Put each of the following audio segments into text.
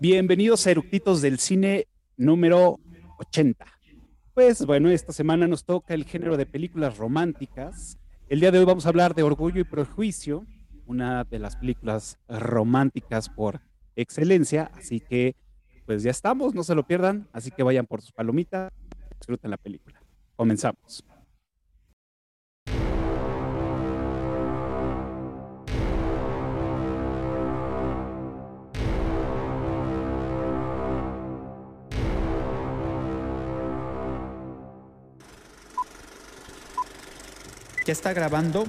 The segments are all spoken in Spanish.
Bienvenidos a Eructitos del Cine número 80. Pues bueno, esta semana nos toca el género de películas románticas. El día de hoy vamos a hablar de Orgullo y Prejuicio, una de las películas románticas por excelencia. Así que, pues ya estamos, no se lo pierdan. Así que vayan por sus palomitas, disfruten la película. Comenzamos. ¿Ya está grabando?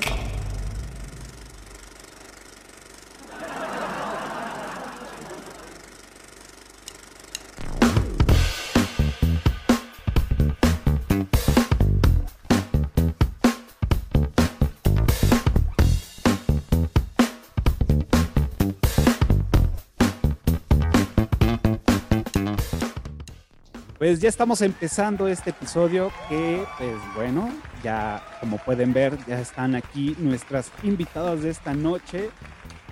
Pues ya estamos empezando este episodio que, pues bueno, ya como pueden ver, ya están aquí nuestras invitadas de esta noche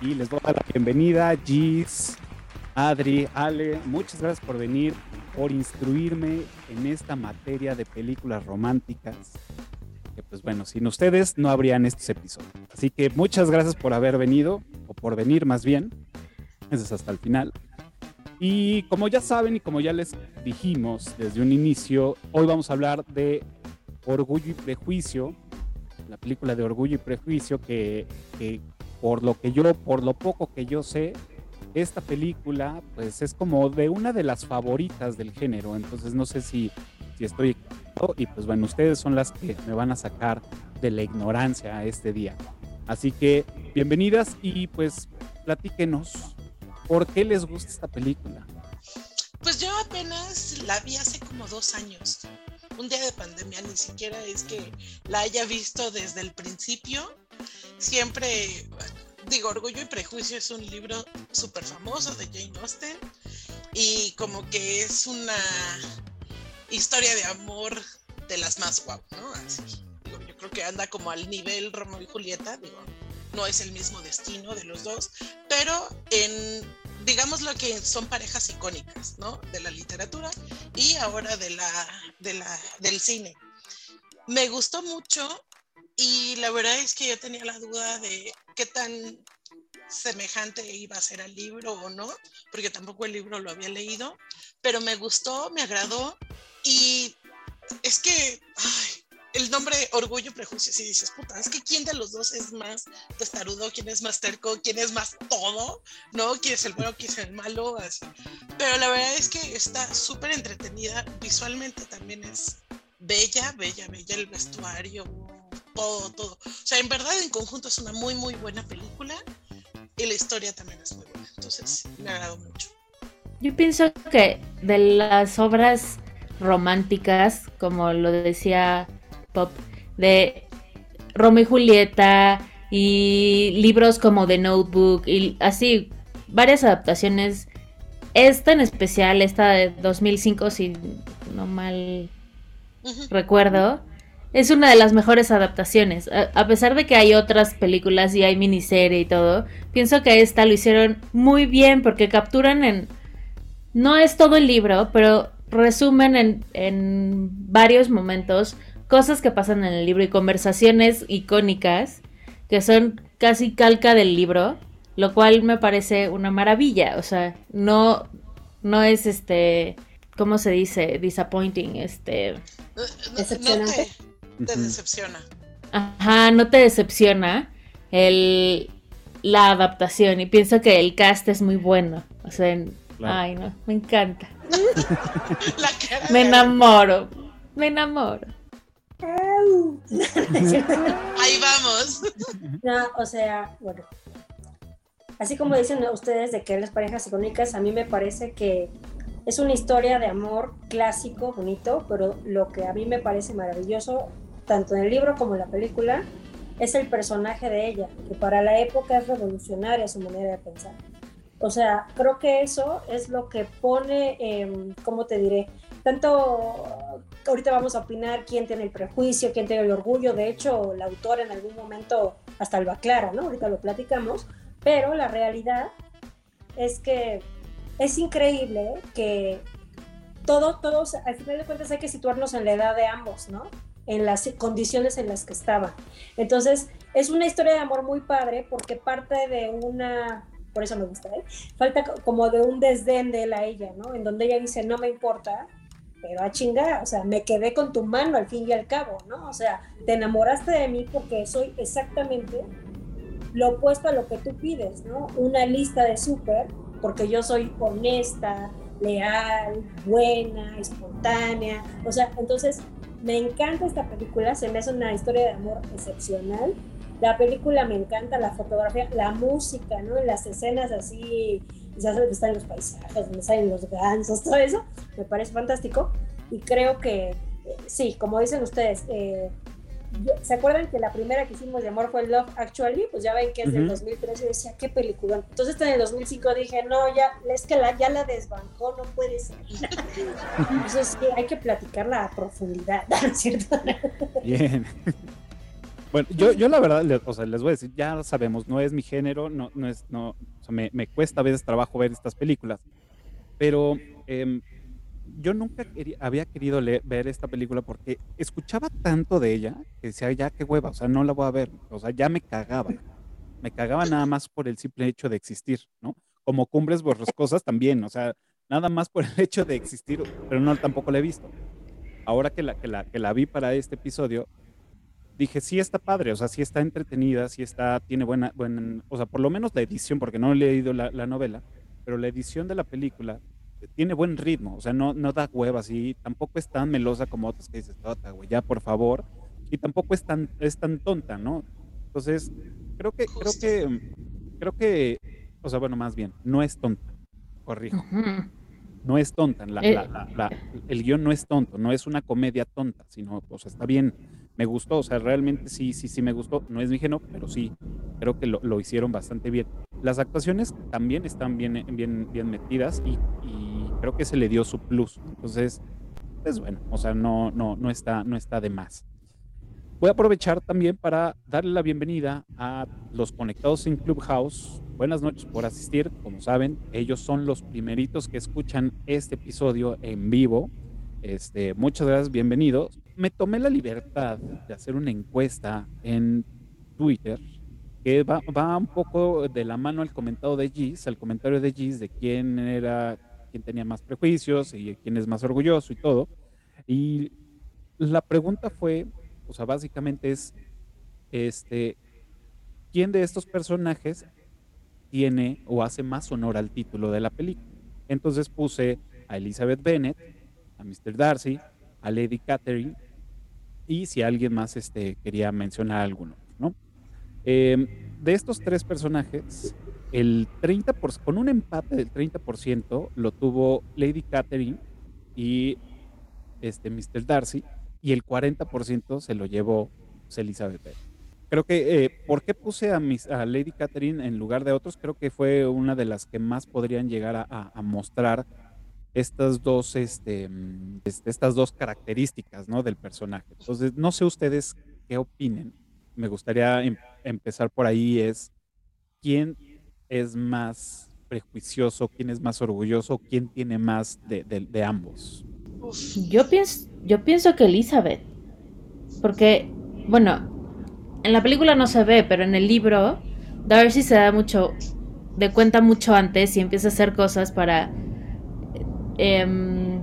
y les voy a dar la bienvenida, Gis, Adri, Ale, muchas gracias por venir, por instruirme en esta materia de películas románticas. Que pues bueno, sin ustedes no habrían estos episodios. Así que muchas gracias por haber venido, o por venir más bien. Eso es hasta el final. Y como ya saben y como ya les dijimos desde un inicio, hoy vamos a hablar de Orgullo y Prejuicio, la película de Orgullo y Prejuicio que, por lo que yo, por lo poco que yo sé, esta película pues es como de una de las favoritas del género, entonces no sé si, si estoy y pues bueno, ustedes son las que me van a sacar de la ignorancia este día. Así que bienvenidas y pues platíquenos ¿Por qué les gusta esta película? Pues yo apenas la vi hace como dos años. Un día de pandemia, ni siquiera es que la haya visto desde el principio. Siempre, digo, Orgullo y Prejuicio es un libro súper famoso de Jane Austen y como que es una historia de amor de las más guapas, ¿no? Así, digo, yo creo que anda como al nivel Romeo y Julieta, digo, no es el mismo destino de los dos, pero en, digamos lo que son parejas icónicas, ¿no? De la literatura y ahora de la, de la, del cine. Me gustó mucho y la verdad es que yo tenía la duda de qué tan semejante iba a ser al libro o no, porque tampoco el libro lo había leído, pero me gustó, me agradó y es que, ay, el nombre Orgullo Prejuicio, si dices, puta, es que quién de los dos es más testarudo, quién es más terco, quién es más todo, ¿no? ¿Quién es el bueno, quién es el malo? Así. Pero la verdad es que está súper entretenida, visualmente también es bella, bella, bella el vestuario, todo, todo. O sea, en verdad en conjunto es una muy, muy buena película y la historia también es muy buena. Entonces, me agradó mucho. Yo pienso que de las obras románticas, como lo decía pop de Romeo y Julieta y libros como The Notebook y así varias adaptaciones. Esta en especial, esta de 2005, si no mal recuerdo, es una de las mejores adaptaciones. A, pesar de que hay otras películas y hay miniserie y todo, pienso que esta lo hicieron muy bien porque capturan en... No es todo el libro, pero resumen en, en varios momentos cosas que pasan en el libro y conversaciones icónicas que son casi calca del libro, lo cual me parece una maravilla. O sea, no, no es este, ¿cómo se dice? Disappointing, este... Decepcionante. No te, decepciona. Ajá, no te decepciona el, la adaptación y pienso que el cast es muy bueno. O sea, ay no, me encanta. me enamoro, me enamoro. Ahí vamos. No, o sea, bueno. Así como dicen ustedes de que las parejas icónicas, a mí me parece que es una historia de amor clásico, bonito, pero lo que a mí me parece maravilloso, tanto en el libro como en la película, es el personaje de ella, que para la época es revolucionaria su manera de pensar. O sea, creo que eso es lo que pone, eh, ¿cómo te diré? Tanto ahorita vamos a opinar quién tiene el prejuicio, quién tiene el orgullo. De hecho, la autora en algún momento hasta lo aclara, ¿no? Ahorita lo platicamos. Pero la realidad es que es increíble que todo, todos, al final de cuentas hay que situarnos en la edad de ambos, ¿no? En las condiciones en las que estaban. Entonces, es una historia de amor muy padre porque parte de una, por eso me gusta, ¿eh? Falta como de un desdén de él a ella, ¿no? En donde ella dice, no me importa, pero a chingar, o sea, me quedé con tu mano al fin y al cabo, ¿no? O sea, te enamoraste de mí porque soy exactamente lo opuesto a lo que tú pides, ¿no? Una lista de súper, porque yo soy honesta, leal, buena, espontánea. O sea, entonces me encanta esta película, se me hace una historia de amor excepcional. La película me encanta, la fotografía, la música, ¿no? Las escenas así, ya sabes, están los paisajes, donde salen los gansos, todo eso, me parece fantástico. Y creo que, eh, sí, como dicen ustedes, eh, ¿Se acuerdan que la primera que hicimos de amor fue Love Actually? Pues ya ven que es del 2003 y decía, qué película. Entonces en el 2005 dije, no, ya, es que la, ya la desbancó, no puede ser. Entonces sí, hay que platicarla a profundidad, ¿no es cierto? Bien. Bueno, yo, yo la verdad, o sea, les voy a decir, ya sabemos, no es mi género, no, no es, no, o sea, me, me cuesta a veces trabajo ver estas películas, pero eh, yo nunca había querido ver esta película porque escuchaba tanto de ella que decía, ya qué hueva, o sea, no la voy a ver, o sea, ya me cagaba. Me cagaba nada más por el simple hecho de existir, ¿no? Como Cumbres Borroscosas también, o sea, nada más por el hecho de existir, pero no tampoco la he visto. Ahora que la, que la, que la vi para este episodio, dije, sí está padre, o sea, sí está entretenida, sí está, tiene buena, buena o sea, por lo menos la edición, porque no he leído la, la novela, pero la edición de la película tiene buen ritmo, o sea, no, no da huevas y tampoco es tan melosa como otras que dices, tota, güey, ya por favor, y tampoco es tan, es tan tonta, ¿no? Entonces, creo que, creo que, creo que, o sea, bueno, más bien, no es tonta, corrijo. No es tonta, eh. el guion no es tonto, no es una comedia tonta, sino, o sea, está bien, me gustó, o sea, realmente sí, sí, sí me gustó, no es mi género, pero sí, creo que lo, lo hicieron bastante bien. Las actuaciones también están bien, bien, bien metidas y, creo que se le dio su plus. Entonces, pues bueno, o sea, no, no, no, está, no está de más. Voy a aprovechar también para darle la bienvenida a los conectados en Clubhouse. Buenas noches por asistir. Como saben, ellos son los primeritos que escuchan este episodio en vivo. Este, muchas gracias, bienvenidos. Me tomé la libertad de hacer una encuesta en Twitter que va, va, un poco de la mano al comentado de Gis, al comentario de Gis de quién era, quién tenía más prejuicios y quién es más orgulloso y todo. Y la pregunta fue, o sea, básicamente es, este, ¿quién de estos personajes tiene o hace más honor al título de la película? Entonces puse a Elizabeth Bennet, a Mr. Darcy, a Lady Catherine y si alguien más este, quería mencionar alguno, ¿no? Em, de estos tres personajes, el 30%, con un empate del 30% lo tuvo Lady Catherine y este Mr. Darcy, y el 40% se lo llevó Elizabeth Creo que, eh, ¿por qué puse a, Lady Catherine en lugar de otros? Creo que fue una de las que más podrían llegar a mostrar estas dos, este, este, estas dos características ¿no? del personaje. Entonces, no sé ustedes qué opinen me gustaría em, empezar por ahí es quién es más prejuicioso, quién es más orgulloso, quién tiene más de, ambos. Yo pienso, yo pienso que Elizabeth, porque, bueno, en la película no se ve, pero en el libro Darcy se da mucho, de cuenta mucho antes y empieza a hacer cosas para em,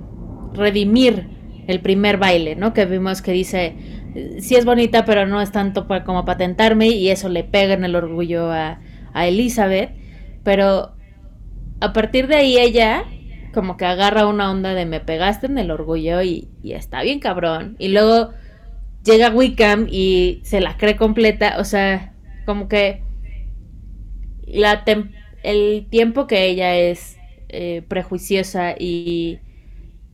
redimir el primer baile, ¿no? Que vimos que dice, sí es bonita, pero no es tanto como patentarme y eso le pega en el orgullo a, Elizabeth. Pero a partir de ahí ella como que agarra una onda de me pegaste en el orgullo y, está bien cabrón. Y luego llega Wickham y se la cree completa. O sea, como que la el tiempo que ella es eh, prejuiciosa y,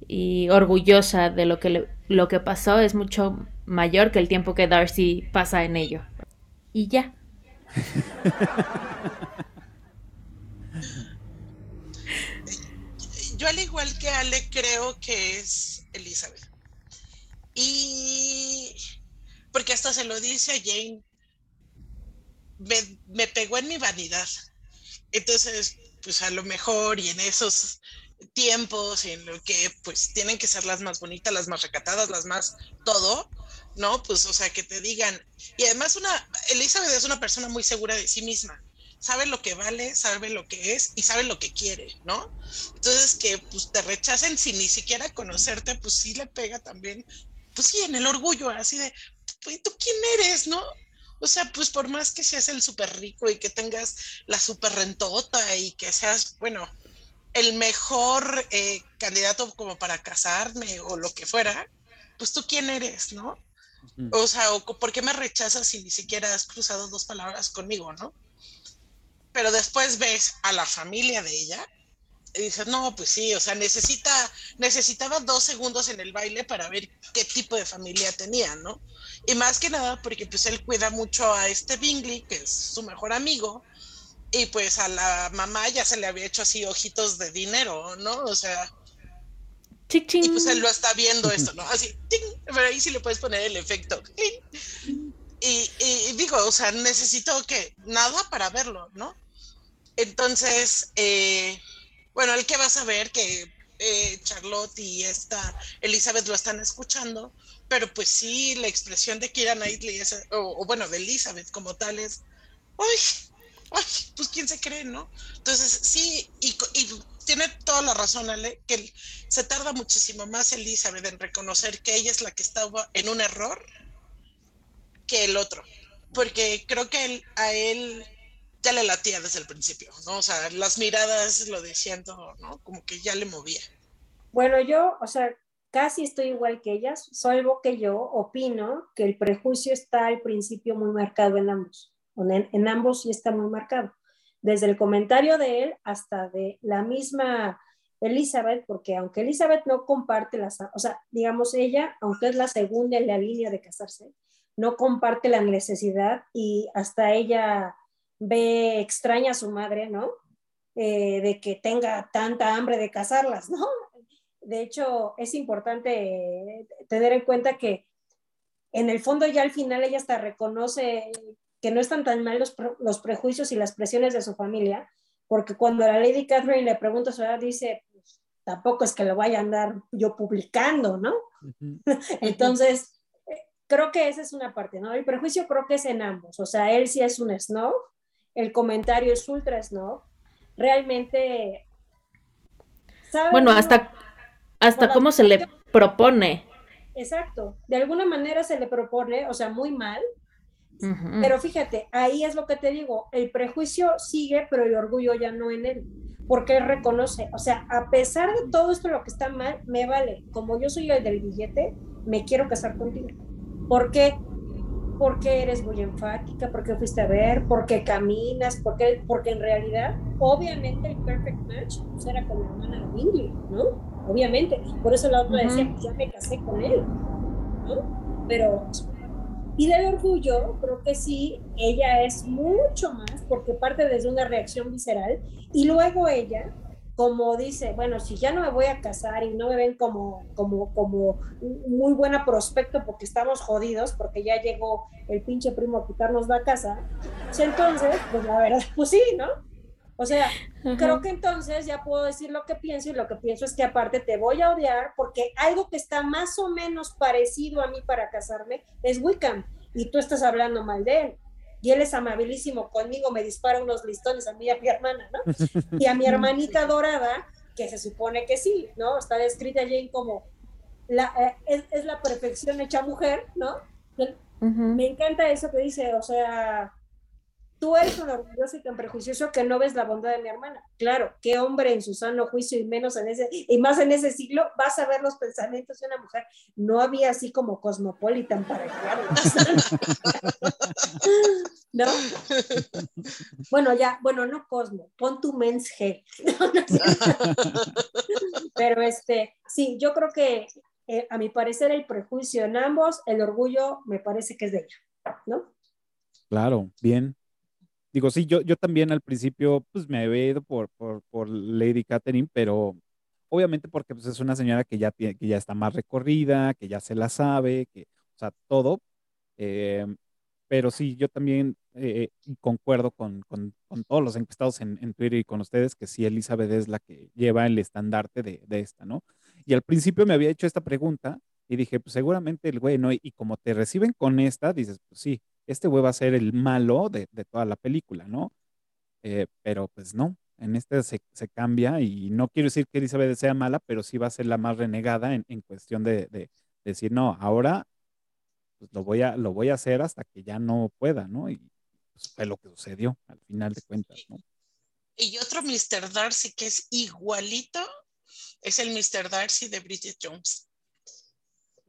y orgullosa de lo que, lo que pasó es mucho mayor que el tiempo que Darcy pasa en ello. Y ya. Yo al igual que Ale creo que es Elizabeth. Y porque hasta se lo dice a Jane, me, me pegó en mi vanidad. Entonces, pues a lo mejor y en esos tiempos en lo que pues tienen que ser las más bonitas, las más recatadas, las más todo, ¿no? Pues o sea, que te digan. Y además una, Elizabeth es una persona muy segura de sí misma. Sabe lo que vale, sabe lo que es y sabe lo que quiere, ¿no? Entonces que pues te rechacen sin ni siquiera conocerte, pues sí le pega también, pues sí, en el orgullo, así de, pues, ¿tú quién eres, no? O sea, pues por más que seas el súper rico y que tengas la súper rentota y que seas, bueno, el mejor eh, candidato como para casarme o lo que fuera, pues tú quién eres, ¿no? O sea, o, ¿por qué me rechazas si ni siquiera has cruzado dos palabras conmigo, ¿no? Pero después ves a la familia de ella y dices, no, pues sí, o sea, necesita, necesitaba dos segundos en el baile para ver qué tipo de familia tenía, ¿no? Y más que nada porque pues él cuida mucho a este Bingley, que es su mejor amigo, y pues a la mamá ya se le había hecho así ojitos de dinero, ¿no? O sea. Y pues él lo está viendo esto, ¿no? Así, pero ahí sí le puedes poner el efecto. Y, y, digo, o sea, necesito que nada para verlo, ¿no? Entonces, eh, bueno, el que va a saber que eh, Charlotte y esta Elizabeth lo están escuchando, pero pues sí, la expresión de Kira Knightley, es, o, o, bueno, de Elizabeth como tal es, ¡ay! pues quién se cree, ¿no? Entonces, sí, y, tiene toda la razón, Ale, que se tarda muchísimo más Elizabeth en reconocer que ella es la que estaba en un error que el otro, porque creo que a él ya le latía desde el principio, ¿no? O sea, las miradas lo decían todo, ¿no? Como que ya le movía. Bueno, yo, o sea, casi estoy igual que ellas, salvo que yo opino que el prejuicio está al principio muy marcado en ambos. En, ambos sí está muy marcado. Desde el comentario de él hasta de la misma Elizabeth, porque aunque Elizabeth no comparte las, o sea, digamos ella, aunque es la segunda en la línea de casarse, no comparte la necesidad y hasta ella ve extraña a su madre, ¿no? Eh, de que tenga tanta hambre de casarlas, ¿no? De hecho, es importante tener en cuenta que en el fondo ya al final ella hasta reconoce que no están tan mal los, los prejuicios y las presiones de su familia, porque cuando la Lady Catherine le pregunta su edad, dice, pues, tampoco es que lo vaya a andar yo publicando, ¿no? Entonces, eh, creo que esa es una parte, ¿no? El prejuicio creo que es en ambos, o sea, él sí es un snob, el comentario es ultra snob, realmente... Bueno, hasta, hasta cómo se le propone. Exacto, de alguna manera se le propone, o sea, muy mal, pero fíjate, ahí es lo que te digo, el prejuicio sigue, pero el orgullo ya no en él, porque él reconoce, o sea, a pesar de todo esto lo que está mal, me vale, como yo soy el del billete, me quiero casar contigo. ¿Por qué? Porque eres muy enfática, porque fuiste a ver, porque caminas, porque, porque en realidad, obviamente el perfect match pues, era con la hermana de Bingley, ¿no? Obviamente, por eso la otra decía, pues ya me casé con él, ¿no? Pero y del orgullo, creo que sí, ella es mucho más porque parte desde una reacción visceral y luego ella, como dice, bueno, si ya no me voy a casar y no me ven como, como, como muy buena prospecto porque estamos jodidos, porque ya llegó el pinche primo a quitarnos la casa, pues entonces, pues la verdad, pues sí, ¿no? O sea, creo que entonces ya puedo decir lo que pienso y lo que pienso es que aparte te voy a odiar porque algo que está más o menos parecido a mí para casarme es Wickham y tú estás hablando mal de él. Y él es amabilísimo conmigo, me dispara unos listones a mí y a mi hermana, ¿no? Y a mi hermanita dorada, que se supone que sí, ¿no? Está descrita Jane como la, eh, es, la perfección hecha mujer, ¿no? Me encanta eso que dice, o sea, Tú eres un orgulloso y tan prejuicioso que no ves la bondad de mi hermana. Claro, qué hombre en su sano juicio y menos en ese, y más en ese siglo, vas a ver los pensamientos de una mujer. No había así como cosmopolitan para crearlo. ¿No? Bueno, ya, bueno, no cosmo, pon tu men's head. Pero este, sí, yo creo que eh, a mi parecer el prejuicio en ambos, el orgullo me parece que es de ella, ¿no? Claro, bien. Digo, sí, yo, yo también al principio pues me había ido por, por, por Lady Catherine, pero obviamente porque pues, es una señora que ya, que ya está más recorrida, que ya se la sabe, que, o sea, todo. Eh, pero sí, yo también eh, concuerdo con, con, con, todos los encuestados en, en, Twitter y con ustedes que sí, Elizabeth es la que lleva el estandarte de, de, esta, ¿no? Y al principio me había hecho esta pregunta y dije, pues seguramente el güey, ¿no? Y, y como te reciben con esta, dices, pues sí, este güey va a ser el malo de, de toda la película, ¿no? Eh, pero pues no, en este se, cambia y no quiero decir que Elizabeth sea mala, pero sí va a ser la más renegada en, en cuestión de, de, decir, no, ahora pues lo voy, a, lo voy a hacer hasta que ya no pueda, ¿no? Y pues, fue lo que sucedió al final de cuentas, ¿no? Y otro Mr. Darcy que es igualito es el Mr. Darcy de Bridget Jones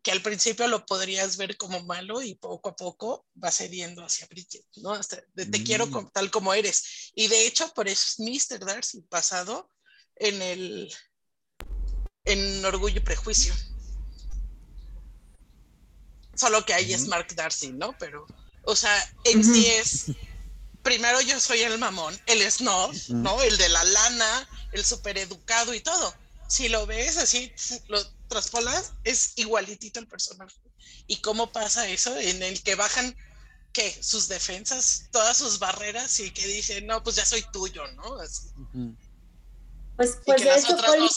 que al principio lo podrías ver como malo y poco a poco va cediendo hacia Bridget, ¿no? Hasta de, te mm. quiero como, tal como eres. Y de hecho, por eso es Mr. Darcy pasado en el en Orgullo y Prejuicio. Solo que ahí es Mark Darcy, ¿no? Pero, o sea, en sí es, primero yo soy el mamón, el snob, ¿no? El de la lana, el super educado y todo. Si lo ves así, lo, traspolas, es igualitito el personaje. ¿Y cómo pasa eso? En el que bajan, ¿qué? Sus defensas, todas sus barreras y que dicen, no, pues ya soy tuyo, ¿no? Así. Pues, pues de hecho, Colin... no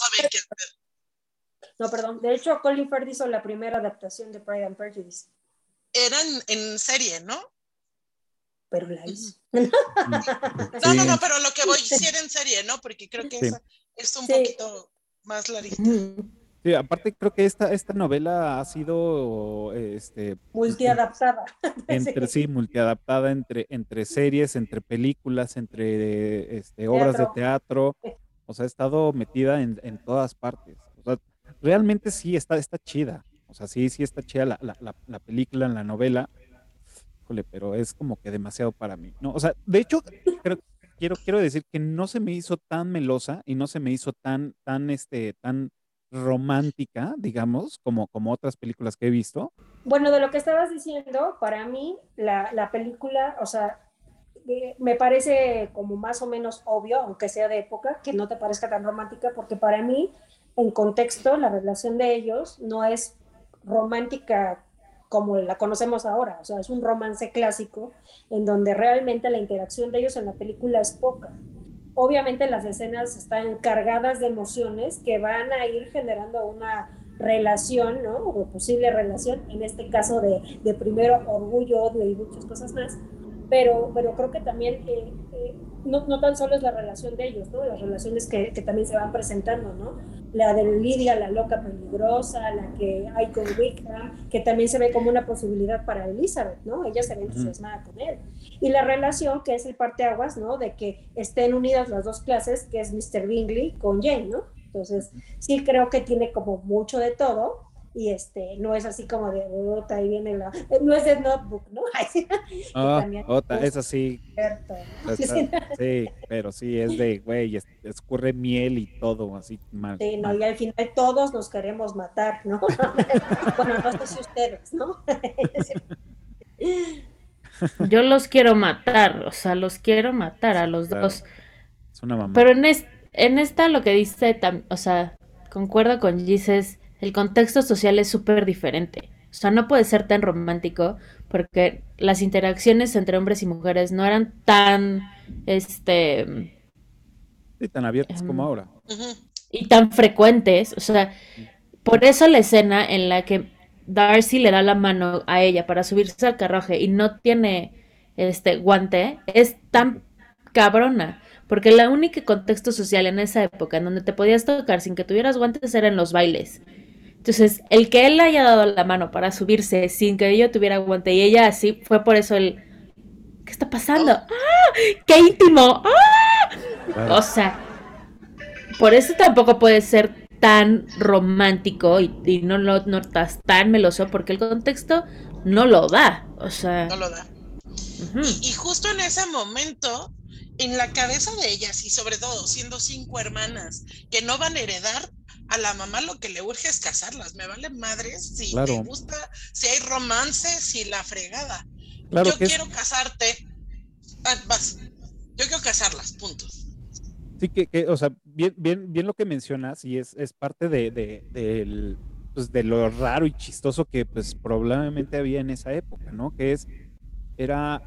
No, perdón. De hecho, Colin Firth hizo la primera adaptación de Pride and Prejudice. Eran en serie, ¿no? Pero la hizo. no, no, no, pero lo que voy a decir en serie, ¿no? Porque creo que sí. es un sí. poquito más larguita. Sí, aparte creo que esta, esta novela ha sido este multiadaptada. Entre sí, multiadaptada entre, entre series, entre películas, entre este, obras de teatro. O sea, ha estado metida en, en, todas partes. O sea, realmente sí está, está chida. O sea, sí, sí está chida la, la, la película, la novela. Híjole, pero es como que demasiado para mí. No, o sea, de hecho, creo, quiero, quiero decir que no se me hizo tan melosa y no se me hizo tan, tan, este, tan romántica, digamos, como, como otras películas que he visto. Bueno, de lo que estabas diciendo, para mí la, la película, o sea, eh, me parece como más o menos obvio, aunque sea de época, que no te parezca tan romántica, porque para mí, en contexto, la relación de ellos no es romántica como la conocemos ahora, o sea, es un romance clásico en donde realmente la interacción de ellos en la película es poca obviamente las escenas están cargadas de emociones que van a ir generando una relación, ¿no? O posible relación, en este caso de, de primero orgullo, odio y muchas cosas más, pero, pero creo que también eh, eh, no, no, tan solo es la relación de ellos, ¿no? Las relaciones que, que, también se van presentando, ¿no? La de Lidia, la loca peligrosa, la que hay con Wickham, que también se ve como una posibilidad para Elizabeth, ¿no? Ella se ve entusiasmada con él. Y la relación que es el parteaguas, ¿no? De que estén unidas las dos clases, que es Mr. Bingley con Jane, ¿no? Entonces, sí creo que tiene como mucho de todo, y este no es así como de otra ahí viene la no es de notebook no ah, otra es así sí. pero sí es de güey escurre miel y todo así mal. Sí no y al final todos nos queremos matar no bueno no sé si ustedes no yo los quiero matar o sea los quiero matar a los claro. dos. Es una mamá. Pero en es, en esta lo que dice o sea concuerdo con Gises el contexto social es súper diferente. O sea, no puede ser tan romántico porque las interacciones entre hombres y mujeres no eran tan, este... Sí, tan abiertas um, como em, ahora. Y tan frecuentes. O sea, por eso la escena en la que Darcy le da la mano a ella para subirse al carruaje y no tiene este guante es tan cabrona. Porque el único contexto social en esa época en donde te podías tocar sin que tuvieras guantes era en los bailes. Entonces, el que él le haya dado la mano para subirse sin que ella tuviera guante y ella así, fue por eso el... ¿Qué está pasando? ¡Ah! ¡Qué íntimo! ¡Ah! O sea, por eso tampoco puede ser tan romántico y, y no lo notas tan meloso porque el contexto no lo da. O sea... No lo da. Uh -huh. y, y justo en ese momento en la cabeza de ellas y sobre todo siendo cinco hermanas que no van a heredar a la mamá lo que le urge es casarlas, me vale madres si claro. te gusta, si hay romance, si la fregada. Claro yo quiero es... casarte, ah, vas, yo quiero casarlas, puntos. Sí, que, que, o sea, bien, bien, bien lo que mencionas y es, es parte de, de, de, pues, de lo raro y chistoso que pues probablemente había en esa época, ¿no? Que es, era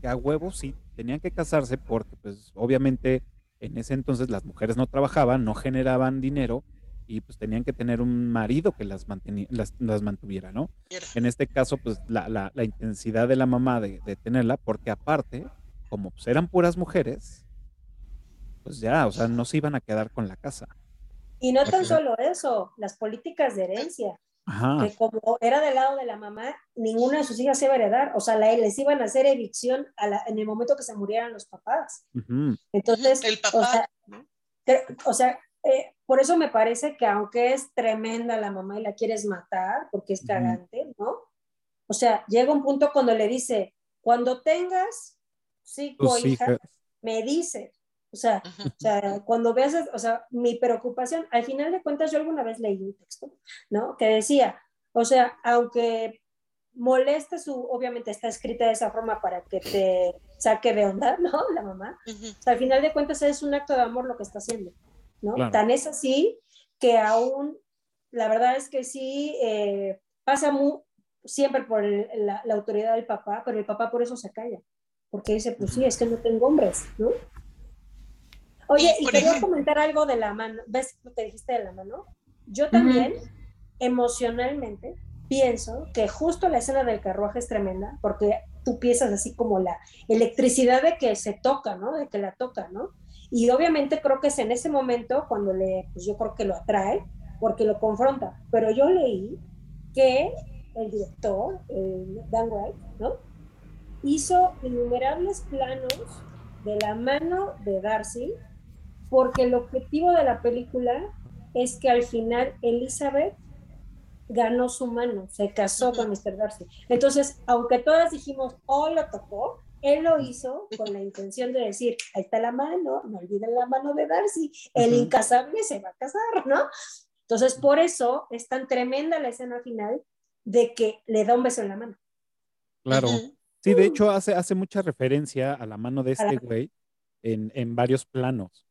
que a huevo sí tenían que casarse porque pues obviamente en ese entonces las mujeres no trabajaban, no generaban dinero y pues tenían que tener un marido que las, las, las, mantuviera, ¿no? En este caso, pues la, la, la intensidad de la mamá de, de, tenerla, porque aparte, como pues, eran puras mujeres, pues ya, o sea, no se iban a quedar con la casa. Y no tan solo eso, las políticas de herencia. Que como era del lado de la mamá, ninguna de sus hijas se iba a heredar. O sea, les iban a hacer evicción a la, en el momento que se murieran los papás. Entonces, el papá. O sea, eh, por eso me parece que aunque es tremenda la mamá y la quieres matar, porque es cagante, ¿no? O sea, llega un punto cuando le dice, cuando tengas cinco hijas, me dice, o sea, o sea, cuando veas, o sea, mi preocupación, al final de cuentas yo alguna vez leí un texto, ¿no? Que decía, o sea, aunque moleste su, obviamente está escrita de esa forma para que te saque de onda, ¿no? La mamá. o sea, al final de cuentas es un acto de amor lo que está haciendo, ¿no? Tan es así que aún, la verdad es que sí, eh, pasa muy, siempre por la, la autoridad del papá, pero el papá por eso se calla, porque dice, pues sí, es que no tengo hombres, ¿no? Oye, y, quería comentar algo de la mano. ¿Ves lo que dijiste de la mano? Yo también, emocionalmente, pienso que justo la escena del carruaje es tremenda, porque tú piensas así como la electricidad de que se toca, ¿no? De que la toca, ¿no? Y obviamente creo que es en ese momento cuando le, pues yo creo que lo atrae, porque lo confronta. Pero yo leí que el director, Dan Wright, ¿no? Hizo innumerables planos de la mano de Darcy porque el objetivo de la película es que al final Elizabeth ganó su mano, se casó con Mr. Darcy. Entonces, aunque todas dijimos, oh, lo tocó, él lo hizo con la intención de decir, ahí está la mano, no olviden la mano de Darcy, el incasable se va a casar, ¿no? Entonces, por eso es tan tremenda la escena final de que le da un beso en la mano. Claro. Sí, de hecho hace, hace mucha referencia a la mano de este güey en, en varios planos.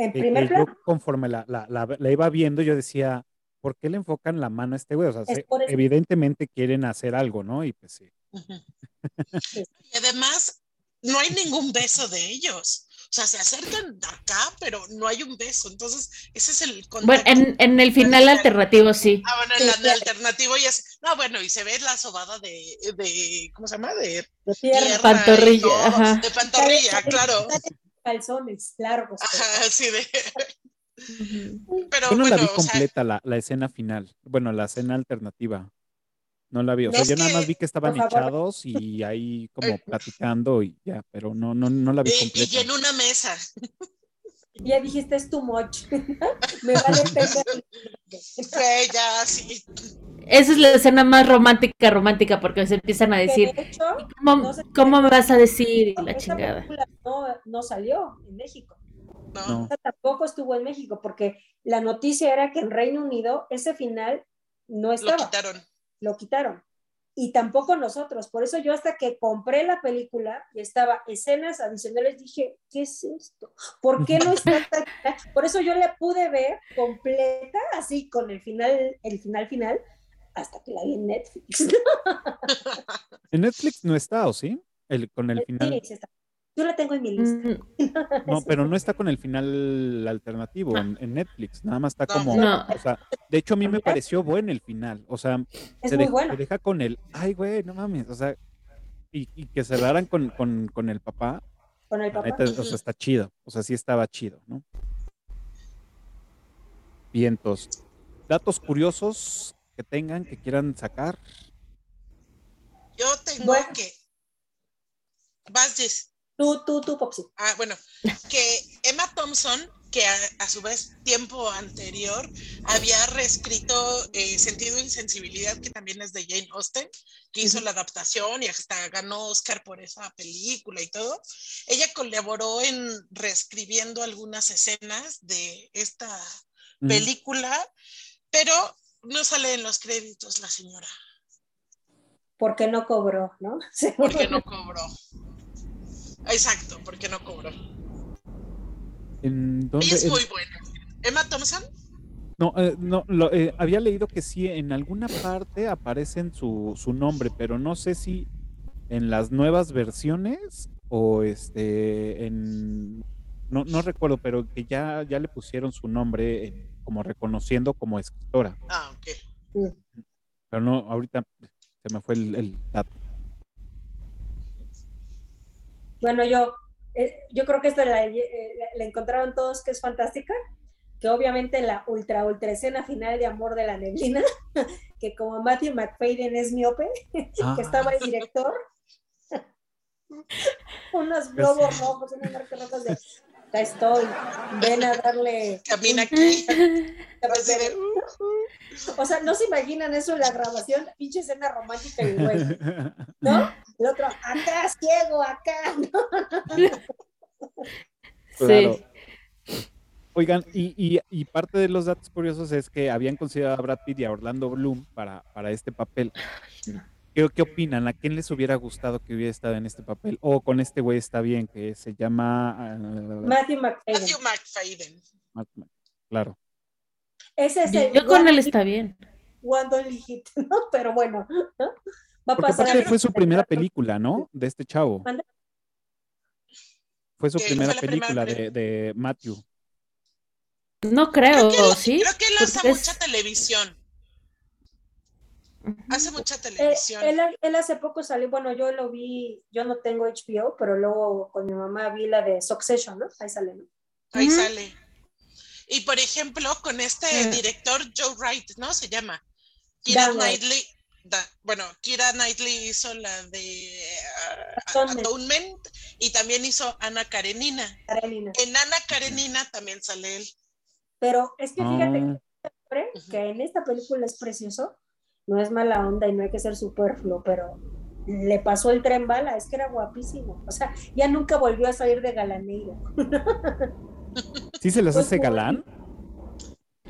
En primer plano. Yo conforme la, la, la, iba viendo, yo decía, ¿por qué le enfocan la mano a este güey? O sea, evidentemente quieren hacer algo, ¿no? Y pues sí. y además, no hay ningún beso de ellos. O sea, se acercan acá, pero no hay un beso. Entonces, ese es el Bueno, en, en el final alternativo sí. Ah, bueno, en el alternativo ya es. No, bueno, y se ve la sobada de. de ¿Cómo se llama? De, de pantorrilla. De pantorrilla, claro calzones largos. Ajá, sí, de... Pero, yo no la vi completa la, la, escena final, bueno, la escena alternativa. No la vi, o sea, yo nada más vi que estaban echados y ahí como platicando y ya, pero no, no, no la vi completa. Y, en una mesa. Ya dijiste es too much. Me vale Sí, ya, sí. Esa es la escena más romántica, romántica, porque se empiezan a decir, ¿cómo, me vas a decir? la chingada. No, no, salió en México. No. tampoco estuvo en México, porque la noticia era que en Reino Unido ese final no estaba. Lo quitaron. Lo quitaron y tampoco nosotros. Por eso yo hasta que compré la película y estaba escenas adicionales, dije, ¿qué es esto? ¿Por qué no está tan... Por eso yo la pude ver completa, así con el final, el final final, hasta que la vi en Netflix. en Netflix no está, ¿o sí? El, con el final. Sí, está. Yo la tengo en mi lista. Mm. No, pero no está con el final alternativo en, Netflix. Nada más está como. O sea, de hecho, a mí me pareció bueno el final. O sea, se, deja, con el. Ay, güey, no mames. O sea, y, que cerraran con, con, con, el papá. Con el papá. o sea, está chido. O sea, sí estaba chido, ¿no? Vientos. Datos curiosos que tengan, que quieran sacar. Yo tengo que. Vas, Tú, tú, tú, Popsi. Ah, bueno, que Emma Thompson, que a, su vez tiempo anterior había reescrito eh, Sentido y Sensibilidad, que también es de Jane Austen, que hizo la adaptación y hasta ganó Oscar por esa película y todo. Ella colaboró en reescribiendo algunas escenas de esta película, pero no sale en los créditos la señora. Porque no cobró, ¿no? Porque no cobró. Exacto, porque no cobró. ¿En dónde, es muy buena. ¿Emma Thompson? No, eh, no lo, eh, había leído que sí, en alguna parte aparece su, su nombre, pero no sé si en las nuevas versiones o este en no, no recuerdo, pero que ya, ya le pusieron su nombre en- como reconociendo como escritora. Ah, ok. Pero no, ahorita se me fue el, el dato. Bueno, yo, eh, yo creo que esta la, eh, la- encontraron todos que es fantástica, que obviamente la ultra, ultra escena final de Amor de la Neblina, que como Matthew McFadden es miope, Ah, que estaba el director, unos globos rojos, unas marcas rojas de, acá estoy, ven a darle... Camina aquí. O sea, no se imaginan eso en la grabación, pinche escena romántica y güey, ¿no? El otro, acá, ciego, acá, ¿no? Claro. Sí. Oigan, y, y- y parte de los datos curiosos es que habían considerado a Brad Pitt y a Orlando Bloom para, para este papel. ¿Qué, qué opinan? ¿A quién les hubiera gustado que hubiera estado en este papel? O con este güey está bien, que se llama... ah, Matthew McFadden. Matthew McFadden. Claro. Ese es el Yo con one él está bien. hit, ¿no? Pero bueno, ¿no? Va a Porque pasar. aparte fue su primera película, ¿no? De este chavo. Fue su Que primera fue la primera película de, Matthew. No creo, Creo que, él- ¿sí? creo que él hace Porque es- mucha televisión. Hace mucha Eh, televisión. él, él hace poco salió, bueno, yo lo vi, yo no tengo HBO, pero luego con mi mamá vi la de Succession, ¿no? Ahí sale, ¿no? Ahí sale. Y por ejemplo, con este Mm. director Joe Wright, ¿no? Se llama. Kira. Knightley. Da- bueno, Kira Knightley hizo la de ah, Atonement. Atonement y también hizo Ana Karenina. Karenina. En Ana Karenina también sale él. Pero es que fíjate Ah, que, hombre, que en esta película es precioso, no es mala onda y no hay que ser superfluo, pero le pasó el tren bala, es que era guapísimo. O sea, ya nunca volvió a salir de galaneiro. ¿Sí se les Pues, hace galán?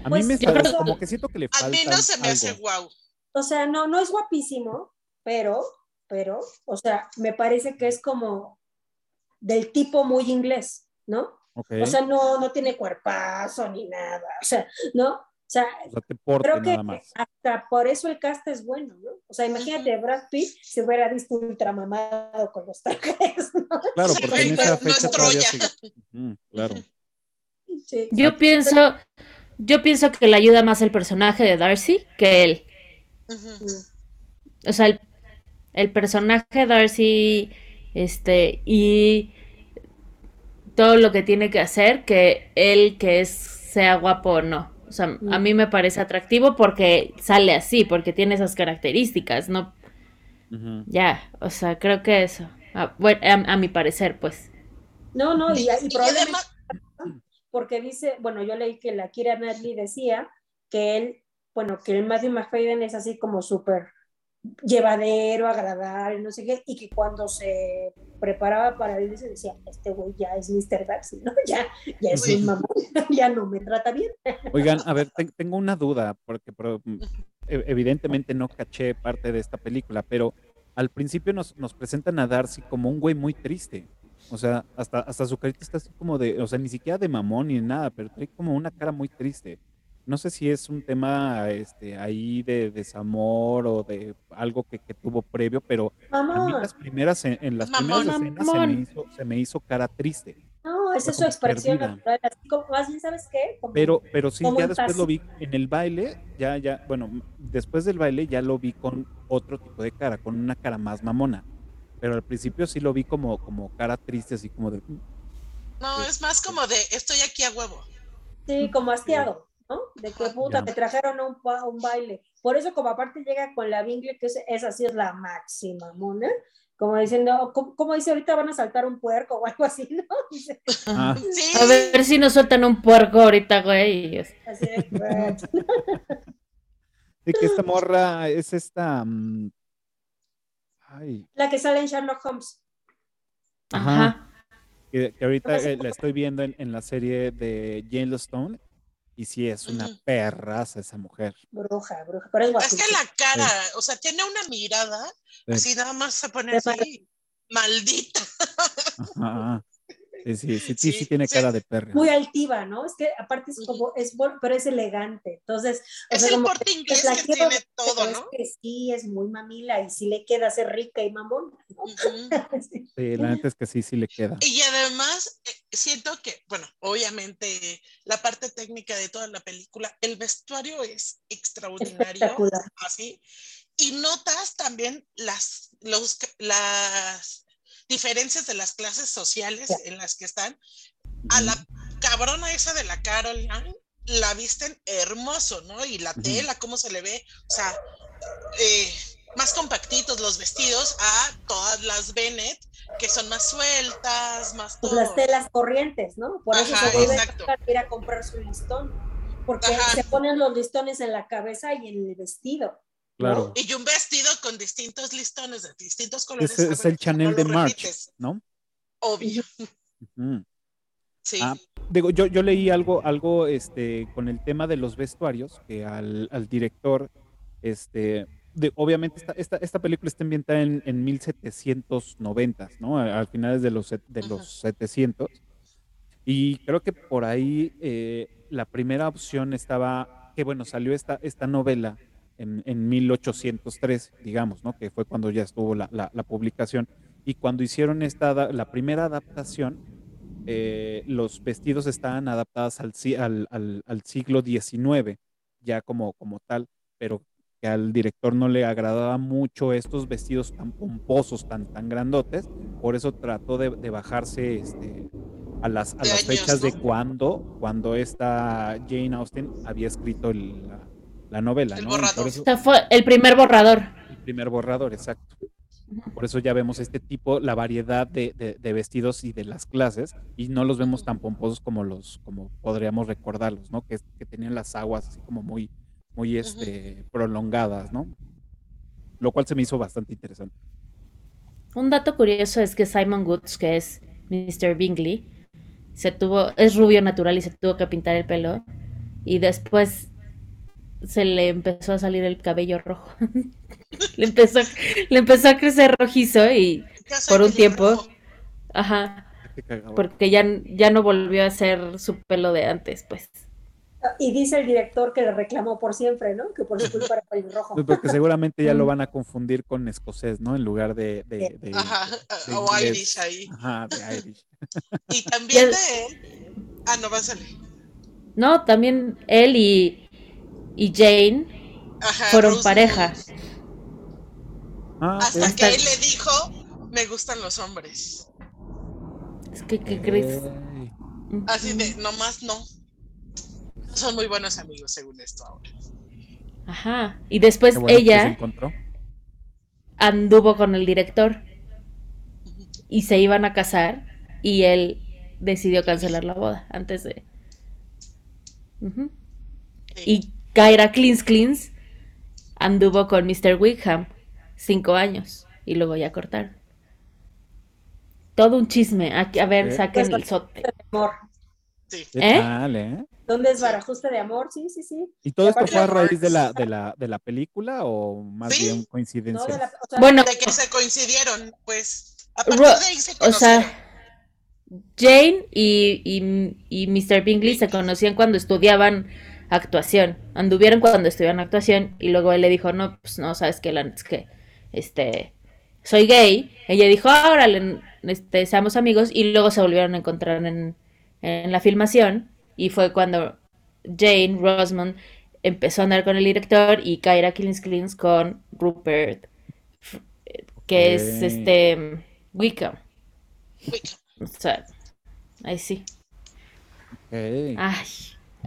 A mí Pues, me sale creo- como que siento que le A falta mí no se me hace guau. O sea, no, no es guapísimo, pero, pero, o sea, me parece que es como del tipo muy inglés, ¿no? O sea, no, no tiene cuerpazo ni nada, o sea, ¿no? O sea, O sea, te porte creo que nada más. hasta por eso el cast es bueno, ¿no? O sea, imagínate, Brad Pitt se hubiera visto ultramamado con los trajes, ¿no? Claro, porque en no esa es fecha todavía Troya. sigue. Ujú, claro. Sí. Yo pienso, yo pienso que le ayuda más el personaje de Darcy que él. O sea, el, el personaje de Darcy, este, y todo lo que tiene que hacer, que él que es sea guapo o no. O sea, a mí me parece atractivo porque sale así, porque tiene esas características, ¿no? Ya, o sea, creo que eso. Ah, bueno, a, a mi parecer, pues. No, no, y, y probablemente porque dice, bueno, yo leí que la Kira Knightley decía que él, bueno, que el Matthew McFadden es así como súper llevadero, agradable, no sé qué, y que cuando se preparaba para él se decía, este güey ya es Mr. Darcy, ¿no? Ya, ya es Uy. un mamá, ya no me trata bien. Oigan, a ver, te- tengo una duda, porque pero, mm, e- evidentemente no caché parte de esta película, pero al principio nos, nos presentan a Darcy como un güey muy triste. O sea, hasta, hasta su carita está así como de, o sea, ni siquiera de mamón ni nada, pero trae como una cara muy triste. No sé si es un tema este, ahí de desamor o de algo que, que tuvo previo, pero a mí las primeras, en, en las Mamón. primeras escenas se me, hizo, se me hizo cara triste. no, esa es su expresión natural, así como, más bien, ¿sabes qué? Como- Pero, pero sí, Como ya después paz. lo vi en el baile, ya, ya, bueno, después del baile ya lo vi con otro tipo de cara, con una cara más mamona. Pero al principio sí lo vi como, como cara triste, así como de... No, es más como de estoy aquí a huevo. Sí, como hastiado, ¿no? De que puta, me trajeron a un, pa- a un baile. Por eso, como aparte llega con la Bingley, que es, esa sí es la máxima, mona. Como diciendo, como, como dice, ahorita van a saltar un puerco o algo así, ¿no? Ah, Sí, A ver si nos sueltan un puerco ahorita, güey. y es- así de, que esta morra es esta... mm, Ay, la que sale en Sherlock Holmes. Ajá. Ajá. que, que ahorita eh, la estoy viendo en, en la serie de Yellowstone y sí es una Ujú. perraza esa mujer. Bruja, bruja, pero es que la cara, o sea, tiene una mirada, Sí. así nada más se pone De así, maldita. Ajá. Sí, sí, sí, sí, sí tiene sí. cara de perra. Muy altiva, ¿no? Es que aparte es como, es, pero es elegante. Entonces, o Es sea, el como corte que inglés la que quiero tiene todo, pero es ¿no? que sí, es muy mamila y sí le queda ser rica y mamón. Sí. Sí, la neta es que sí, sí le queda. Y además, eh, siento que, bueno, obviamente la parte técnica de toda la película, el vestuario es extraordinario, así, y notas también las, los, las diferencias de las clases sociales en las que están. A la cabrona esa de la Caroline la visten hermoso, ¿no? Y la tela, cómo se le ve, o sea, eh, más compactitos los vestidos a todas las Bennett, que son más sueltas, más Pues todo. las telas corrientes, ¿no? Por eso Ajá, se vuelve exacto. a ir a comprar su listón. Porque Ajá. se ponen los listones en la cabeza y en el vestido. Claro. Y un vestido con distintos listones de distintos colores. Ese es el Chanel no de March, repites, ¿no? Obvio, Ujú. sí. Ah, Digo, yo, yo leí algo, algo este, con el tema de los vestuarios, que al, al director, este, de, obviamente esta, esta, esta película está ambientada en, en 1790, ¿no? A- Al finales de los, de los 700. Y creo que por ahí eh, la primera opción estaba, que bueno, salió esta, esta novela en, en 1803, digamos, ¿no? Que fue cuando ya estuvo la, la- la publicación. Y cuando hicieron esta, la primera adaptación, eh, los vestidos estaban adaptados al, al, al- al siglo XIX, ya como, como tal, pero que al director no le agradaba mucho estos vestidos tan pomposos, tan, tan grandotes, por eso trató de, de bajarse este, a las, a las fechas de cuando, cuando esta Jane Austen había escrito el- la, la novela, El ¿no? Borrador. eso- fue el primer borrador. el primer borrador, exacto. Por eso ya vemos este tipo, la variedad de, de- de vestidos y de las clases, y no los vemos tan pomposos como los, como podríamos recordarlos, ¿no? Que, que tenían las aguas así como muy, muy este, prolongadas, ¿no? Lo cual se me hizo bastante interesante. Un dato curioso es que Simon Woods, que es Mr. Bingley, se tuvo, es rubio natural y se tuvo que pintar el pelo. Y después se le empezó a salir el cabello rojo. le, empezó, le empezó a crecer rojizo y, por un tiempo. ajá, cagado. porque ya, ya no volvió a ser su pelo de antes, pues. Y dice el director que le reclamó por siempre, ¿no? Que por su culpa era pelirrojo. Pues porque seguramente ya lo van a confundir con escocés, ¿no? En lugar de, de, de- Ajá, de o inglés. Irish ahí. Ajá, de Irish. Y también Ya- de él. Ah, no, va a salir. No, también él y, y Jane Ajá, fueron Rose pareja. Ah, Hasta que él le dijo, me gustan los hombres. Es que, ¿qué crees? Así de, nomás no. Son muy buenos amigos, según esto ahora. Ajá. Y después bueno ella encontró. anduvo con el director y se iban a casar y él decidió cancelar la boda antes de... Sí. Y Kyra Cleans Cleans anduvo con Mr. Wickham cinco años y luego ya cortaron. Todo un chisme. Aquí, a ver, Eh. saquen el sote. Amor. Sí. ¿Qué ¿Eh? tal, eh? ¿Dónde es barajuste de amor? Sí, sí, sí. ¿Y todo Y esto fue a raíz de la, de la, de la película o más Sí. bien No, coincidencia? de la- o sea, Bueno, De que se coincidieron, pues. A partir Ro- de ahí se o sea, Jane y, y, y Mr. Bingley se conocían cuando estudiaban actuación. Anduvieron cuando estudiaban actuación y luego él le dijo, no, pues no, sabes que, es que este, soy gay. Ella dijo, ahora este, seamos amigos y luego se volvieron a encontrar en, en la filmación y fue cuando Jane Rosamond empezó a andar con el director y Kyra Killings con Rupert, que es este Wickham. Wickham. O sea, ahí sí. Ay,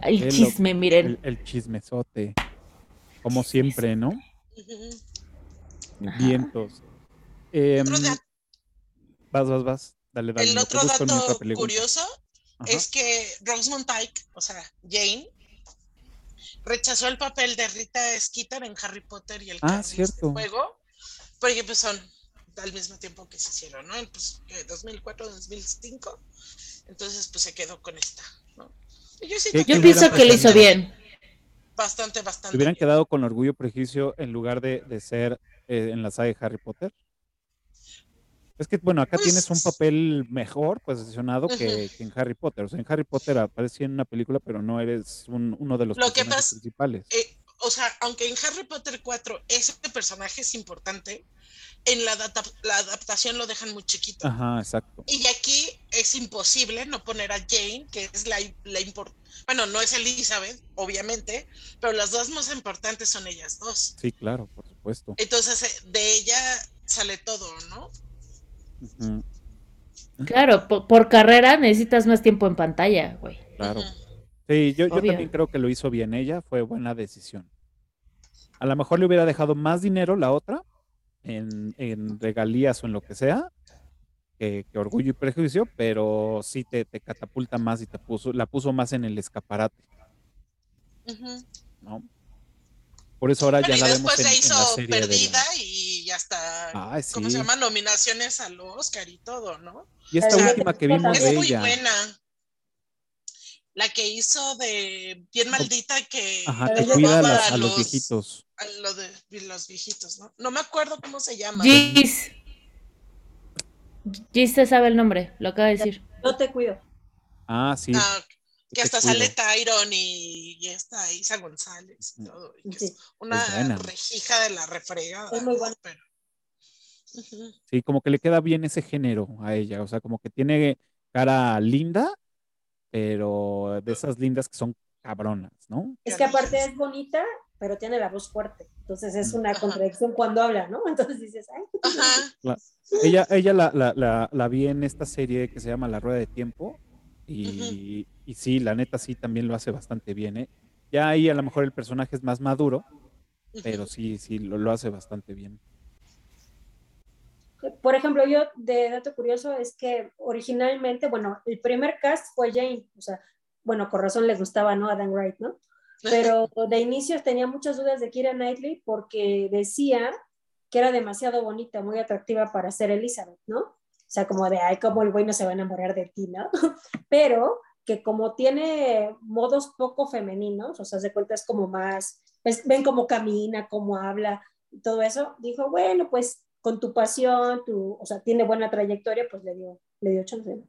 el Qué chisme, miren. El, el chismesote. Como siempre, ¿no? Ajá. Vientos. Otro dat- vas, vas, vas. Dale, dale. el otro dato curioso Ajá. es que Rosamund Pike, o sea, Jane, rechazó el papel de Rita Skeeter en Harry Potter y el Ah, cierto. Fuego, porque pues son al mismo tiempo que se hicieron, ¿no? En, Pues, ¿qué? 2004, 2005. Entonces, pues se quedó con esta, yo siento ¿Qué- Yo qué pienso hubieran que lo hizo bien. Bastante, ¿Se bastante. hubieran bien. quedado con orgullo prejuicio en lugar de, de ser eh, en la saga de Harry Potter? Es que, bueno, acá Pues- tienes un papel mejor posicionado que, que en Harry Potter. O sea, en Harry Potter aparecía en una película, pero no eres un- uno de los Lo que personajes pasa- principales. Eh, o sea, aunque en Harry Potter 4 ese personaje es importante, en la, adapta- la adaptación lo dejan muy chiquito. Ajá, exacto. Y aquí es imposible no poner a Jane, que es la, la impor- Bueno, no es Elizabeth, obviamente, pero las dos más importantes son ellas dos. Sí, claro, por supuesto. Entonces, eh, de ella sale todo, ¿no? Claro, por, por carrera necesitas más tiempo en pantalla, güey. claro. Sí, yo, también creo que lo hizo bien ella, fue buena decisión. A lo mejor le hubiera dejado más dinero la otra, en, en regalías o en lo que sea, que, que Orgullo y Prejuicio, pero sí te, te catapulta más y te puso, la puso más en el escaparate. ¿no? Por eso ahora Bueno, ya la vemos después en, la en hizo la serie de la- perdida y hasta, Ay, ¿cómo sí. se llama? Nominaciones al Oscar y todo, ¿no? Y esta última que vimos Es de muy ella, buena. La que hizo de Bien Maldita que ajá, que cuida a, robaba las- a los viejitos. a lo de los viejitos, ¿no? No me acuerdo cómo se llama. Gis. Gis te sabe el nombre, lo acaba de decir. No te cuido. Ah, sí. Ah, que hasta cuido. sale Tyron y, y esta Isa González y Ujú. todo. y que Sí. es una Es rejija de la refregada. Es muy buena. pero-. Sí, como que le queda bien ese género a ella, o sea, como que tiene cara linda, pero de esas lindas que son cabronas, ¿no? Es que aparte es bonita, pero tiene la voz fuerte. Entonces es una Ajá. contradicción cuando habla, ¿no? Entonces dices, ay, Ajá. Ella, ella la, la, la, la vi en esta serie que se llama La Rueda de Tiempo y, y sí, la neta sí también lo hace bastante bien, ¿eh? Ya ahí a lo mejor el personaje es más maduro, pero sí, sí, lo, lo hace bastante bien. Por ejemplo, yo de dato curioso es que originalmente, bueno, el primer cast fue Jane, o sea, bueno, con razón le gustaba, ¿no? Adam Wright, ¿no? Pero de inicio tenía muchas dudas de Kira Knightley porque decía que era demasiado bonita, muy atractiva para ser Elizabeth, ¿no? O sea, como de, ay, cómo el güey no se va a enamorar de ti, ¿no? Pero que como tiene modos poco femeninos, o sea, se cuenta es como más, pues, ven cómo camina, cómo habla, todo eso, dijo, bueno, pues con tu pasión, tu, o sea, tiene buena trayectoria, pues le dio, le dio chance. ¿no?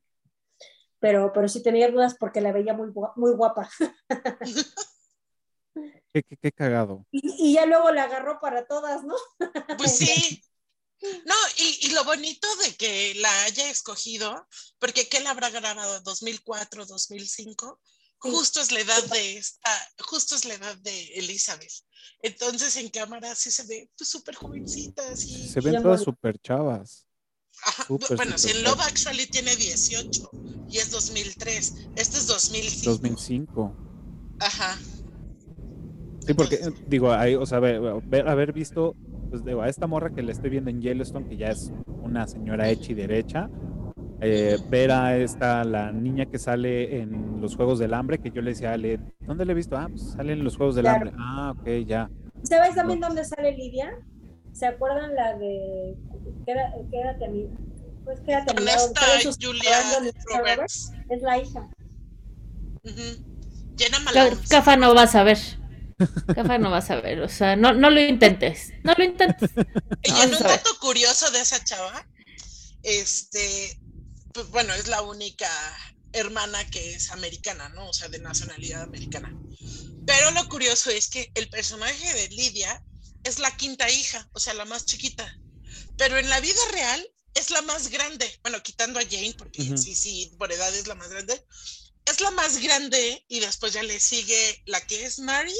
Pero, pero sí tenía dudas porque la veía muy, muy guapa. Qué, qué, qué cagado. Y, y ya luego la agarró para todas, ¿no? Pues sí. No, y, y lo bonito de que la haya escogido, porque ¿qué la habrá grabado? ¿2004, 2005? Justo es la edad de esta, justo es la edad de Elizabeth. Entonces en cámara sí se ve pues, súper jovencita, así. Se ven todas súper chavas. Ajá, bueno, si en Love. Actually tiene 18 y es 2003, este es 2005. 2005. Ajá. Sí, porque eh, digo, ahí, o sea, ver- ver- haber visto, pues digo, a esta morra que le estoy viendo en Yellowstone, que ya es una señora hecha y derecha, eh, ver a esta, la niña que sale en los Juegos del Hambre, que yo le decía a Ale, ¿dónde le he visto? Ah, pues sale en los Juegos del Claro. Hambre. Ah, ok, ya. ¿Sabes también dónde sale Lidia? ¿Se acuerdan la de Quédate, quédate a mí? Pues quédate a sus- Julia y Roberts. Es la hija. Ca- Malone. Cafa no vas a ver. Cafa no vas a ver. O sea, no, no lo intentes. No lo intentes. Y Vamos en un dato curioso de esa chava, este, pues bueno, es la única hermana que es americana, ¿no? O sea, de nacionalidad americana. Pero lo curioso es que el personaje de Lidia es la quinta hija, o sea, la más chiquita. Pero en la vida real es la más grande. Bueno, quitando a Jane, porque sí, sí, por edad es la más grande. Es la más grande y después ya le sigue la que es Mary,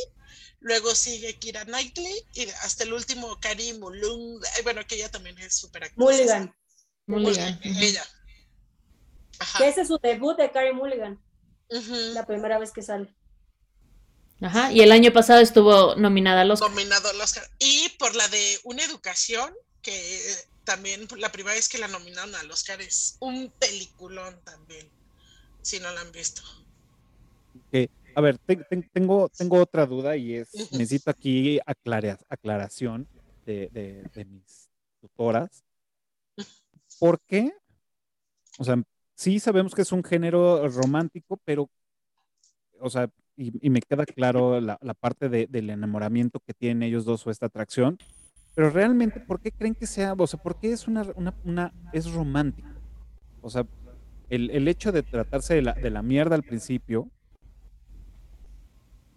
luego sigue Kira Knightley y hasta el último Carrie Mulung, bueno, que ella también es súper actriz. Mulligan. Mulligan. Mulligan, Ella. Ajá. Que ese es su debut de Carrie Mulligan, la primera vez que sale. Ajá. Y el año pasado estuvo nominada a los. Nominado al Oscar. Y por la de Una Educación, que también la primera vez que la nominaron al Oscar es un peliculón también, si no la han visto. Que, a ver, te- te- tengo, tengo otra duda y es, necesito aquí aclara- aclaración de, de- de mis tutoras. ¿Por qué? O sea, sí sabemos que es un género romántico, pero, o sea, y, me queda claro la, parte de- del enamoramiento que tienen ellos dos o esta atracción, pero realmente, ¿por qué creen que sea, o sea, por qué es una, una es romántico? O sea, el, el hecho de tratarse de la, de la mierda al principio,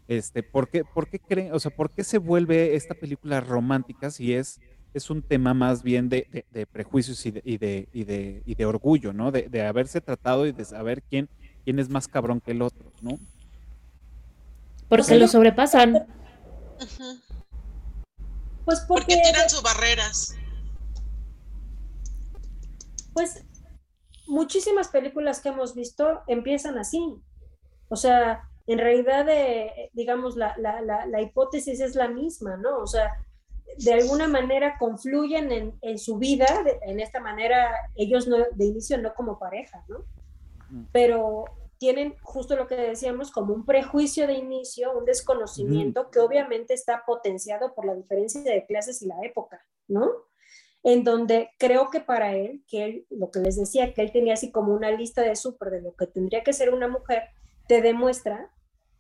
este, ¿por qué, por qué creen, o sea, por qué se vuelve esta película romántica si es, es un tema más bien de, de- de prejuicios y de, y de, y de, y de orgullo, ¿no? De, de haberse tratado y de saber quién, quién es más cabrón que el otro, ¿no? Porque lo sobrepasan. Pues Porque porque, tiran sus barreras. pues, muchísimas películas que hemos visto empiezan así. O sea, en realidad, eh, digamos, la, la, la, la hipótesis es la misma, ¿no? O sea, de alguna manera confluyen en, en su vida, de- en esta manera, ellos no, de inicio no como pareja, ¿no? Pero tienen justo lo que decíamos, como un prejuicio de inicio, un desconocimiento que obviamente está potenciado por la diferencia de clases y la época, ¿no? En donde creo que para él, que él, lo que les decía, que él tenía así como una lista de súper de lo que tendría que ser una mujer, te demuestra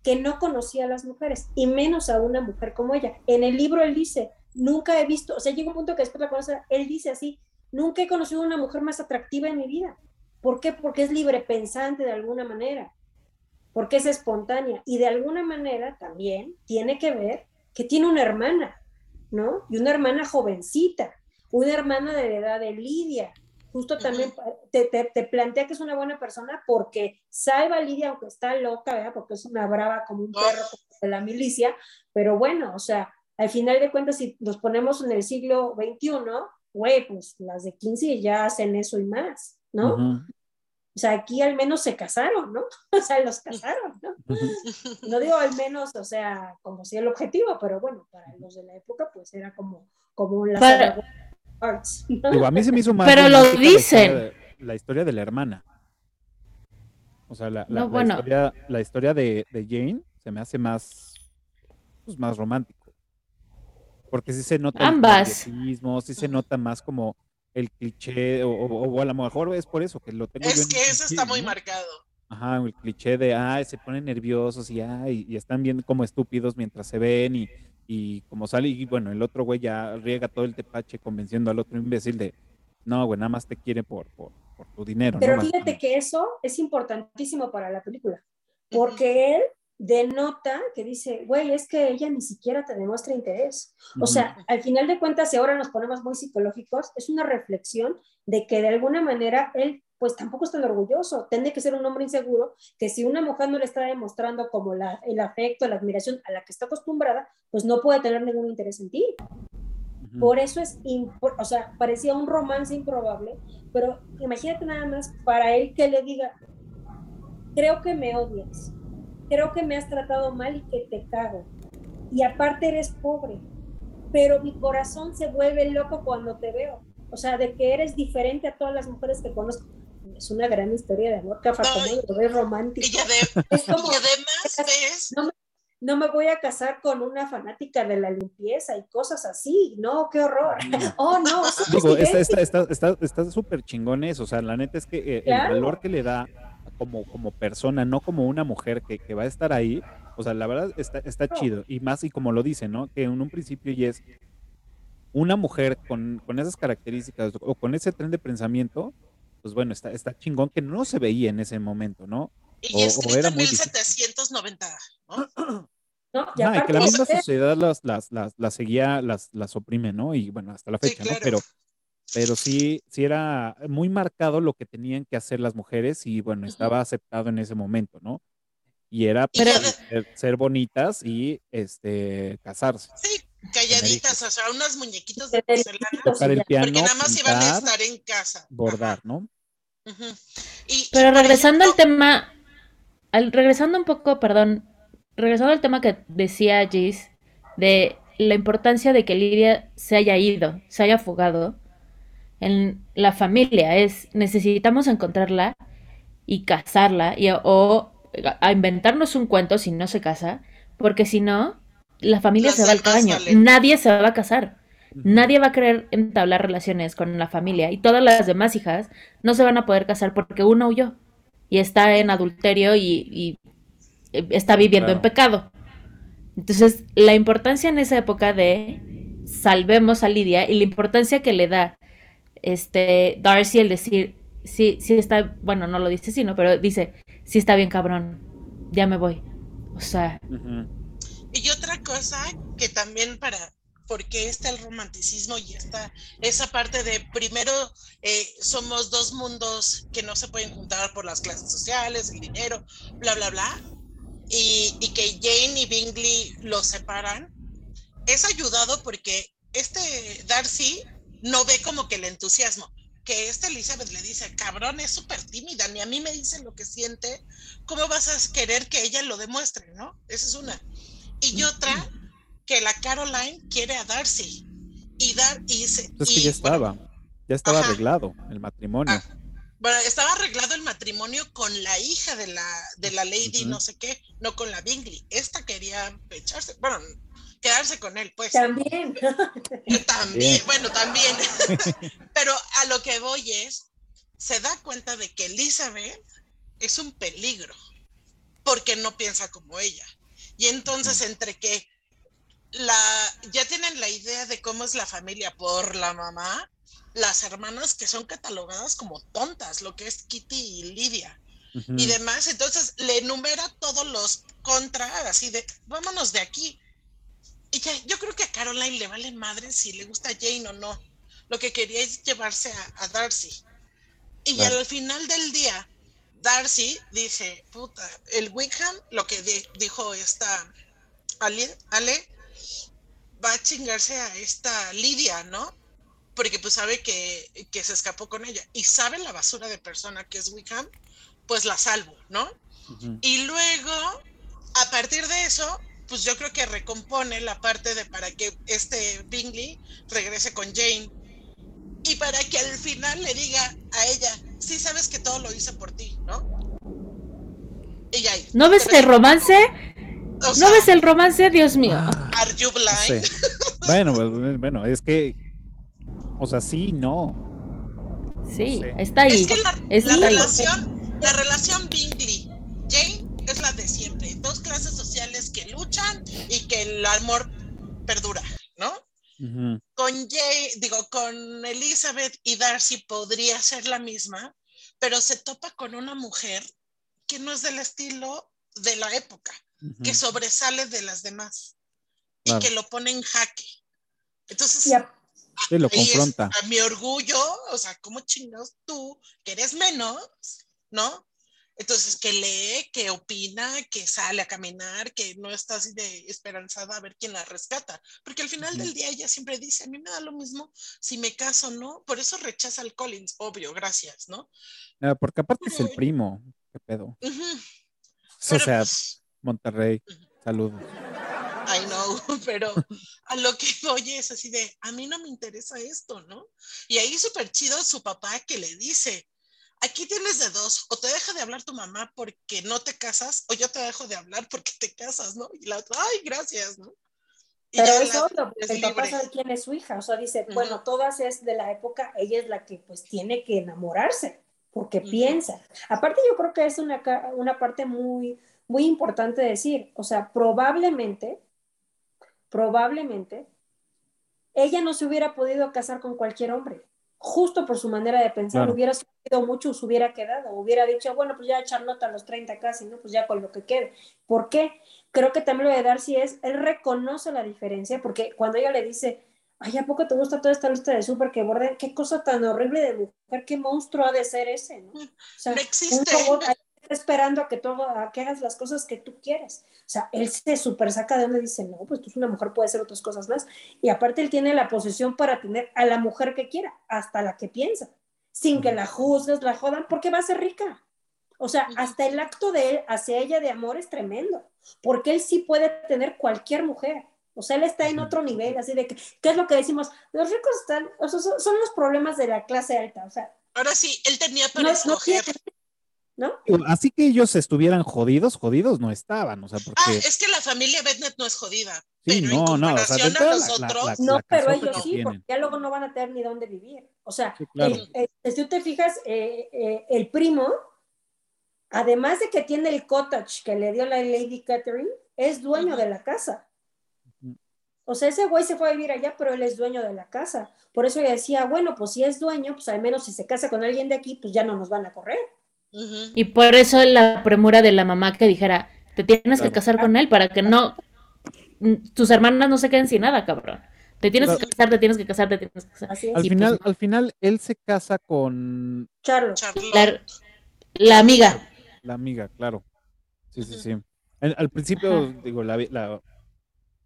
que no conocía a las mujeres, y menos a una mujer como ella. En el libro él dice, nunca he visto, o sea, llega un punto que después la conoce, él dice así, nunca he conocido una mujer más atractiva en mi vida. ¿Por qué? Porque es libre pensante de alguna manera, porque es espontánea y de alguna manera también tiene que ver que tiene una hermana, ¿no? Y una hermana jovencita, una hermana de la edad de Lidia. Justo también te, te- te plantea que es una buena persona porque salva a Lidia, aunque está loca, ¿verdad? Porque es una brava como un perro de la milicia, pero bueno, o sea, al final de cuentas, si nos ponemos en el siglo XXI, güey, pues las de 15 ya hacen eso y más, ¿no? O sea, aquí al menos se casaron, ¿no? O sea, los casaron, ¿no? No digo al menos, o sea, como si el objetivo, pero bueno, para los de la época, pues era como, como la Para- saga Arts, ¿no? Digo, a mí se me hizo más Pero lo romántica la dicen. historia de- La historia de la hermana. O sea, la, la- No, la bueno. historia, la historia de, de Jane se me hace más, pues, más romántico. Porque sí se nota el magnetismo, sí se nota más como el cliché, o, o- o a lo mejor es por eso que lo tengo Es que eso está cliché, muy ¿no? marcado. Ajá, el cliché de, ay, se ponen nerviosos y, ay, y están bien como estúpidos mientras se ven y, y como sale, y bueno, el otro güey ya riega todo el tepache convenciendo al otro imbécil de, no, güey, nada más te quiere por, por, por tu dinero. Pero fíjate que eso es importantísimo para la película, porque él denota que dice, güey, es que ella ni siquiera te demuestra interés. O sea, al final de cuentas, si ahora nos ponemos muy psicológicos, es una reflexión de que de alguna manera él pues tampoco es tan orgulloso, tiene que ser un hombre inseguro, que si una mujer no le está demostrando como la, el afecto, la admiración a la que está acostumbrada, pues no puede tener ningún interés en ti. Por eso es, o sea, parecía un romance improbable, pero imagínate nada más para él que le diga, creo que me odias, creo que me has tratado mal y que te cago, y aparte eres pobre, pero mi corazón se vuelve loco cuando te veo, o sea, de que eres diferente a todas las mujeres que conozco. Es una gran historia de amor, Cafa, No, como lo ves romántico. Y, Es como, y además ves, no, me- no me voy a casar con una fanática de la limpieza y cosas así, no, qué horror. Oh, no, es Digo, está evidente. está está está está súper chingón eso, o sea, la neta es que eh, Claro. el valor que le da como, como persona, no como una mujer que, que va a estar ahí, o sea, la verdad está, está chido, y más y como lo dice, ¿no? Que en un principio ya es una mujer con, con esas características o con ese tren de pensamiento, pues bueno, está, está chingón que no se veía en ese momento, ¿no? y o- o escrito era en muy difícil. 1790, ¿no? ¿no? Y y que la misma sociedad las, las, las, las seguía, las, las oprime, ¿no? Y bueno, hasta la Sí, fecha, ¿no? claro. Pero, pero sí, sí era muy marcado lo que tenían que hacer las mujeres y bueno, estaba aceptado en ese momento, ¿no? Y era Pero- pues, ser, ser bonitas y este casarse, Sí, calladitas, o sea, unas muñequitas de porcelana, tocar el piano, porque nada más iban a estar en casa. bordar, ¿no? Y- Pero y, regresando al ejemplo, tema, al, regresando un poco, perdón, regresando al tema que decía Gis, de la importancia de que Lidia se haya ido, se haya fugado en la familia, es necesitamos encontrarla y casarla y, o a inventarnos un cuento si no se casa, porque si no, la familia se va al caño, nadie se va a casar. Nadie va a querer entablar relaciones con la familia y todas las demás hijas no se van a poder casar porque una huyó y está en adulterio y, y, eh, está viviendo en pecado. Entonces, la importancia en esa época de salvemos a Lidia y la importancia que le da este Darcy el decir, sí, sí está, bueno, no lo dice sino pero dice, sí está bien cabrón, ya me voy. O sea. Y otra cosa que también para, porque está el romanticismo y está esa parte de primero eh, somos dos mundos que no se pueden juntar por las clases sociales, el dinero, bla, bla, bla, y, y que Jane y Bingley los separan, es ayudado porque este Darcy no ve como que el entusiasmo que esta Elizabeth le dice, cabrón, es súper tímida, ni a mí me dice lo que siente, ¿cómo vas a querer que ella lo demuestre, no? Esa es una. Y otra, que la Caroline quiere a Darcy. Y dar y se, Es que ya estaba, ya estaba arreglado el matrimonio. Ah, bueno, estaba arreglado el matrimonio con la hija de la, de la lady, no sé qué, no con la Bingley. Esta quería echarse, bueno, quedarse con él, pues. También. También, bueno, también. Pero a lo que voy es, se da cuenta de que Elizabeth es un peligro, porque no piensa como ella. Y entonces entre que la, ya tienen la idea de cómo es la familia por la mamá, las hermanas que son catalogadas como tontas, lo que es Kitty y Lidia. Y demás, entonces le enumera todos los contra, así de, vámonos de aquí y ya, yo creo que a Caroline le vale madre si le gusta Jane o no. Lo que quería es llevarse a, Darcy. Y al final del día, Darcy dice, puta, el Wickham, lo que dijo esta Ale, Ale, va a chingarse a esta Lidia, ¿no? Porque pues sabe que, que se escapó con ella. Y sabe la basura de persona que es Wickham, pues la salvo, ¿no? Y luego, a partir de eso, pues yo creo que recompone la parte de para que este Bingley regrese con Jane y para que al final le diga a ella, sí sabes que todo lo hice por ti, ¿no? Y ahí. ¿No ves el romance? ¿No ves el romance, Dios mío? Ah, Are you blind? bueno, pues, bueno, es que, o sea, sí, no. Sí, está ahí. Es que la, relación, la relación Bingley, Jane es la de siempre. Dos clases sociales que luchan y que el amor perdura, ¿no? Con Jay, digo, con Elizabeth y Darcy podría ser la misma, pero se topa con una mujer que no es del estilo de la época, que sobresale de las demás y que lo pone en jaque. Entonces, lo confronta. a mi orgullo, o sea, ¿cómo chingados tú, que eres menos, ¿no? Entonces, que lee, que opina, que sale a caminar, que no está así de esperanzada a ver quién la rescata. Porque al final del día ella siempre dice, a mí me da lo mismo si me caso o no. Por eso rechaza al Collins, obvio, gracias, ¿no? Ah, porque aparte es el primo, qué pedo. o sea, pues, Monterrey, saludos. I know, pero a lo que oye es así de, a mí no me interesa esto, ¿no? Y ahí súper chido su papá que le dice, aquí tienes de dos, o te deja de hablar tu mamá porque no te casas, o yo te dejo de hablar porque te casas, ¿no? Y la otra, ay, gracias, ¿no? Pero eso, el papá sabe quién es su hija, o sea, dice, bueno, todas es de la época, ella es la que pues tiene que enamorarse, porque piensa. Aparte yo creo que es una, una parte muy, muy importante decir, o sea, probablemente, probablemente, ella no se hubiera podido casar con cualquier hombre justo por su manera de pensar, hubiera sido mucho, se hubiera quedado, hubiera dicho, bueno, pues ya echar nota a los 30 casi, ¿no? Pues ya con lo que quede. ¿Por qué? Creo que también lo de Darcy es, él reconoce la diferencia, porque cuando ella le dice, ay, ¿a poco te gusta toda esta lista de súper que borde? Qué cosa tan horrible de mujer, qué monstruo ha de ser ese, ¿no? O sea, no existe esperando a que, todo, a que hagas las cosas que tú quieres. O sea, él se super saca de donde dice, no, pues tú eres una mujer, puede hacer otras cosas más. Y aparte él tiene la posesión para tener a la mujer que quiera, hasta la que piensa, sin que la juzgues, la jodan, porque va a ser rica. O sea, hasta el acto de él hacia ella de amor es tremendo, porque él sí puede tener cualquier mujer. O sea, él está en otro nivel, así de que, ¿qué es lo que decimos? Los ricos están, o sea, son, los problemas de la clase alta, o sea. Ahora sí, él tenía para escoger. ¿no? Así que ellos estuvieran jodidos, jodidos no estaban, o sea, porque... Ah, es que la familia Bennett no es jodida. Sí, pero no, no, o sea, de nosotros... no, pero ellos sí, porque ya luego no van a tener ni dónde vivir. O sea, si tú te fijas, eh, eh, el primo, además de que tiene el cottage que le dio la Lady Catherine, es dueño de la casa. O sea, ese güey se fue a vivir allá, pero él es dueño de la casa. Por eso ella decía, bueno, pues si es dueño, pues al menos si se casa con alguien de aquí, pues ya no nos van a correr. Y por eso la premura de la mamá que dijera, te tienes que casar con él para que no, tus hermanas no se queden sin nada, cabrón. Te tienes Claro. que casar, te tienes que casar, te tienes que casar. Al Y final, pues- al final, él se casa con Charlo. Charlotte. La, la amiga. la amiga, claro. Sí, sí, sí. Al, al principio, Ajá. digo, la, la-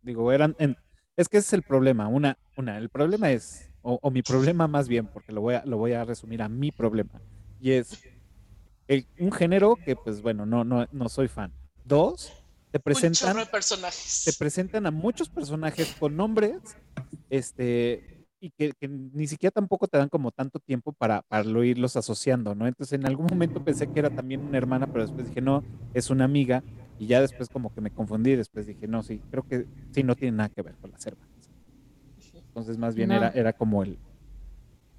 digo, eran, en- es que ese es el problema. Una, una, el problema es, o, o mi problema más bien, porque lo voy a, lo voy a resumir a mi problema, y es el- un género que, pues bueno, no, no, no soy fan. Dos, te presentan, personajes. te presentan a muchos personajes con nombres, este, y que, que ni siquiera tampoco te dan como tanto tiempo para, para lo irlos asociando, ¿no? Entonces en algún momento pensé que era también una hermana, pero después dije, no, es una amiga, y ya después como que me confundí, después dije, no, sí, creo que sí, no tiene nada que ver con las hermanas. Entonces más bien No. era, era como el...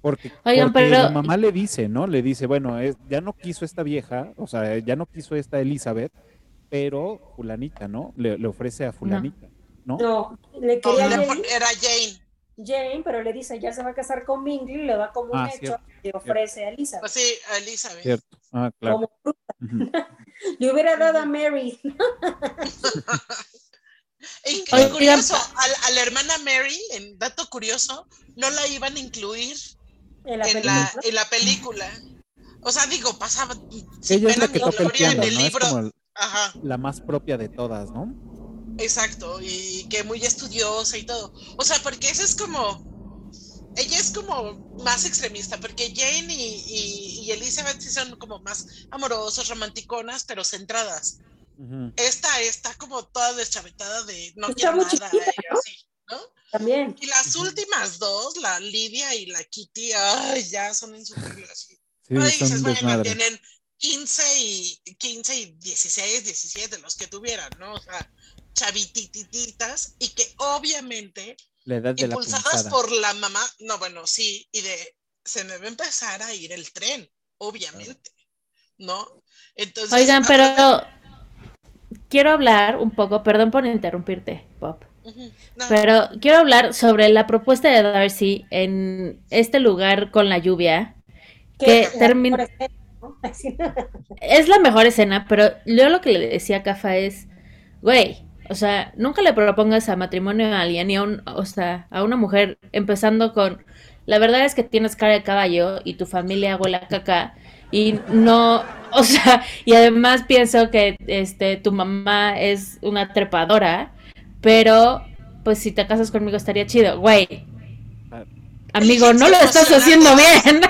Porque, Oigan, porque la mamá le dice, ¿no? Le dice, bueno, es, ya no quiso esta vieja, o sea, ya no quiso esta Elizabeth, pero fulanita, ¿no? Le, le ofrece a fulanita, ¿no? No, le quería le Jane, era Jane. Jane, pero le dice, ya se va a casar con Bingley, le da como un Ah, hecho y ofrece a Elizabeth. Pues sí, a Elizabeth. Cierto. Ah, claro. Como fruta. Le hubiera dado a Mary. Y, y Oigan, curioso, a, la- a la hermana Mary, en dato curioso, no la iban a incluir En la en película. la, en la película. O sea, digo, pasaba. Ella es la que toca el piano, en el ¿no? Es libro. Ajá, la más propia de todas, ¿no? exacto. Y que muy estudiosa y todo. O sea, porque esa es como. Ella es como más extremista, porque Jane y, y- y Elizabeth sí son como más amorosas, romanticonas, pero centradas. Esta está como toda deschavetada de no quiero nada chiquita, y así, ¿no? También. Y las últimas dos, la Lidia y la Kitty, ay, ya son insufribles. así. Sí, ay, son dices, un bueno, desmadre. tienen 15 y 15 y 16, 17, los que tuvieran, ¿no? O sea, chavitititas y que obviamente La edad de la impulsadas por la mamá, no, bueno, sí, y de se me va a empezar a ir el tren, obviamente, ¿no? Entonces, Oigan, ah, pero quiero hablar un poco, perdón por interrumpirte, Pop, no, pero quiero hablar sobre la propuesta de Darcy en este lugar con la lluvia. Que la termin- mejor escena, ¿no? Es la mejor escena, pero yo lo que le decía a Cafa es, güey, o sea, nunca le propongas a matrimonio a alguien y a, un, o sea, a una mujer empezando con, la verdad es que tienes cara de caballo y tu familia huele a caca y no, o sea, y además pienso que este tu mamá es una trepadora, pero pues si te casas conmigo estaría chido, güey. Ah. Amigo, no lo estás haciendo bien.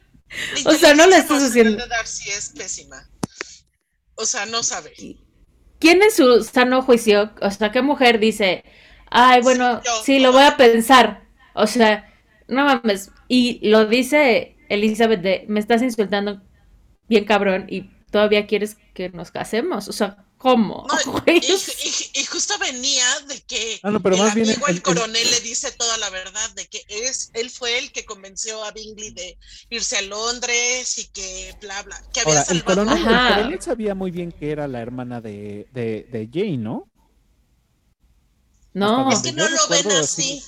o sea, no lo estás haciendo. Darcy es pésima. O sea, no sabe. ¿Quién en su sano juicio, o sea, qué mujer dice, ay, bueno, Sí, yo. sí, lo voy a pensar? O sea, no mames. Y lo dice Elizabeth de, me estás insultando bien cabrón y todavía quieres que nos casemos. O sea, ¿cómo? No, y, y- y justo venía de que Ah, no, pero el más bien amigo, el- el, el- coronel, le dice toda la verdad, de que es, él fue el que convenció a Bingley de irse a Londres y que bla, bla, que había Ahora, el salvado. coronel, el Ajá. coronel sabía muy bien que era la hermana de, de, de Jane, ¿no? No, Es que no lo ven así.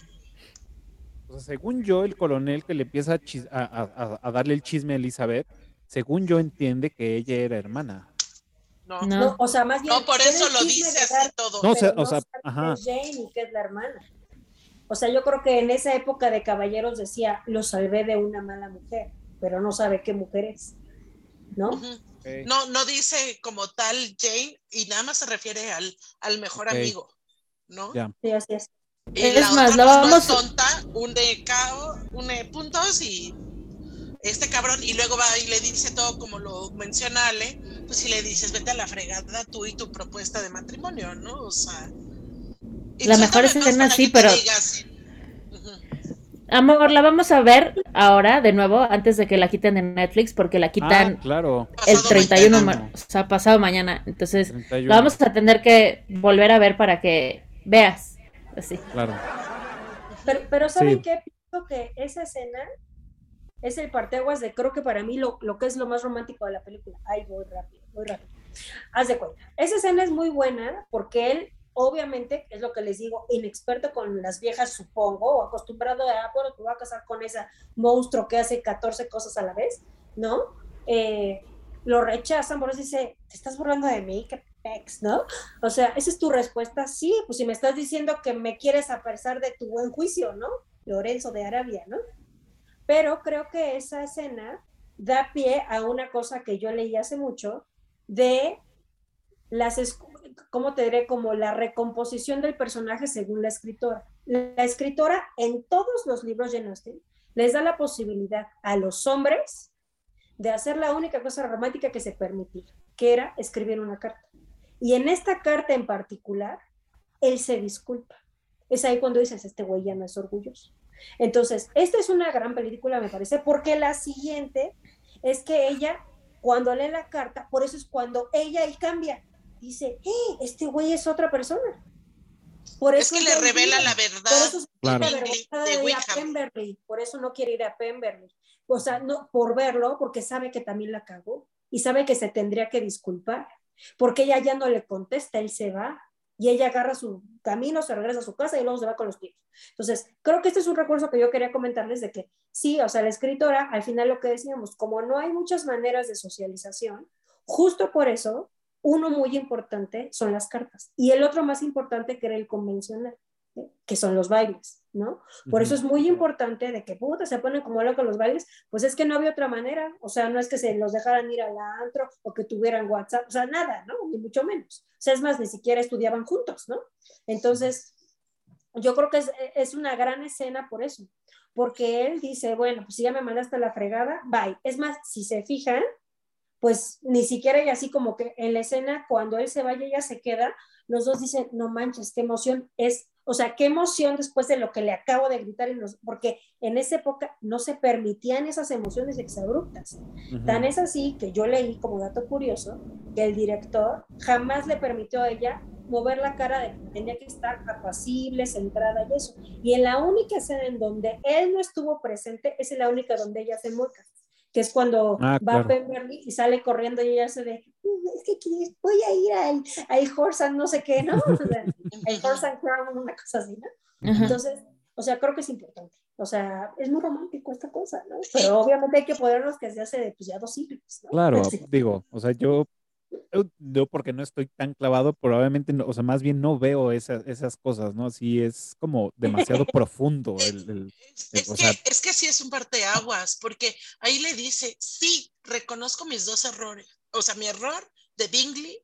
O sea, según yo, el coronel que le empieza a- a- a darle el chisme a Elizabeth, según yo entiende que ella era hermana. No, no. O sea, más bien. No, por eso lo dice de así todo. No, o sea, o sea, ajá. Jane y que es la hermana. O sea, yo creo que en esa época de caballeros decía, lo salvé de una mala mujer, pero no sabe qué mujer es. ¿no? No, no dice como tal Jane y nada más se refiere al, al mejor amigo, ¿no? Ya. Sí, así es. Y Es la más, otra la vamos- tonta, une cao, une puntos y este cabrón, y luego va y le dice todo como lo menciona Ale, pues si le dices, vete a la fregada tú y tu propuesta de matrimonio, ¿no? O sea. La mejor escena sí, pero-. Amor, la vamos a ver ahora de nuevo, antes de que la quiten de Netflix, porque la Ah, quitan claro. el Pasado 31, mañana. ma- o sea, pasado mañana. Entonces, 31, la vamos a tener que volver a ver para que veas. Así. Claro. Pero, pero ¿saben Sí. qué? Pienso que esa escena es el parteaguas de, creo que para mí, lo, lo que es lo más romántico de la película. Ay, voy rápido, voy rápido. Haz de cuenta. Esa escena es muy buena porque él obviamente, es lo que les digo, inexperto con las viejas, supongo, o acostumbrado a, ah, bueno, te voy a casar con ese monstruo que hace 14 cosas a la vez, ¿no? Eh, lo rechazan, por eso dice, te estás burlando de mí, qué pex, ¿no? O sea, esa es tu respuesta, sí, pues si me estás diciendo que me quieres a pesar de tu buen juicio, ¿no? Lorenzo de Arabia, ¿no? Pero creo que esa escena da pie a una cosa que yo leí hace mucho de las, ¿cómo te diré? Como la recomposición del personaje según la escritora. La escritora en todos los libros de Austen les da la posibilidad a los hombres de hacer la única cosa romántica que se permitía, que era escribir una carta. Y en esta carta en particular, él se disculpa. Es ahí cuando dices, este güey ya no es orgulloso. Entonces, esta es una gran película, me parece, porque la siguiente es que ella, cuando lee la carta, por eso es cuando ella y cambia, dice, eh, este güey es otra persona. Por eso es que le revela la verdad. Por eso, claro. de ir a Pemberley, por eso no quiere ir a Pemberley. O sea, no por verlo, porque sabe que también la cagó y sabe que se tendría que disculpar, porque ella ya no le contesta, él se va y ella agarra su camino, se regresa a su casa y luego se va con los tíos. Entonces, creo que este es un recurso que yo quería comentarles de que sí, o sea, la escritora, al final lo que decíamos, como no hay muchas maneras de socialización, justo por eso, uno muy importante son las cartas y el otro más importante que era el convencional que son los bailes, ¿no? Por eso es muy importante de que puta se ponen como locos los bailes, pues es que no había otra manera, o sea, no es que se los dejaran ir al antro o que tuvieran WhatsApp, o sea, nada, ¿no? Ni mucho menos. O sea, es más, ni siquiera estudiaban juntos, ¿no? Entonces, yo creo que es, es una gran escena por eso, porque él dice, bueno, pues si ya me mandaste la fregada, bye. Es más, si se fijan, pues ni siquiera y así como que en la escena, cuando él se vaya, ella se queda, los dos dicen, no manches, qué emoción es o sea, qué emoción después de lo que le acabo de gritar, porque en esa época no se permitían esas emociones exabruptas. Tan es así que yo leí como dato curioso que el director jamás le permitió a ella mover la cara de que tenía que estar apacible, centrada y eso. Y en la única escena en donde él no estuvo presente es en la única donde ella se mueca que es cuando ah, va a Pemberley y sale corriendo y ella se de, mm, es que voy a ir al, al Horse and no sé qué, ¿no? el Horse and Crown, una cosa así, ¿no? Entonces, o sea, creo que es importante. O sea, es muy romántico esta cosa, ¿no? Pero obviamente hay que ponernos que se hace de pues ya dos siglos, ¿no? Claro, digo, o sea, yo yo porque no estoy tan clavado, probablemente, no, o sea, más bien no veo esas, esas cosas, ¿no? Sí, es como demasiado profundo. El, es, que, es que sí es un parteaguas, porque ahí le dice, sí, reconozco mis dos errores, o sea, mi error de Bingley,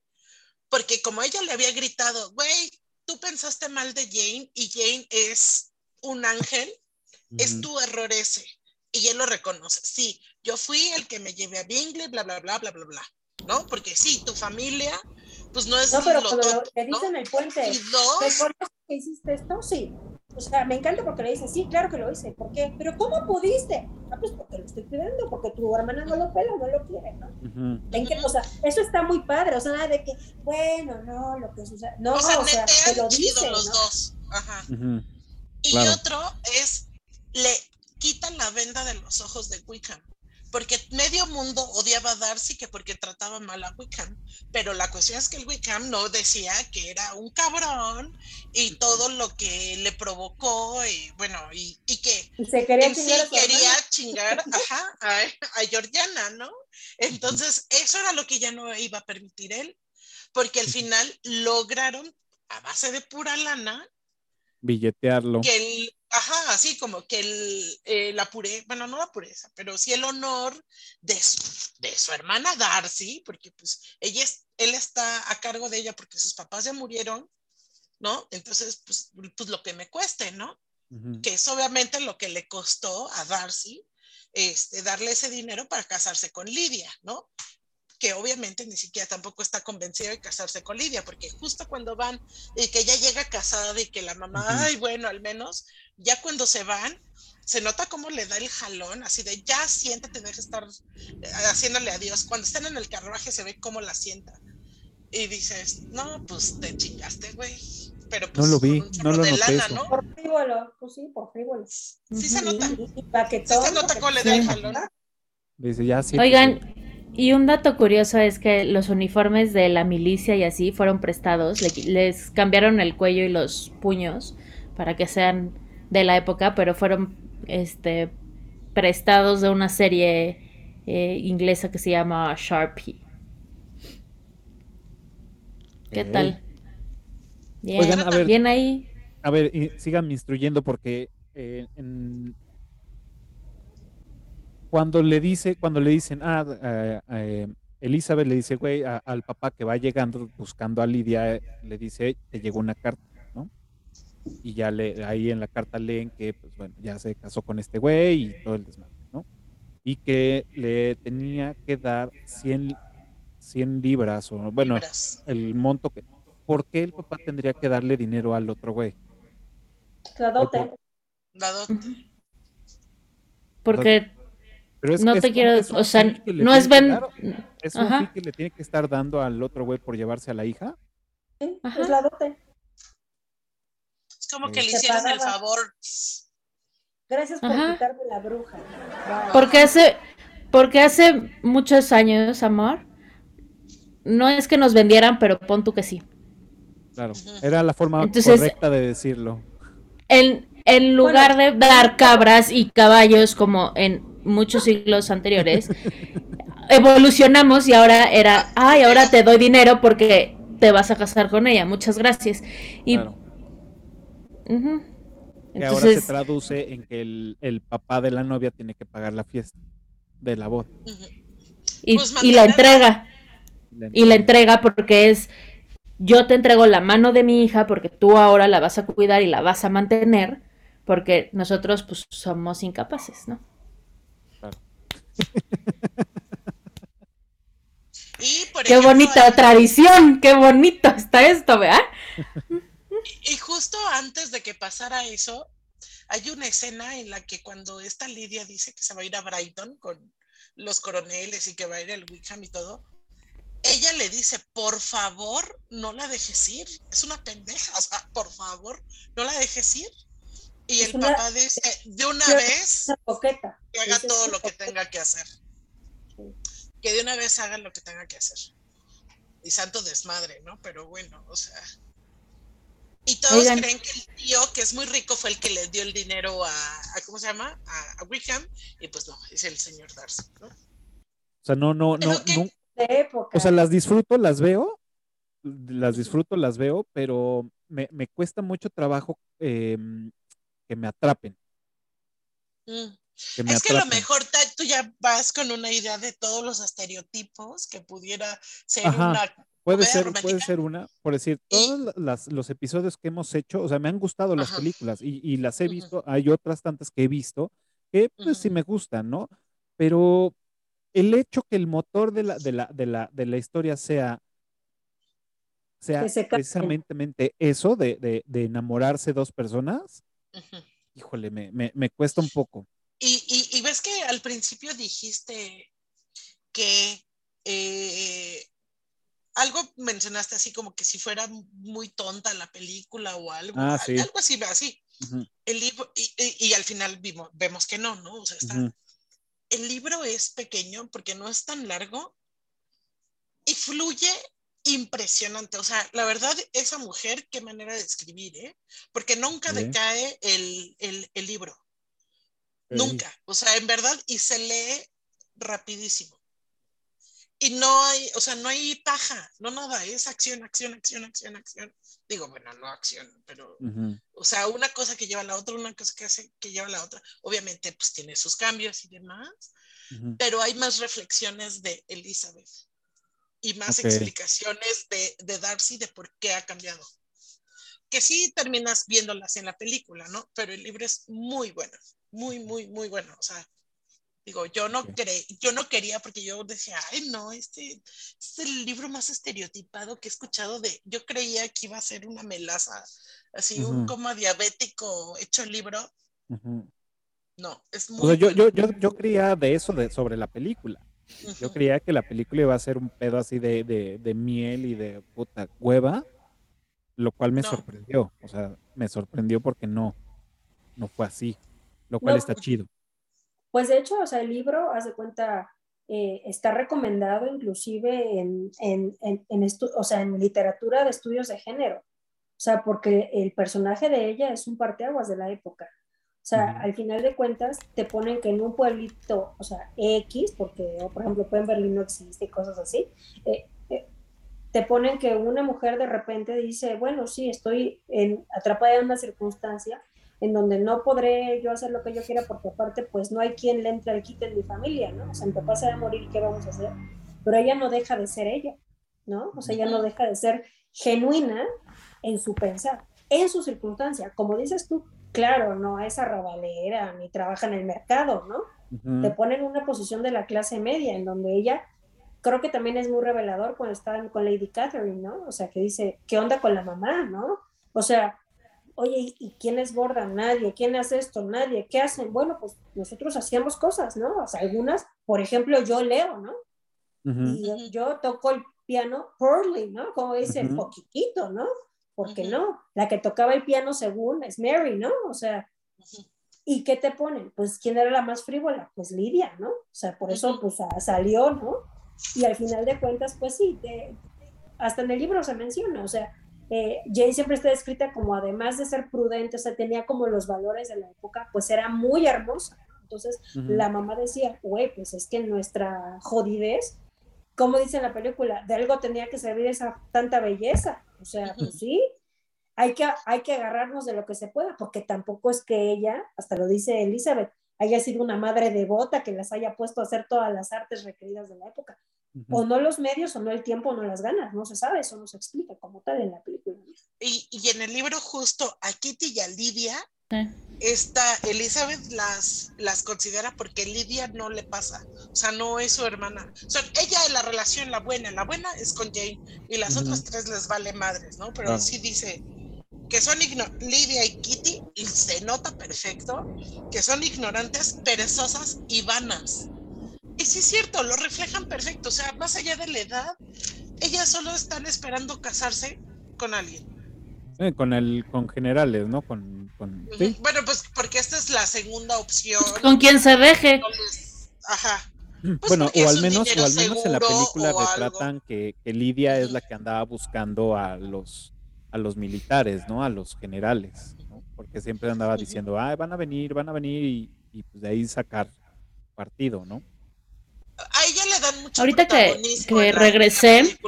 porque como ella le había gritado, güey, tú pensaste mal de Jane y Jane es un ángel, es tu error ese. Y él lo reconoce, sí, yo fui el que me llevé a Bingley, bla, bla, bla, bla, bla, bla. ¿No? Porque sí, tu familia, pues no es. No, pero cuando le dicen el puente, ¿recuerdas que hiciste esto? Sí. O sea, me encanta porque le dicen, sí, claro que lo hice. ¿Por qué? ¿Pero cómo pudiste? Ah, pues porque lo estoy pidiendo, porque tu hermana no lo pela, no lo quiere, ¿no? O sea, eso está muy padre, o sea, nada de que, bueno, no, lo que sucede. No, o sea, o sea te lo dice, los ¿no? dos. Ajá. Y otro es, le quitan la venda de los ojos de Wickham porque medio mundo odiaba a Darcy que porque trataba mal a Wickham, pero la cuestión es que el Wickham no decía que era un cabrón y todo lo que le provocó y bueno, y, que se quería chingar, sí quería chingar a, a Georgiana, ¿no? Entonces, eso era lo que ya no iba a permitir él, porque al final lograron, a base de pura lana, billetearlo. Que ajá, así como que el, eh, la pureza, bueno, no la pureza, pero sí el honor de su, de su hermana Darcy, porque pues ella es, él está a cargo de ella porque sus papás ya murieron, ¿no? Entonces, pues, pues lo que me cueste, ¿no? Que es obviamente lo que le costó a Darcy este, darle ese dinero para casarse con Lidia, ¿no? Que obviamente ni siquiera tampoco está convencida de casarse con Lidia, porque justo cuando van y que ella llega casada y que la mamá, ay, bueno, al menos, ya cuando se van, se nota cómo le da el jalón, así de ya siéntate, deja estar eh, haciéndole adiós. Cuando están en el carruaje se ve cómo la sienta. Y dices, no, pues te chingaste, güey. Pero pues, no lo vi, no lo noté. ¿no? Por frívolo, pues sí, por frívolo. Sí se nota. Sí se nota cómo le da el jalón. Dice, ya sí. Oigan, y un dato curioso es que los uniformes de la milicia y así fueron prestados, les cambiaron el cuello y los puños para que sean de la época, pero fueron este, prestados de una serie eh, inglesa que se llama Sharpie. ¿Qué tal? Bien, a ver, bien ahí. A ver, sigan instruyendo porque eh, cuando le dice, cuando le dicen, ah, eh, eh, Elizabeth le dice, güey, al papá que va llegando buscando a Lidia, le dice, te llegó una carta, ¿no? Y ya le, ahí en la carta leen que, pues bueno, ya se casó con este güey y todo el desmadre, ¿no? Y que le tenía que dar 100, 100 libras, o bueno, el monto que... ¿Por qué el papá tendría que darle dinero al otro güey? La dote. La dote. Porque no te quiero, o sea, no es ven... ¿Es un que le tiene que estar dando al otro güey por llevarse a la hija? Sí, es la dote. Es como que le hicieron el favor. Gracias por quitarme la bruja. Porque hace, porque hace muchos años, amor, no es que nos vendieran, pero pon tú que sí. Claro, era la forma correcta de decirlo. En, en lugar de dar cabras y caballos como en muchos siglos anteriores, evolucionamos y ahora era, ay, ahora te doy dinero porque te vas a casar con ella, muchas gracias. Y, ahora se traduce en que el, papá de la novia tiene que pagar la fiesta de la boda. Y, pues y la entrega. Y la entrega porque es, yo te entrego la mano de mi hija porque tú ahora la vas a cuidar y la vas a mantener porque nosotros pues somos incapaces, ¿no? Qué bonita tradición, qué bonito está esto, ¿verdad? Y, justo antes de que pasara eso, hay una escena en la que cuando esta Lidia dice que se va a ir a Brighton con los coroneles y que va a ir al Wickham y todo, ella le dice, por favor, no la dejes ir. Es una pendeja, o sea, por favor, no la dejes ir. Y el papá dice, de una vez, que haga todo lo que tenga que hacer que de una vez hagan lo que tenga que hacer. Y santo desmadre, ¿no? Pero bueno, o sea. Y todos creen que el tío, que es muy rico, fue el que le dio el dinero a, ¿cómo se llama? A, Wickham, y pues no, es el señor Darcy, ¿no? O sea, no, no, no, no. O sea, las disfruto, las veo, las disfruto, las veo, pero me, me cuesta mucho trabajo em, que me atrapen. Mm. Es que a lo mejor tú ya vas con una idea de todos los estereotipos que pudiera ser una. Puede ser, puede ser una, por decir, todos los episodios que hemos hecho, o sea, me han gustado las películas y, las he visto, hay otras tantas que he visto que pues sí me gustan, ¿no? Pero el hecho que el motor de la, de la, de la, de la historia sea, sea precisamente eso, de, de, enamorarse dos personas, híjole, me, me, me cuesta un poco. Y, ves que al principio dijiste que eh, algo mencionaste así como que si fuera muy tonta la película o algo, ah, algo así, así. El libro, y, al final vemos que no, ¿no? O sea, está, el libro es pequeño porque no es tan largo y fluye impresionante. O sea, la verdad, esa mujer, qué manera de escribir, ¿eh? Porque nunca decae el, el libro. Nunca. O sea, en verdad, y se lee rapidísimo. Y no hay, o sea, no hay paja, no nada, es acción, acción, acción, acción, acción. Digo, bueno, no acción, pero, o sea, una cosa que lleva a la otra, una cosa que hace que lleva a la otra. Obviamente, pues tiene sus cambios y demás, pero hay más reflexiones de Elizabeth y más explicaciones de, de Darcy de por qué ha cambiado. Que sí terminas viéndolas en la película, ¿no? Pero el libro es muy bueno muy, muy, muy bueno. O sea, digo, yo no yo no quería porque yo decía, ay, no, este, es el libro más estereotipado que he escuchado de, yo creía que iba a ser una melaza, así, un coma diabético hecho libro. No, es muy... yo, yo, yo, yo, creía de eso de, sobre la película. Yo creía que la película iba a ser un pedo así de, de, miel y de puta hueva, lo cual me sorprendió. O sea, me sorprendió porque no, no fue así lo cual está chido. Pues de hecho, o sea, el libro, haz de cuenta, eh, está recomendado inclusive en, en, en, en o sea, en literatura de estudios de género. O sea, porque el personaje de ella es un parteaguas de la época. O sea, al final de cuentas te ponen que en un pueblito, o sea, X, porque por ejemplo en Berlín no existe y cosas así, eh, eh, te ponen que una mujer de repente dice, bueno, sí, estoy en, atrapada en una circunstancia en donde no podré yo hacer lo que yo quiera porque aparte pues no hay quien le entre al quite en mi familia, ¿no? O sea, mi papá se va a morir, ¿qué vamos a hacer? Pero ella no deja de ser ella, ¿no? O sea, ella no deja de ser genuina en su pensar, en su circunstancia. Como dices tú, claro, no es arrabalera ni trabaja en el mercado, ¿no? Te pone en una posición de la clase media en donde ella creo que también es muy revelador cuando está con Lady Catherine, ¿no? O sea, que dice, ¿qué onda con la mamá, no? O sea, oye, ¿y quién es gorda? Nadie. ¿Quién hace esto? Nadie. ¿Qué hacen? Bueno, pues nosotros hacíamos cosas, ¿no? O sea, algunas, por ejemplo, yo leo, ¿no? Y yo toco el piano poorly, ¿no? Como dicen, poquitito, ¿no? ¿Por qué no? La que tocaba el piano según es Mary, ¿no? O sea, ¿y qué te ponen? Pues, ¿quién era la más frívola? Pues Lidia, ¿no? O sea, por eso, pues, salió, ¿no? Y al final de cuentas, pues sí, hasta en el libro se menciona, o sea, eh, Jane siempre está descrita como además de ser prudente, o sea, tenía como los valores de la época, pues era muy hermosa. Entonces la mamá decía, güey, pues es que nuestra jodidez, como dice en la película, de algo tenía que servir esa tanta belleza. O sea, pues sí, hay que, hay que agarrarnos de lo que se pueda, porque tampoco es que ella, hasta lo dice Elizabeth, haya sido una madre devota que las haya puesto a hacer todas las artes requeridas de la época. O no los medios, o no el tiempo, o no las ganas, no se sabe, eso no se explica como tal en la película. Y, y en el libro justo a Kitty y a Lidia, esta Elizabeth las, las considera porque Lidia no le pasa, o sea, no es su hermana. O sea, ella es la relación, la buena, la buena es con Jane, y las otras tres les vale madres, ¿no? Pero sí dice, que son Lidia y Kitty, y se nota perfecto que son ignorantes, perezosas y vanas. Y sí es cierto, lo reflejan perfecto. O sea, más allá de la edad, ellas solo están esperando casarse con alguien. con el, con generales, ¿no? Con, Bueno, pues porque esta es la segunda opción. Con quien se deje. Ajá. Pues bueno, o al menos, o al menos en la película retratan que, que, Lidia es la que andaba buscando a los a los militares, ¿no? A los generales, ¿no? Porque siempre andaba diciendo, ah, van a venir, van a venir y, y pues de ahí sacar partido, ¿no? A ella le dan mucho Ahorita que, que regresé,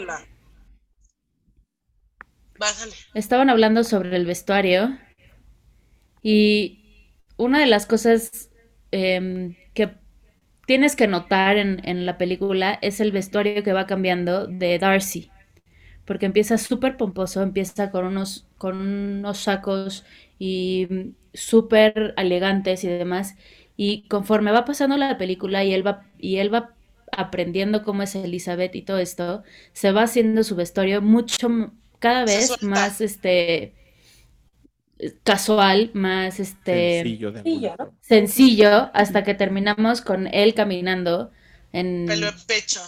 estaban hablando sobre el vestuario y una de las cosas eh, que tienes que notar en, en la película es el vestuario que va cambiando de Darcy porque empieza súper pomposo, empieza con unos, con unos sacos y súper elegantes y demás. Y conforme va pasando la película y él va, y él va aprendiendo cómo es Elizabeth y todo esto, se va haciendo su vestuario mucho, cada vez más, este, casual, más, este, sencillo, sencillo, hasta que terminamos con él caminando en, pecho.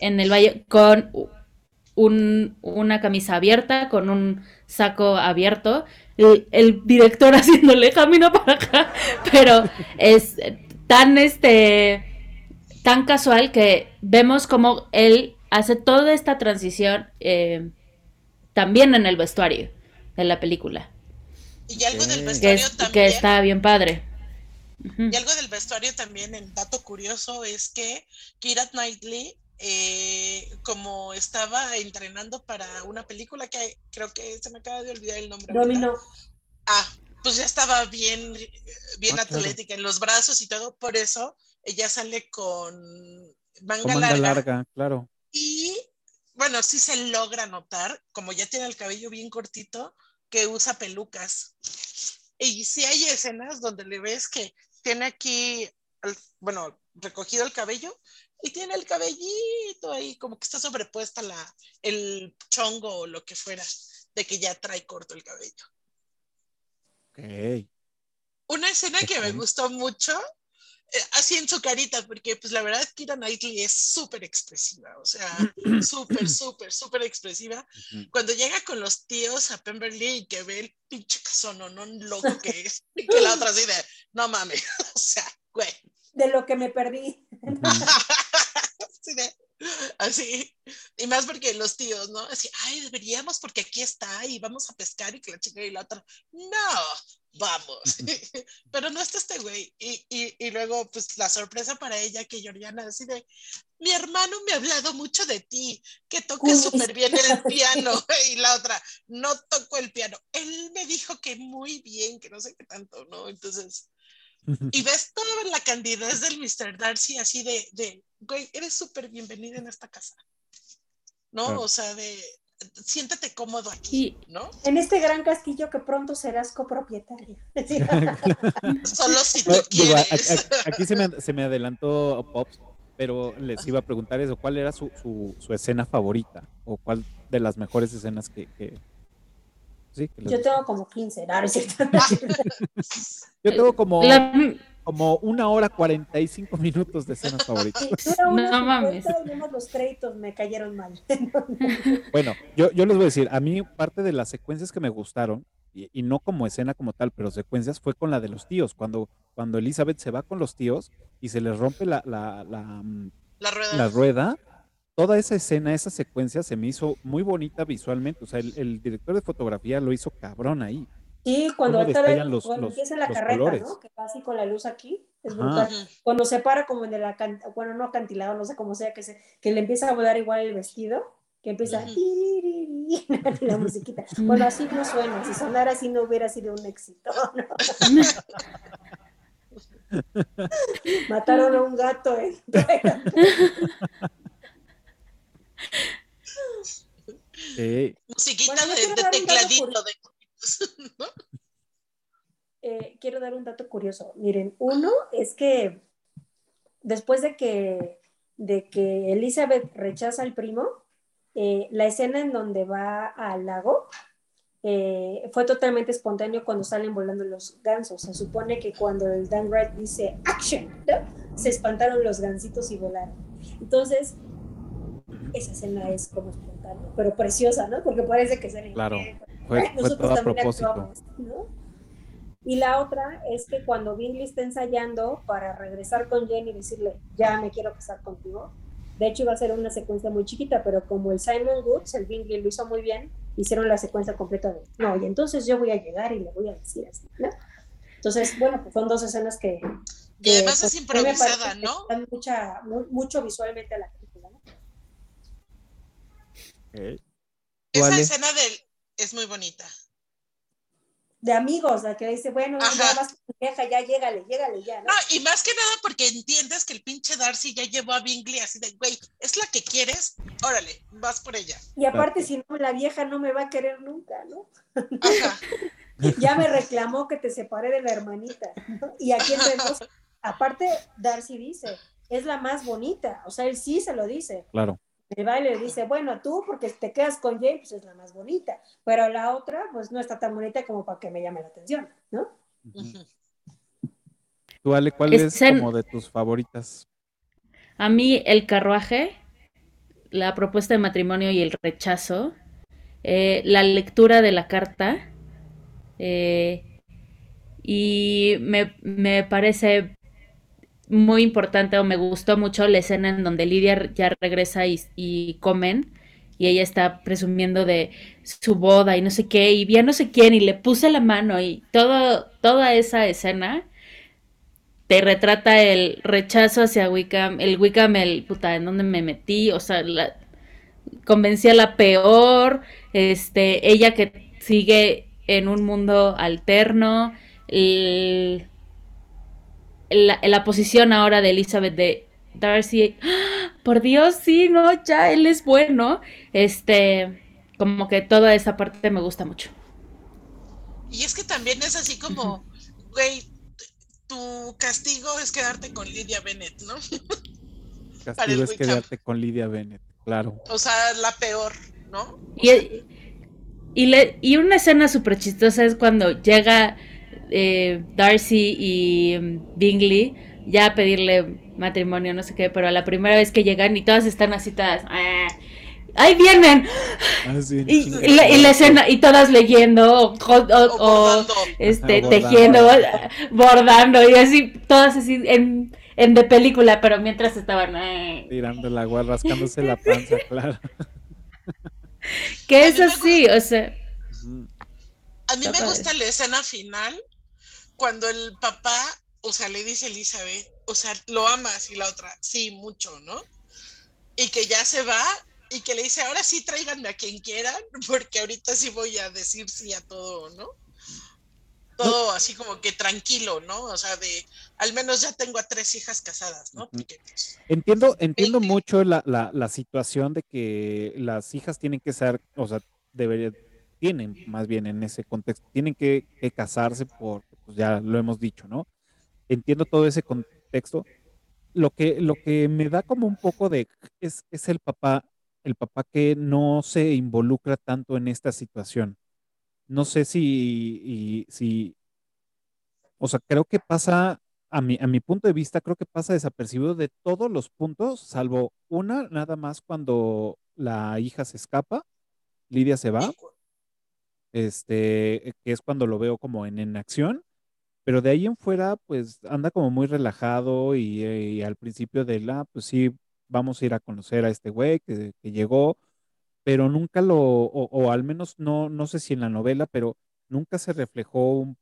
en el valle con una camisa abierta con un saco abierto, el, director haciéndole camino para acá, pero es tan este tan casual que vemos como él hace toda esta transición eh, también en el vestuario de la película. Y algo del vestuario que, también. Que está bien padre. Y algo del vestuario también, el dato curioso es que Kira Knightley eh, como estaba entrenando para una película que creo que se me acaba de olvidar el nombre. Domino. Ah, pues ya estaba bien, bien ah, atlética en los brazos y todo, por eso ella sale con manga, manga larga. claro. Y bueno, sí se logra notar, como ya tiene el cabello bien cortito, que usa pelucas. Y sí hay escenas donde le ves que tiene aquí, bueno, recogido el cabello y tiene el cabellito ahí, como que está sobrepuesta la, el chongo o lo que fuera, de que ya trae corto el cabello. Ok. Una escena que me gustó mucho, así en su carita, porque pues la verdad Kira Knightley es súper expresiva, o sea, súper, súper, súper expresiva. Cuando llega con los tíos a Pemberley y que ve el pinche casón, no loco que es, y que la otra así de, no mames, o sea, güey. De lo que me perdí. Así, de- así. Y más porque los tíos, ¿no? Así, ay, deberíamos porque aquí está y vamos a pescar y que la chica y la otra, no, vamos. Pero no está este güey. Y, y, y luego, pues la sorpresa para ella que Georgiana así de, mi hermano me ha hablado mucho de ti, que tocas Uy. súper bien el piano. Y la otra, no toco el piano. Él me dijo que muy bien, que no sé qué tanto, ¿no? Entonces, y ves toda la candidez del Mr. Darcy así de, de güey, eres súper bienvenida en esta casa. ¿No? Claro. O sea, de, siéntate cómodo aquí, Y ¿no? En este gran castillo que pronto serás copropietario. Solo si tú quieres. aquí se me, se me adelantó Pops, pero les iba a preguntar eso, ¿cuál era su, su, su escena favorita? ¿O cuál de las mejores escenas que... que- sí, que les Yo tengo como 15, ¿no? ¿No es cierto? Yo tengo como, la- como una hora 45 minutos de escenas favoritas. Una No mames. 50 y nomás los créditos me cayeron mal. Bueno, yo, yo les voy a decir, a mí parte de las secuencias que me gustaron, y, y no como escena como tal, pero secuencias fue con la de los tíos, cuando, cuando Elizabeth se va con los tíos y se les rompe la, la, la, mm, La rueda. la rueda, toda esa escena, esa secuencia se me hizo muy bonita visualmente, o sea, el, el director de fotografía lo hizo cabrón ahí. Sí, cuando, vez- los- cuando los- empieza la carreta, colores. ¿no? Que va así con la luz aquí, es brutal. Cuando se para como en el acantilado, bueno, no acantilado, no sé cómo sea, que, se, que le empieza a volar igual el vestido, que empieza. "Tiririri", la musiquita. Bueno, así no suena, si sonara así no hubiera sido un éxito. ¿no? Mataron a un gato, ¿eh? Sí, Musiquita Bueno, de, de tecladito. De... ¿no? Eh, quiero dar un dato curioso. Miren, uno es que después de que, de que Elizabeth rechaza al primo, eh, la escena en donde va al lago eh, fue totalmente espontáneo cuando salen volando los gansos. Se supone que cuando el Dan Wright dice action, ¿no? se espantaron los gansitos y volaron. Entonces, esa escena es como espontánea, pero preciosa, ¿no? Porque parece que se Claro. Fue, fue nosotros todo a también propósito. actuamos, ¿no? Y la otra es que cuando Bingley está ensayando para regresar con Jane y decirle, ya me quiero casar contigo, de hecho iba a ser una secuencia muy chiquita, pero como el Simon Woods, el Bingley lo hizo muy bien, hicieron la secuencia completa de, no, y entonces yo voy a llegar y le voy a decir así, ¿no? Entonces, bueno, pues son dos escenas que... Y además pues, es me improvisada, que ¿no? dan mucha, mu- mucho visualmente a la película, ¿no? Esa escena del es muy bonita. De amigos, la que dice, bueno, ya vas con tu vieja, ya llégale, llégale, ya, ¿no? No, y más que nada porque entiendes que el pinche Darcy ya llevó a Bingley así de, güey, ¿es la que quieres? Órale, vas por ella. Y aparte, si no, la vieja no me va a querer nunca, ¿no? Ajá. Ya me reclamó que te separé de la hermanita. ¿no? Y aquí entre nos, aparte, Darcy dice, es la más bonita. O sea, él sí se lo dice. Claro. El baile dice, bueno, tú porque te quedas con Jane, pues es la más bonita. Pero la otra, pues no está tan bonita como para que me llame la atención, ¿no? Tú, Ale, ¿cuál es como de tus favoritas? A mí el carruaje, la propuesta de matrimonio y el rechazo, eh, la lectura de la carta, eh, y me, me parece muy importante o me gustó mucho la escena en donde Lidia ya regresa y, comen y ella está presumiendo de su boda y no sé qué y vi no sé quién y le puse la mano y todo, toda esa escena te retrata el rechazo hacia Wickham, el Wickham, el puta, en dónde me metí, o sea, la, convencí a la peor, este, ella que sigue en un mundo alterno, el- la, la posición ahora de Elizabeth de Darcy, ¡ah! por Dios, sí, no, ya, él es bueno, este, como que toda esa parte me gusta mucho. Y es que también es así como, güey, tu castigo es quedarte con Lidia Bennett, ¿no? Para Castigo el es quedarte con Lidia Bennett, claro. O sea, la peor, ¿no? Y, y, le- y una escena súper chistosa es cuando llega eh, Darcy y mm, Bingley ya a pedirle matrimonio, no sé qué, pero la primera vez que llegan y todas están así todas, "Ah, ¡ahí vienen! Ah, sí, Y, la, y la escena, y todas leyendo, o, o- O o, bordando. este, bordando. tejiendo, bordando, y así, todas así, en, en de película, pero mientras estaban eh. tirando el agua, rascándose la panza, claro. que eso sí, o sea. A mí me gusta la escena final cuando el papá, o sea, le dice a Elizabeth, o sea, lo amas y la otra, sí, mucho, ¿no? Y que ya se va y que le dice, ahora sí tráiganme a quien quieran, porque ahorita sí voy a decir sí a todo, ¿no? Todo así como que tranquilo, ¿no? O sea, de al menos ya tengo a tres hijas casadas, ¿no? Pues, entiendo, entiendo mucho la, la, la, situación de que las hijas tienen que ser, o sea, deberían, tienen más bien en ese contexto, tienen que, que casarse por, pues ya lo hemos dicho, ¿no? Entiendo todo ese contexto. Lo que, lo que me da como un poco de, es, es el papá el papá que no se involucra tanto en esta situación. No sé si, si, o sea, creo que pasa, a mi, a mi punto de vista, creo que pasa desapercibido de todos los puntos, salvo una, nada más cuando la hija se escapa, Lidia se va, este, que es cuando lo veo como en, en acción, pero de ahí en fuera, pues anda como muy relajado y, y al principio de la, pues sí, vamos a ir a conocer a este güey que, llegó, pero nunca lo, o, al menos no, no sé si en la novela, pero nunca se reflejó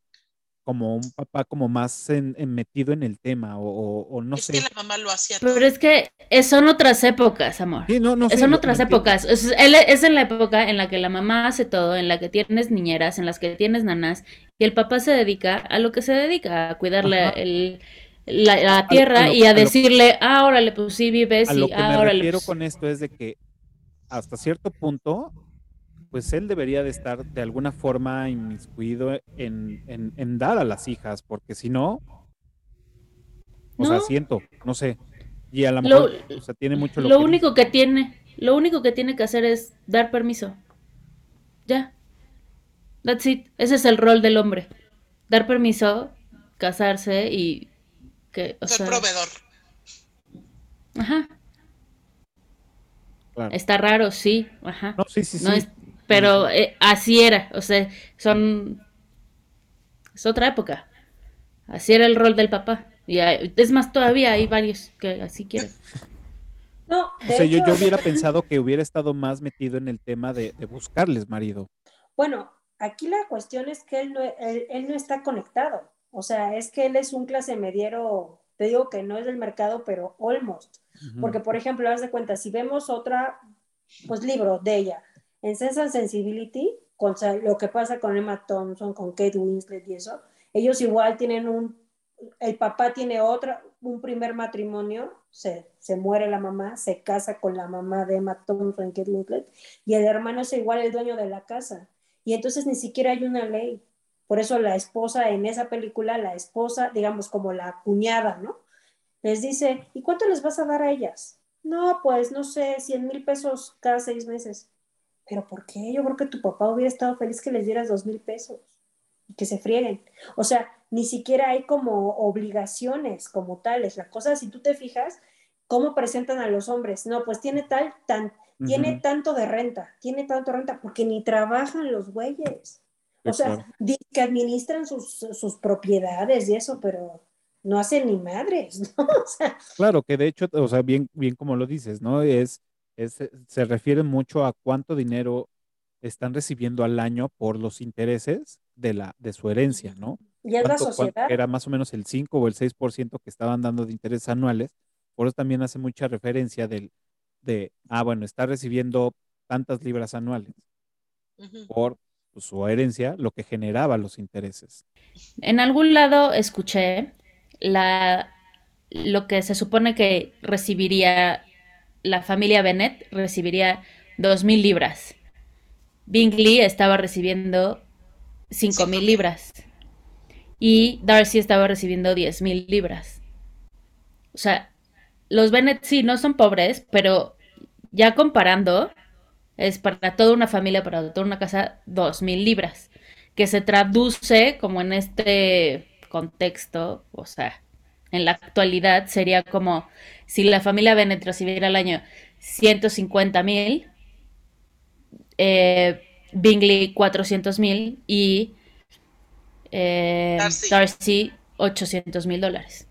como un papá como más metido en el tema o, no sé. Es que la mamá lo hacía. Pero es que son otras épocas, amor. Sí, no, no, son otras épocas. Es, es, en la época en la que la mamá hace todo, en la que tienes niñeras, en las que tienes nanas, y el papá se dedica a lo que se dedica, a cuidarle el la, tierra y a, decirle, ah, órale, pues sí vives a lo que me refiero con esto es de que hasta cierto punto, pues él debería de estar de alguna forma inmiscuido en, en, dar a las hijas, porque si no, o sea, siento, no sé. Y a lo mejor, o sea, tiene mucho lo, único que tiene, lo único que tiene que hacer es dar permiso. Ya. That's it. Ese es el rol del hombre. Dar permiso, casarse y ser proveedor. Ajá. Está raro, sí, ajá. No, sí, sí, sí. Pero eh, así era, o sea, son... Es otra época. Así era el rol del papá. Y es más, todavía hay varios que así quieren. No, o sea, yo, yo, hubiera pensado que hubiera estado más metido en el tema de, buscarles marido. Bueno, aquí la cuestión es que él no, él no está conectado. O sea, es que él es un clase mediero, te digo que no es del mercado, pero almost. Porque, por ejemplo, haz de cuenta, si vemos otra, pues libro de ella, en Sense and Sensibility, lo que pasa con Emma Thompson, con Kate Winslet y eso, ellos igual tienen un, el papá tiene otra, un primer matrimonio, se, se muere la mamá, se casa con la mamá de Emma Thompson, Kate Winslet, y el hermano es igual el dueño de la casa. Y entonces ni siquiera hay una ley. Por eso la esposa en esa película, la esposa, digamos como la cuñada, ¿no? Les dice, ¿y cuánto les vas a dar a ellas? No, pues no sé, 100 mil pesos cada seis meses. ¿Pero por qué? Yo creo que tu papá hubiera estado feliz que les dieras dos mil pesos y que se frieguen. O sea, ni siquiera hay como obligaciones como tales. La cosa, si tú te fijas, ¿cómo presentan a los hombres? No, pues tiene tal, tan, tiene tanto de renta, tiene tanto renta, porque ni trabajan los güeyes. O sea, que administran sus, propiedades y eso, pero no hacen ni madres, ¿no? claro, que de hecho, o sea, bien, bien como lo dices, ¿no? Es, es, se refiere mucho a cuánto dinero están recibiendo al año por los intereses de, la, de su herencia, ¿no? Y es la sociedad. Era más o menos el 5 o el 6% que estaban dando de intereses anuales. Por eso también hace mucha referencia del, de, ah, bueno, está recibiendo tantas libras anuales por pues, su herencia lo que generaba los intereses. En algún lado escuché la, lo que se supone que recibiría la familia Bennett, recibiría dos mil libras. Bingley estaba recibiendo cinco mil libras y Darcy estaba recibiendo diez mil libras. O sea, los Bennett sí no son pobres, pero ya comparando, es para toda una familia, para toda una casa, dos mil libras, que se traduce como en este contexto, o sea, en la actualidad sería como si la familia Bennett recibiera al año 150 mil, eh, Bingley 400 mil y eh, Darcy. 800 mil dólares.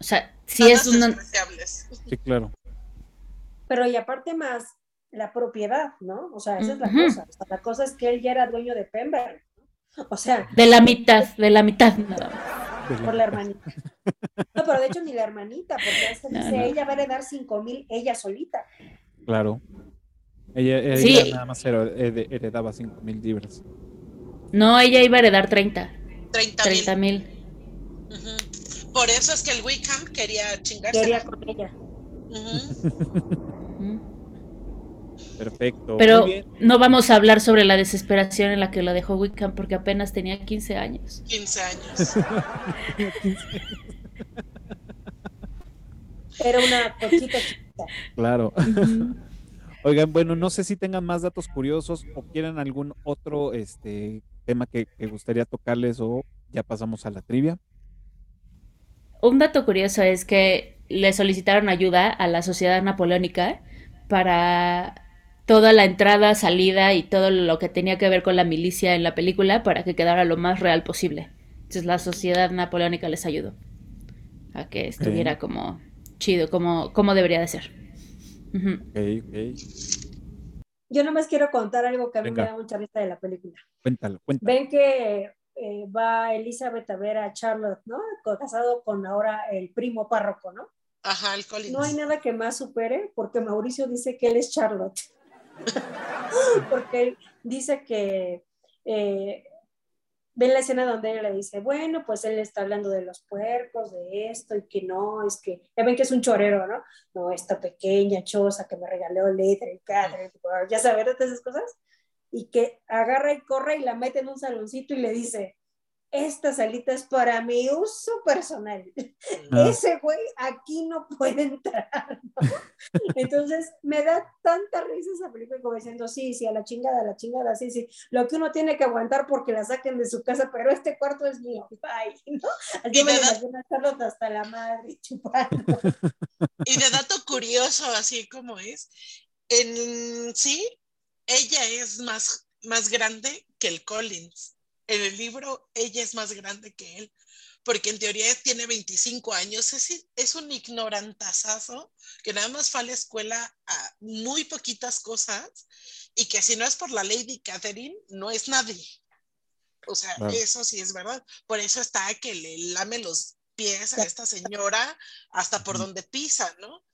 sea, sí es Todas una... despreciables. Sí, claro. Pero y aparte más la propiedad, ¿no? O sea, esa es la cosa. O sea, la cosa es que él ya era dueño de Pemberley. ¿no? O sea, De la mitad, de la mitad. nada más. La- por la hermanita. No, pero de hecho ni la hermanita, porque No, dice, no. ella va a heredar 5 mil ella solita. Claro. Ella, ella Sí. nada más her- her- heredaba 5 mil libras. No, ella iba a heredar 30. 30 30 mil. Por eso es que el Wickham quería chingarse. Quería con ella. Perfecto. Pero no vamos a hablar sobre la desesperación en la que lo dejó Wickham porque apenas tenía 15 años. 15 años. Era una cochita chiquita. Claro. Oigan, bueno, no sé si tengan más datos curiosos o quieren algún otro este tema que, que gustaría tocarles o ya pasamos a la trivia. Un dato curioso es que le solicitaron ayuda a la sociedad napoleónica para toda la entrada, salida y todo lo que tenía que ver con la milicia en la película para que quedara lo más real posible. Entonces la sociedad napoleónica les ayudó a que estuviera como chido, como, como debería de ser. Yo nomás quiero contar algo que a mí Venga. me da mucha risa de la película. Cuéntalo, cuéntalo. Ven que eh, va Elizabeth a ver a Charlotte, ¿no? Casado con ahora el primo párroco, ¿no? Ajá, el Collins. No hay nada que más supere porque Mauricio dice que él es Charlotte. porque él dice que eh, ven la escena donde ella le dice, bueno, pues él está hablando de los puercos, de esto, y que no, es que, ya ven que es un chorero, ¿no? No, esta pequeña choza que me regaló Catherine, ya sabes, todas esas cosas. Y que agarra y corre y la mete en un saloncito y le dice, esta salita es para mi uso personal. Ah. Ese güey aquí no puede entrar. ¿no? Entonces me da tanta risa esa película como diciendo, sí, sí, a la chingada, a la chingada, sí, sí. Lo que uno tiene que aguantar porque la saquen de su casa, pero este cuarto es mío. Ay, ¿no? Así Y me imagino hasta la madre chupando. Y de dato curioso, así como es, en sí, ella es más, más grande que el Collins. En el libro, ella es más grande que él, porque en teoría tiene 25 años. Es, es un ignorantazazo que nada más fue a la escuela a muy poquitas cosas y que si no es por la Lady Catherine, no es nadie. O sea, eso sí es verdad. Por eso está que le lame los pies a esta señora hasta por donde pisa, ¿no?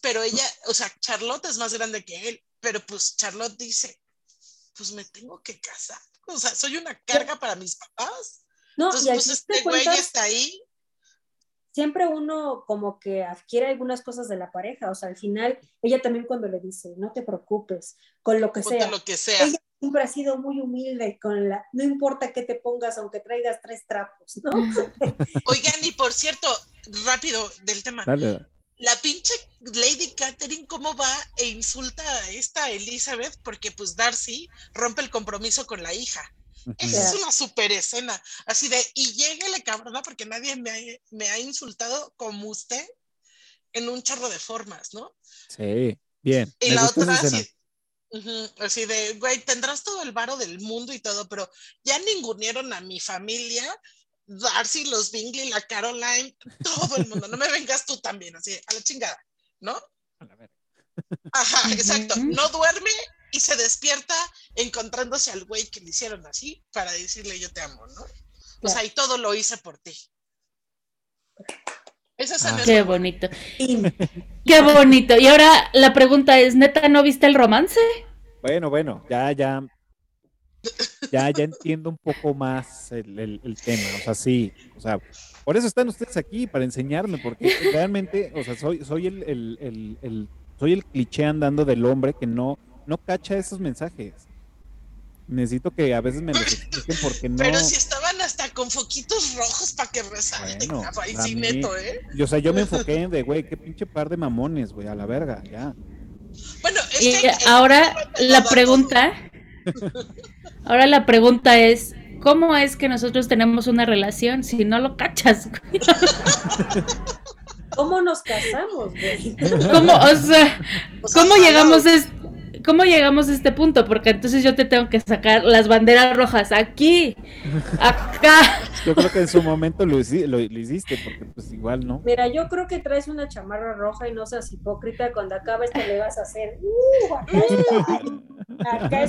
Pero ella, o sea, Charlotte es más grande que él, pero pues Charlotte dice, pues me tengo que casar. O sea, soy una carga para mis papás. No, Entonces, y pues este de güey cuentas, está ahí. siempre uno como que adquiere algunas cosas de la pareja. O sea, al final, ella también cuando le dice, no te preocupes, con lo que sea. lo que sea. Ella siempre ha sido muy humilde con la, no importa qué te pongas, aunque traigas tres trapos, ¿no? Oigan, y por cierto, rápido del tema. Dale. La pinche Lady Catherine, ¿cómo va e insulta a esta Elizabeth? Porque pues Darcy rompe el compromiso con la hija. Esa es una super escena. Así de, y lléguele cabrona porque nadie me ha, me ha insultado como usted en un chorro de formas, ¿no? Sí, bien. Y me la otra así, ujú, así de, güey, tendrás todo el varo del mundo y todo, pero ya ningunearon a mi familia, Darcy, los Bingley, la Caroline, todo el mundo. No me vengas tú también, así, a la chingada, ¿no? A la verga. Ajá, exacto. No duerme y se despierta encontrándose al güey que le hicieron así para decirle yo te amo, ¿no? O sea, y todo lo hice por ti. Esa Ah. es Qué bonito. Qué bonito. Y ahora la pregunta es, ¿neta no viste el romance? Bueno, bueno, ya, ya. Ya, ya entiendo un poco más el, el- el tema. O sea, sí. O sea, por eso están ustedes aquí, para enseñarme, porque realmente, o sea, soy, soy el, el- el- el- soy el cliché andando del hombre que no, no cacha esos mensajes. Necesito que a veces me los expliquen porque no. Pero si estaban hasta con foquitos rojos para que resalten. Bueno, Ahí sí, mí- neto, ¿eh? y, o sea, yo me enfoqué en de, güey, qué pinche par de mamones, güey, a la verga, ya. Bueno, es Y que. ahora la todo- pregunta, ahora la pregunta es, ¿cómo es que nosotros tenemos una relación si no lo cachas? güey? ¿Cómo nos casamos, güey? ¿Cómo, o sea, O sea, cómo llegamos a es- ¿cómo llegamos a este punto? Porque entonces yo te tengo que sacar las banderas rojas aquí, acá. Yo creo que en su momento lo, lo, hiciste, porque pues igual, ¿no? Mira, yo creo que traes una chamarra roja y no seas hipócrita. Cuando acabes te le vas a hacer. Uh, acá Acá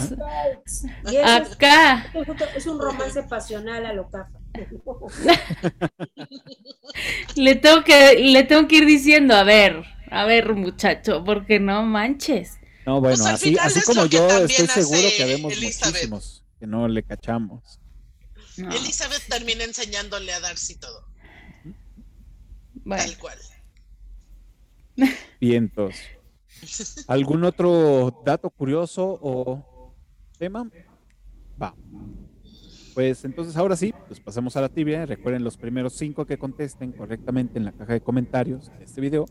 acá. Es, un romance pasional a lo cafa. le tengo que, le tengo que ir diciendo, a ver, a ver, muchacho, porque no manches. No, bueno, pues así, así como yo estoy seguro que vemos muchísimos que no le cachamos. Elizabeth termina enseñándole a Darcy todo. Tal cual. Vientos. ¿Algún otro dato curioso o tema? Va. Pues entonces ahora sí, pues pasamos a la tibia. Recuerden los primeros cinco que contesten correctamente en la caja de comentarios de este video.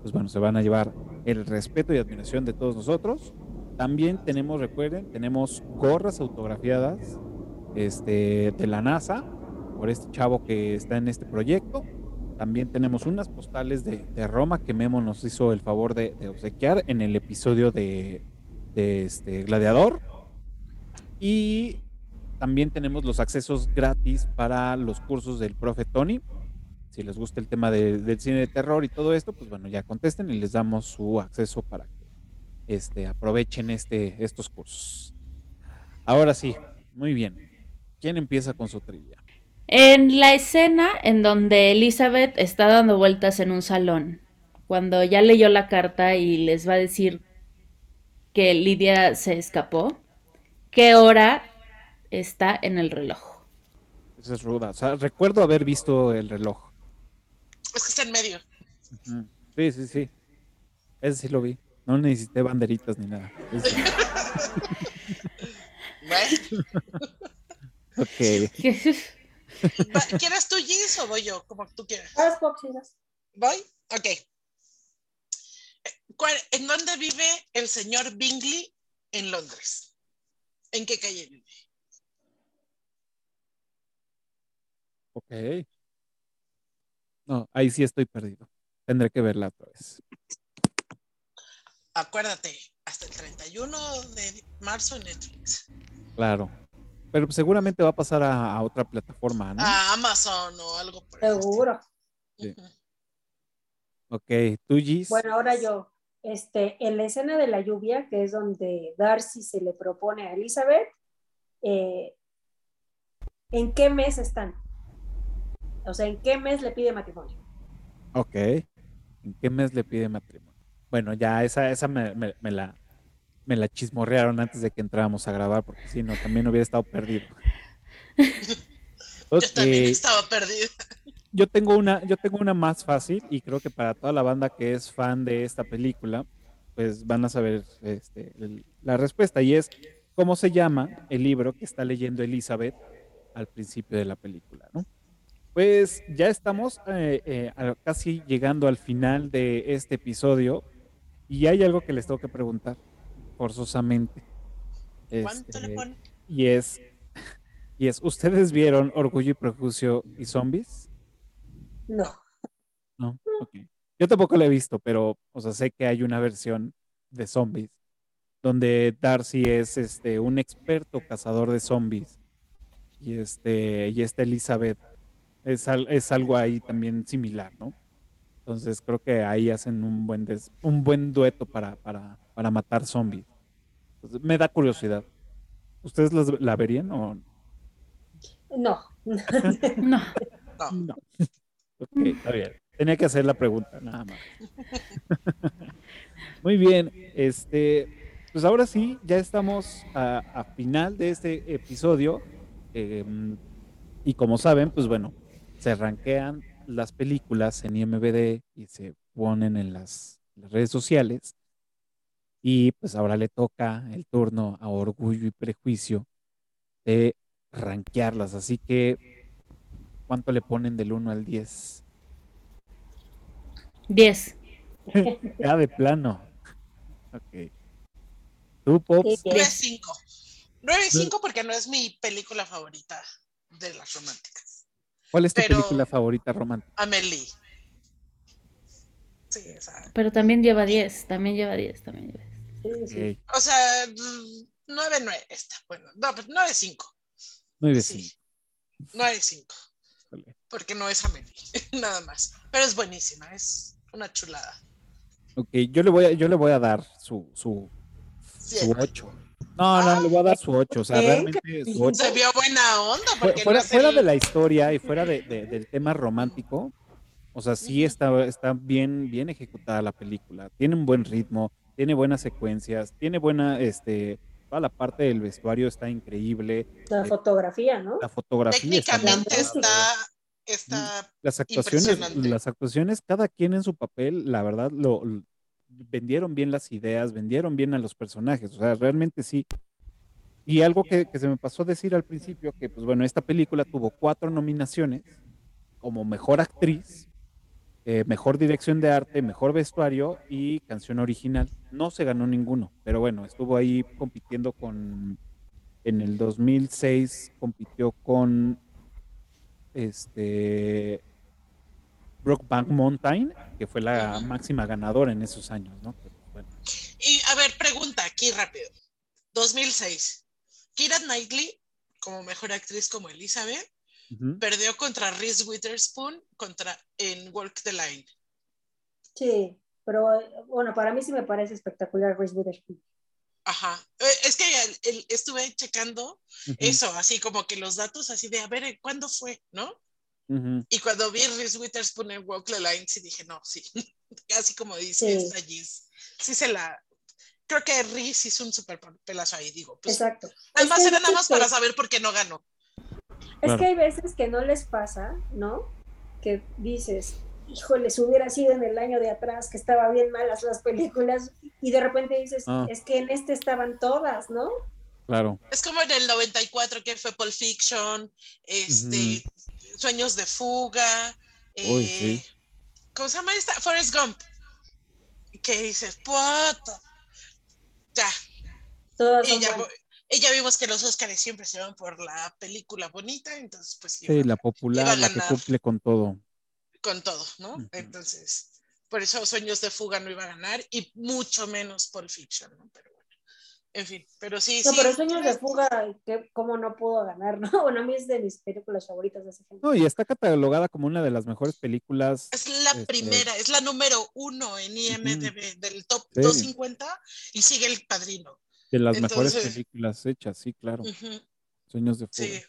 Pues bueno, se van a llevar el respeto y admiración de todos nosotros. También tenemos, recuerden, tenemos gorras autografiadas este, de la NASA por este chavo que está en este proyecto. También tenemos unas postales de, Roma que Memo nos hizo el favor de, obsequiar en el episodio de, de este Gladiador. Y también tenemos los accesos gratis para los cursos del profe Tony. Si les gusta el tema del cine de terror y todo esto, pues bueno, ya contesten y les damos su acceso para que este, aprovechen este, estos cursos. Ahora sí, muy bien. ¿Quién empieza con su trivia? En la escena en donde Elizabeth está dando vueltas en un salón, cuando ya leyó la carta y les va a decir que Lidia se escapó, ¿qué hora está en el reloj. Esa es ruda. O sea, recuerdo haber visto el reloj. Es que está en medio. Sí, sí, sí. Ese sí lo vi. No necesité banderitas ni nada. ok. ¿Quieres tú, Gis, o voy yo? Como tú quieras. ¿Voy? Ok. ¿En dónde vive el señor Bingley en Londres? ¿En qué calle vive? Ok. No, ahí sí estoy perdido. Tendré que verla otra vez. Acuérdate, hasta el 31 de marzo en Netflix. Claro. Pero seguramente va a pasar a, otra plataforma, ¿no? A Amazon o algo por Seguro. Sí. Ok, tú, Gis. Bueno, ahora yo. Este, en la escena de la lluvia, que es donde Darcy se le propone a Elizabeth, eh, ¿en qué mes están? O sea, ¿en qué mes le pide matrimonio? Ok. ¿En qué mes le pide matrimonio? Bueno, ya esa, esa me, la, me la chismorrearon antes de que entráramos a grabar, porque si no, también hubiera estado perdido. Yo también estaba perdido. Yo tengo una, yo tengo una más fácil y creo que para toda la banda que es fan de esta película, pues van a saber este, la respuesta. Y es cómo se llama el libro que está leyendo Elizabeth al principio de la película, ¿no? Pues ya estamos eh, eh, casi llegando al final de este episodio y hay algo que les tengo que preguntar forzosamente. ¿Cuánto le este, Y es, y es, ¿ustedes vieron Orgullo y Prejuicio y Zombies? No. No, ok. Yo tampoco la he visto, pero, o sea, sé que hay una versión de zombies donde Darcy es este un experto cazador de zombies y este y esta Elizabeth es, algo ahí también similar, ¿no? Entonces creo que ahí hacen un buen, un buen dueto para, para, para matar zombies. me da curiosidad. ¿Ustedes la verían o no? no. no. Ok, está bien. Tenía que hacer la pregunta, nada más. Muy bien, este, pues ahora sí, ya estamos a, final de este episodio. Em, y como saben, pues bueno, se ranquean las películas en IMBD y se ponen en las, redes sociales. Y pues ahora le toca el turno a Orgullo y Prejuicio de ranquearlas. Así que, ¿cuánto le ponen del 1 al 10? 10. ya de plano. Ok. ¿Tú, Pops? 9-5. 9-5 porque no es mi película favorita de las románticas. ¿Cuál es tu película favorita romántica? Amelie. Sí, Pero también lleva 10, también lleva 10, también lleva Sí, sí. Ok, O sea, 9-9 esta. Bueno, no, pues 9-5. Muy bien. Sí. 9-5. Híjole. Porque no es Amelie, nada más. Pero es buenísima, es una chulada. Ok, yo le voy a, yo le voy a dar su, su, su Bien. 8. No, no, le voy a dar su 8. O sea, ¿Eh? realmente ¿Qué su 8. Se vio buena onda. Porque fuera, no fuera de la historia y fuera de, de- del tema romántico, o sea, sí está, está bien, bien ejecutada la película. Tiene un buen ritmo, tiene buenas secuencias, tiene buena, este, toda la parte del vestuario está increíble, La fotografía, ¿no? la fotografía está Técnicamente padre. está, está Las actuaciones, las actuaciones, cada quien en su papel, la verdad, lo, lo- vendieron bien las ideas, vendieron bien a los personajes, o sea, realmente sí. Y algo que, se me pasó a decir al principio, que pues bueno, esta película tuvo cuatro nominaciones como mejor actriz, eh, mejor dirección de arte, mejor vestuario y canción original. No se ganó ninguno, pero bueno, estuvo ahí compitiendo con, en el 2006 compitió con este Brokeback Mountain, que fue la máxima ganadora en esos años, ¿no? Pero, bueno, Y a ver, pregunta aquí rápido. 2006. Kira Knightley, como mejor actriz como Elizabeth, perdió contra Reese Witherspoon contra, en Walk the Line. Sí, pero bueno, para mí sí me parece espectacular Reese Witherspoon. Ajá. Eh, Es que el- el- estuve checando eso, así como que los datos, así de a ver, ¿cuándo fue? ¿No? Y cuando vi Reese Witherspoon en Walk the Line, sí dije, no, sí. Así como dice Sí. esta Giz. Sí se la. Creo que Reese hizo un super pelazo ahí, digo. Pues, Exacto. además Es que era hay nada más veces para que- saber por qué no ganó. Es Claro. que hay veces que no les pasa, ¿no? Que dices, híjoles, hubiera sido en el año de atrás que estaba bien malas las películas y de repente dices, Ah. es que en este estaban todas, ¿no? Claro. Es como en el 94 que fue Pulp Fiction, este, Sueños de Fuga, Uy, eh, sí. ¿cómo se llama esta? Forrest Gump. Que dices, puta. Ya, Todas y son ya, buenas. y ya vimos que los Oscars siempre se van por la película bonita, entonces pues Sí, iba la popular, la que cumple con todo. con todo, ¿no? Entonces, por eso Sueños de Fuga no iba a ganar y mucho menos Pulp Fiction, ¿no? Pero en fin, pero sí, No, sí. pero Sueños de Fuga, que cómo no pudo ganar, ¿no? Bueno, a mí es de mis películas favoritas de ese género. No, y está catalogada como una de las mejores películas. Es la Este- primera, es la número uno en IMDB del top Sí. 250 y sigue el padrino. De las mejores Entonces- películas hechas, sí, claro. Ujú, Sueños de fuga. Sí.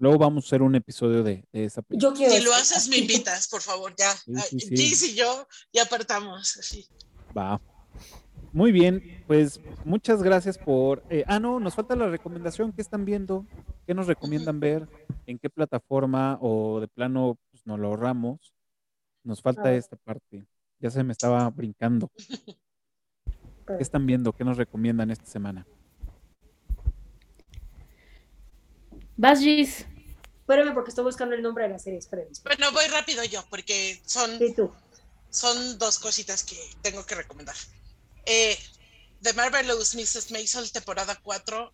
Luego vamos a hacer un episodio de, de esa película. Yo quiero Si lo haces, me invitas, por favor, ya. Sí, sí, sí. Gis y yo ya apartamos. Así. Va. Muy bien, pues muchas gracias por... eh, ah, no, nos falta la recomendación. ¿Qué están viendo? ¿Qué nos recomiendan ver? ¿En qué plataforma? O de plano, pues nos lo ahorramos. Nos falta Ah. esta parte. Ya se me estaba brincando. ¿Qué están viendo? ¿Qué nos recomiendan esta semana? Vas, Gis. Espérame porque estoy buscando el nombre de la serie, espérame. Bueno, voy rápido yo, porque son Sí, tú. son dos cositas que tengo que recomendar. Eh, The Marvelous Mrs. Maisel, temporada 4,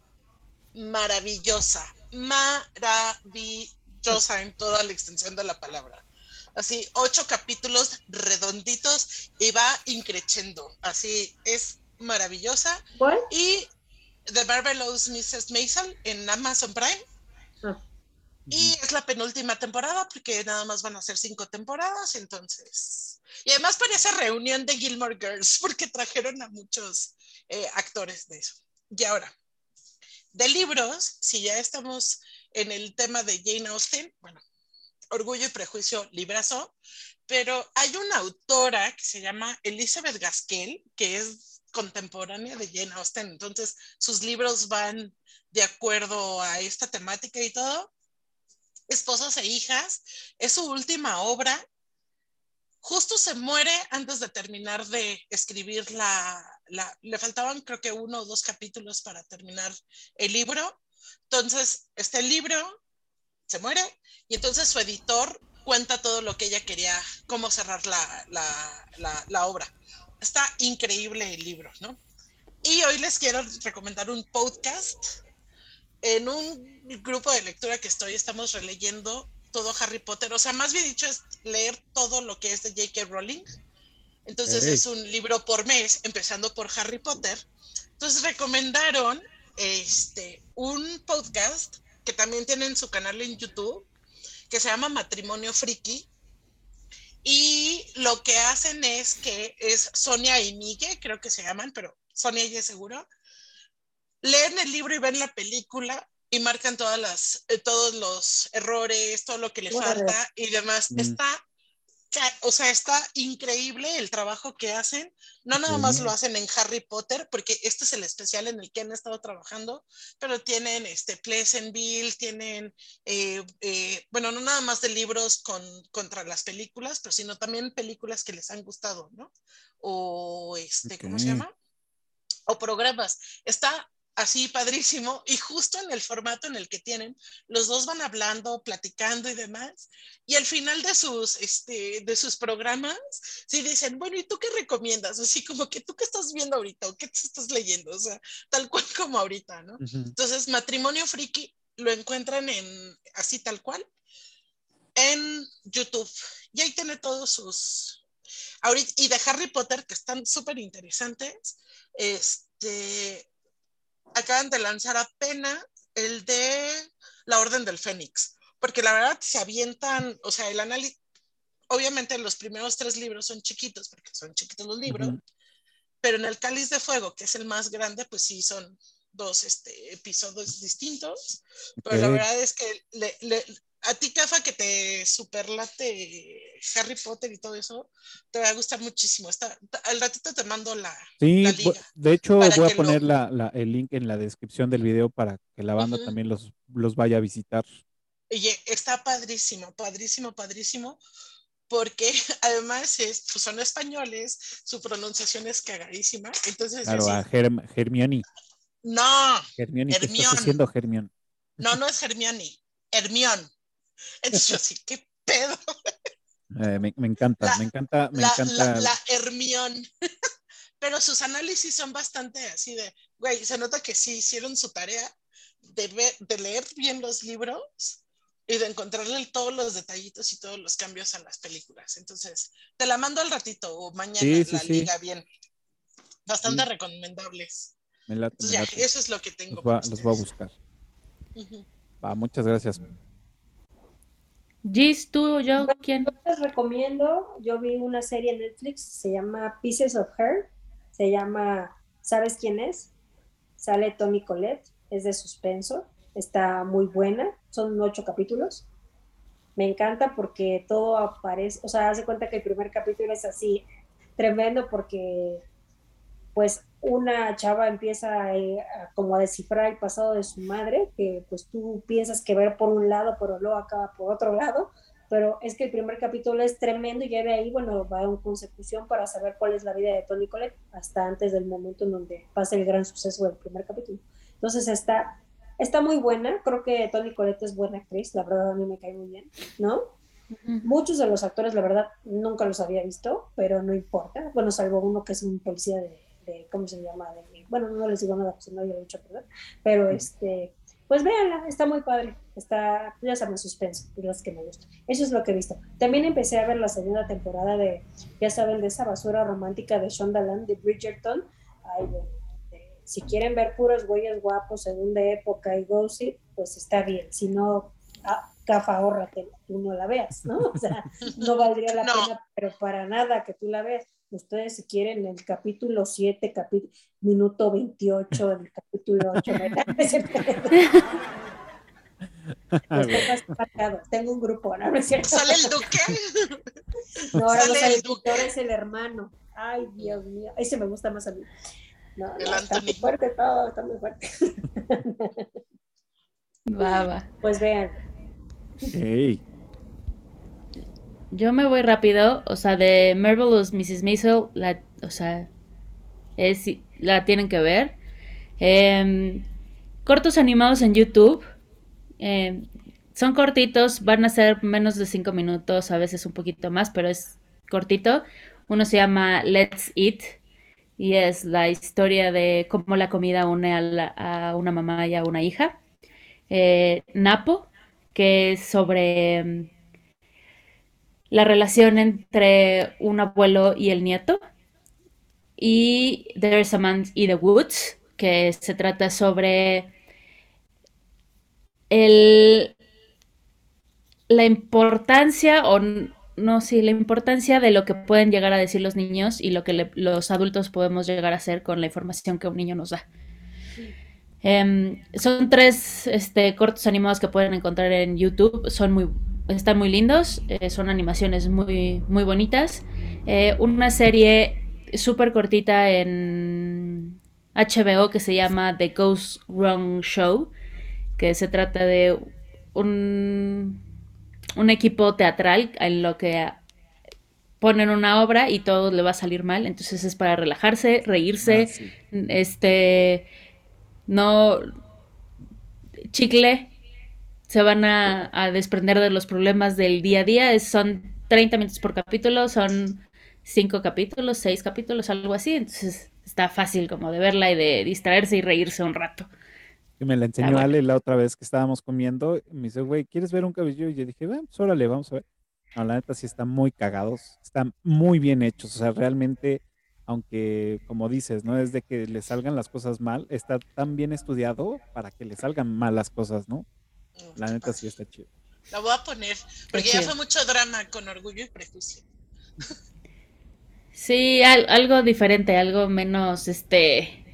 maravillosa, maravillosa en toda la extensión de la palabra. Así, ocho capítulos redonditos y va increciendo. Así, es maravillosa. ¿Cuál? Y The Marvelous Mrs. Maisel en Amazon Prime. Ah, Y es la penúltima temporada porque nada más van a ser cinco temporadas, entonces. Y además parece reunión de Gilmore Girls porque trajeron a muchos eh, actores de eso. Y ahora, de libros, si ya estamos en el tema de Jane Austen, bueno, Orgullo y Prejuicio, librazo, pero hay una autora que se llama Elizabeth Gaskell, que es contemporánea de Jane Austen, entonces sus libros van de acuerdo a esta temática y todo. Esposas e hijas, es su última obra. Justo se muere antes de terminar de escribir la, le faltaban creo que uno o dos capítulos para terminar el libro. Entonces, este libro se muere y entonces su editor cuenta todo lo que ella quería, cómo cerrar la, la obra. Está increíble el libro, ¿no? Y hoy les quiero recomendar un podcast en un grupo de lectura que estoy, estamos releyendo todo Harry Potter, o sea, más bien dicho es leer todo lo que es de J.K. Rowling, Entonces es un libro por mes, empezando por Harry Potter. Entonces recomendaron este, un podcast que también tienen su canal en YouTube, que se llama Matrimonio Friki. Y lo que hacen es que es Sonia y Miguel, creo que se llaman, pero Sonia ya seguro. Leen el libro y ven la película y marcan todas las, eh, todos los errores, todo lo que le falta y demás. Mm. Está o sea, está increíble el trabajo que hacen. No nada más lo hacen en Harry Potter, porque este es el especial en el que han estado trabajando, pero tienen este Pleasantville, tienen, eh, eh, bueno, no nada más de libros con, contra las películas, pero sino también películas que les han gustado, ¿no? O este, ¿cómo se llama? O programas. Está así padrísimo y justo en el formato en el que tienen, los dos van hablando, platicando y demás, y al final de sus, este, de sus programas, sí dicen, bueno, ¿y tú qué recomiendas? Así como que tú qué estás viendo ahorita o qué te estás leyendo, o sea, tal cual como ahorita, ¿no? Entonces, Matrimonio Friki lo encuentran en, así tal cual, en YouTube, y ahí tiene todos sus, ahorita, y de Harry Potter, que están súper interesantes, este, acaban de lanzar apenas el de la Orden del Fénix, porque la verdad se avientan, o sea, el análisis, obviamente los primeros tres libros son chiquitos, porque son chiquitos los libros, pero en el Cáliz de Fuego, que es el más grande, pues sí son dos este, episodios distintos, pero la verdad es que le, a ti, Cafa, que te superlate Harry Potter y todo eso, te va a gustar muchísimo. Está, al ratito te mando la, sí, De hecho, voy a poner el link en la descripción del video para que la banda también los, los vaya a visitar. Oye, está padrísimo, padrísimo, padrísimo, porque además es, pues son españoles, su pronunciación es cagadísima. Entonces, claro, a Hermione. No, Hermione, ¿qué estás haciendo, Hermione? No, no es Hermione, Hermione. Entonces yo sí, qué pedo. Eh, me, encanta, me encanta, me la, encanta. La, Hermión. Pero sus análisis son bastante así de, güey, se nota que sí hicieron su tarea de, de leer bien los libros y de encontrarle todos los detallitos y todos los cambios a las películas. Entonces, te la mando al ratito o mañana la liga bien. Bastante recomendables. Me late, ya, eso es lo que tengo. Los, voy a buscar. Va, muchas gracias. Gis, tú, yo, ¿quién? Yo les recomiendo, yo vi una serie en Netflix, se llama Pieces of Her, se llama ¿Sabes quién es? Sale Tony Colette, es de suspenso, está muy buena, son ocho capítulos. Me encanta porque todo aparece, o sea, hace cuenta que el primer capítulo es así, tremendo porque pues una chava empieza eh, a, como a descifrar el pasado de su madre, que pues tú piensas que ver por un lado, pero luego acaba por otro lado, pero es que el primer capítulo es tremendo y ya de ahí, bueno, va en consecución para saber cuál es la vida de Tony Colette hasta antes del momento en donde pasa el gran suceso del primer capítulo. Entonces está, está muy buena, creo que Tony Colette es buena actriz, la verdad a mí me cae muy bien, ¿no? Muchos de los actores, la verdad, nunca los había visto, pero no importa. Bueno, salvo uno que es un policía de, de ¿cómo se llama? De, bueno, no les digo nada, pues no había dicho, perdón, pero este, pues véanla, está muy padre, está, ya saben, suspenso, y las que me gustan. Eso es lo que he visto. También empecé a ver la segunda temporada de, ya saben, de esa basura romántica de Shondaland, de Bridgerton. Ay, si quieren ver puros güeyes guapos, según de época y gossip, pues está bien. Si no, ah, cafa, ahórrate, tú no la veas, ¿no? O sea, no valdría la pena, pero para nada que tú la veas ustedes si quieren el capítulo 7, minuto 28, el capítulo 8, Tengo un grupo, ¿no? es cierto? ¿Sale el duque? No, ahora no sale el duque, es el hermano. Ay, Dios mío, ese me gusta más a mí. No, no está muy fuerte todo, está muy fuerte. Va, Pues vean. Hey. Yo me voy rápido, o sea, de Marvelous Mrs. Maisel, la, o sea, es, la tienen que ver. Em, cortos animados en YouTube. Em, son cortitos, van a ser menos de 5 minutos, a veces un poquito más, pero es cortito. Uno se llama Let's Eat y es la historia de cómo la comida une a, una mamá y a una hija. Eh, Napo, que es sobre em, la relación entre un abuelo y el nieto. Y There's a Man in the Woods, que se trata sobre el, la importancia, o no, sí, la importancia de lo que pueden llegar a decir los niños y lo que los adultos podemos llegar a hacer con la información que un niño nos da. Em, son tres este, cortos animados que pueden encontrar en YouTube. Son muy, están muy lindos. Eh, son animaciones muy, muy bonitas. Eh, una serie súper cortita en HBO que se llama The Ghost Wrong Show. Que se trata de un, un equipo teatral en lo que ponen una obra y todo le va a salir mal. Entonces es para relajarse, reírse, ah, este no chicle, se van a, desprender de los problemas del día a día. son 30 minutos por capítulo, son 5 capítulos, 6 capítulos, algo así. Entonces está fácil como de verla y de distraerse y reírse un rato. Y me la enseñó Ale la otra vez que estábamos comiendo. me dice, güey, ¿quieres ver un cabello? Y yo dije, pues órale, vamos a ver. No, la neta sí están muy cagados, están muy bien hechos. O sea, realmente aunque como dices, ¿no? Es de que le salgan las cosas mal, está tan bien estudiado para que le salgan mal las cosas, ¿no? La neta sí está chido. La voy a poner, porque ya fue mucho drama con orgullo y prejuicio. Sí, algo diferente, algo menos, este...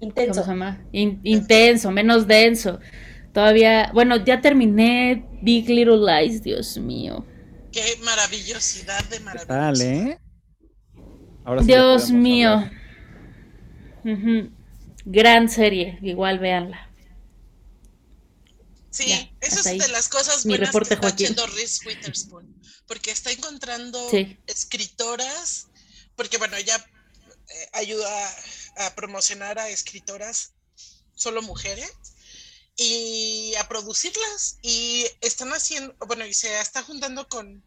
Intenso. ¿Cómo se llama? intenso, menos denso. Todavía, bueno, ya terminé Big Little Lies, Dios mío. Qué maravillosidad de maravillosidad. ¿eh? Dios mío. Gran serie, igual véanla. Sí, eso es de las cosas buenas que está haciendo Reese Witherspoon, porque está encontrando escritoras, porque bueno, ella eh, ayuda a promocionar a escritoras, solo mujeres, y a producirlas, y están haciendo, bueno, y se está juntando con,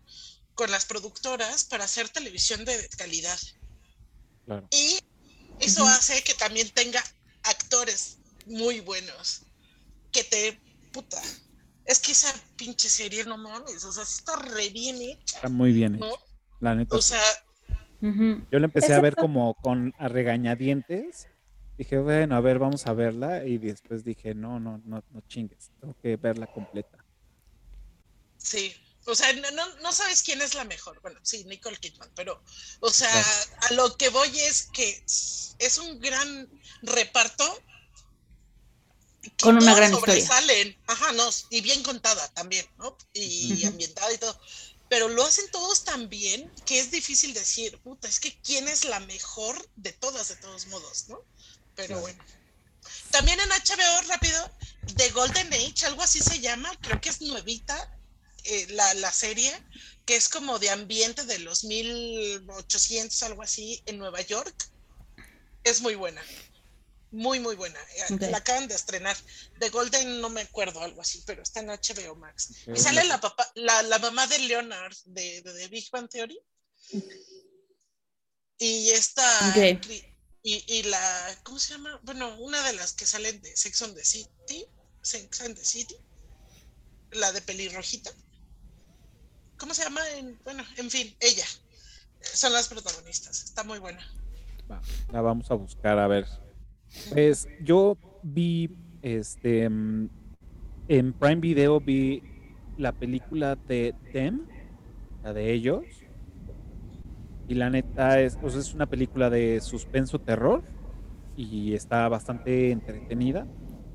con las productoras para hacer televisión de calidad. Y eso hace que también tenga actores muy buenos. Que te. Puta. Es que esa pinche serie, no mames. O sea, está re bien hecha. Está muy bien hecha. La neta. O sea. Yo la empecé a ver como con a regañadientes. Dije, bueno, a ver, vamos a verla. Y después dije, no, no, no, no chingues. Tengo que verla completa. Sí, o sea, no, sabes quién es la mejor. Bueno, sí, Nicole Kidman, pero, o sea, a lo que voy es que es un gran reparto. Con una gran historia. Ajá, no, y bien contada también, ¿no? Y ambientada y todo. Pero lo hacen todos tan bien que es difícil decir, puta, es que quién es la mejor de todas, de todos modos, ¿no? Pero bueno. También en HBO, rápido, The Golden Age, algo así se llama, creo que es nuevita, eh, la, serie, que es como de ambiente de los 1800, algo así, en Nueva York. Es muy buena. Muy, muy buena. Eh, la acaban de estrenar. The Golden, no me acuerdo, algo así, pero está en HBO Max. Y sale la, papá, la, mamá de Leonard de, de, Big Bang Theory. Y esta. Y, y, la. ¿Cómo se llama? Bueno, una de las que salen de Sex on the City. Sex on the City. La de pelirrojita. ¿Cómo se llama? bueno, en fin, ella. Son las protagonistas. Está muy buena. la vamos a buscar a ver. Pues yo vi este en Prime Video vi la película de Them, la de ellos. Y la neta es, es una película de suspenso terror y está bastante entretenida.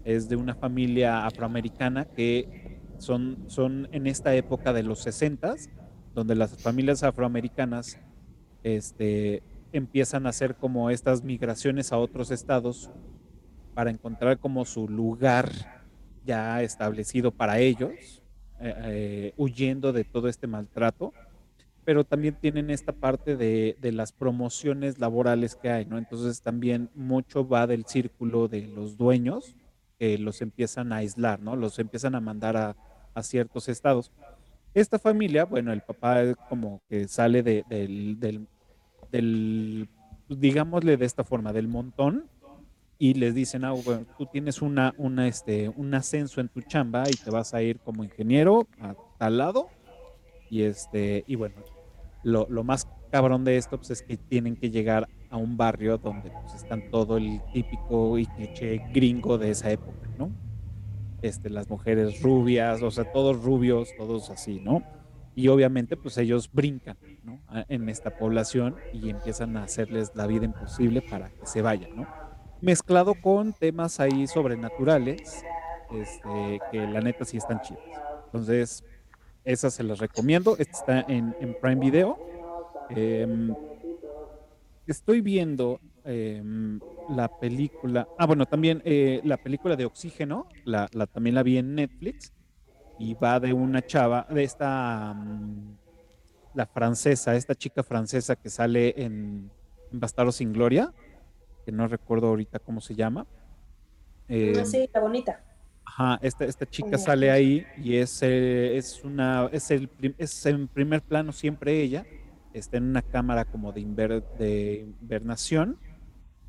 Es de una familia afroamericana que son, son en esta época de los 60 donde las familias afroamericanas este, empiezan a hacer como estas migraciones a otros estados para encontrar como su lugar ya establecido para ellos, eh, eh, huyendo de todo este maltrato, pero también tienen esta parte de, de, las promociones laborales que hay, ¿no? Entonces también mucho va del círculo de los dueños que los empiezan a aislar, ¿no? Los empiezan a mandar a, a ciertos estados. Esta familia, bueno, el papá como que sale de, del, del, del, digámosle de esta forma, del montón y les dicen, ah, bueno, tú tienes una, una, este, un ascenso en tu chamba y te vas a ir como ingeniero a tal lado Y este, y bueno, lo, lo más cabrón de esto pues, es que tienen que llegar a un barrio donde pues, están todo el típico y cliché gringo de esa época, ¿no? Este, las mujeres rubias, o sea, todos rubios, todos así, ¿no? Y obviamente, pues ellos brincan. En esta población y empiezan a hacerles la vida imposible para que se vayan, ¿no? Mezclado con temas ahí sobrenaturales, este, que la neta sí están chidos. Entonces, esas se las recomiendo. Esta está en, en Prime Video. Em, estoy viendo em, la película. Ah, bueno, también eh, la película de Oxígeno. La, también la vi en Netflix. Y va de una chava, de esta. Um, la francesa, esta chica francesa que sale en, en Bastardo sin Gloria. Que no recuerdo ahorita cómo se llama. Eh, sí, la bonita. Ajá, esta, esta chica sale ahí y es, eh, es una, es el, es en primer plano siempre ella, está en una cámara como de, inver, de invernación,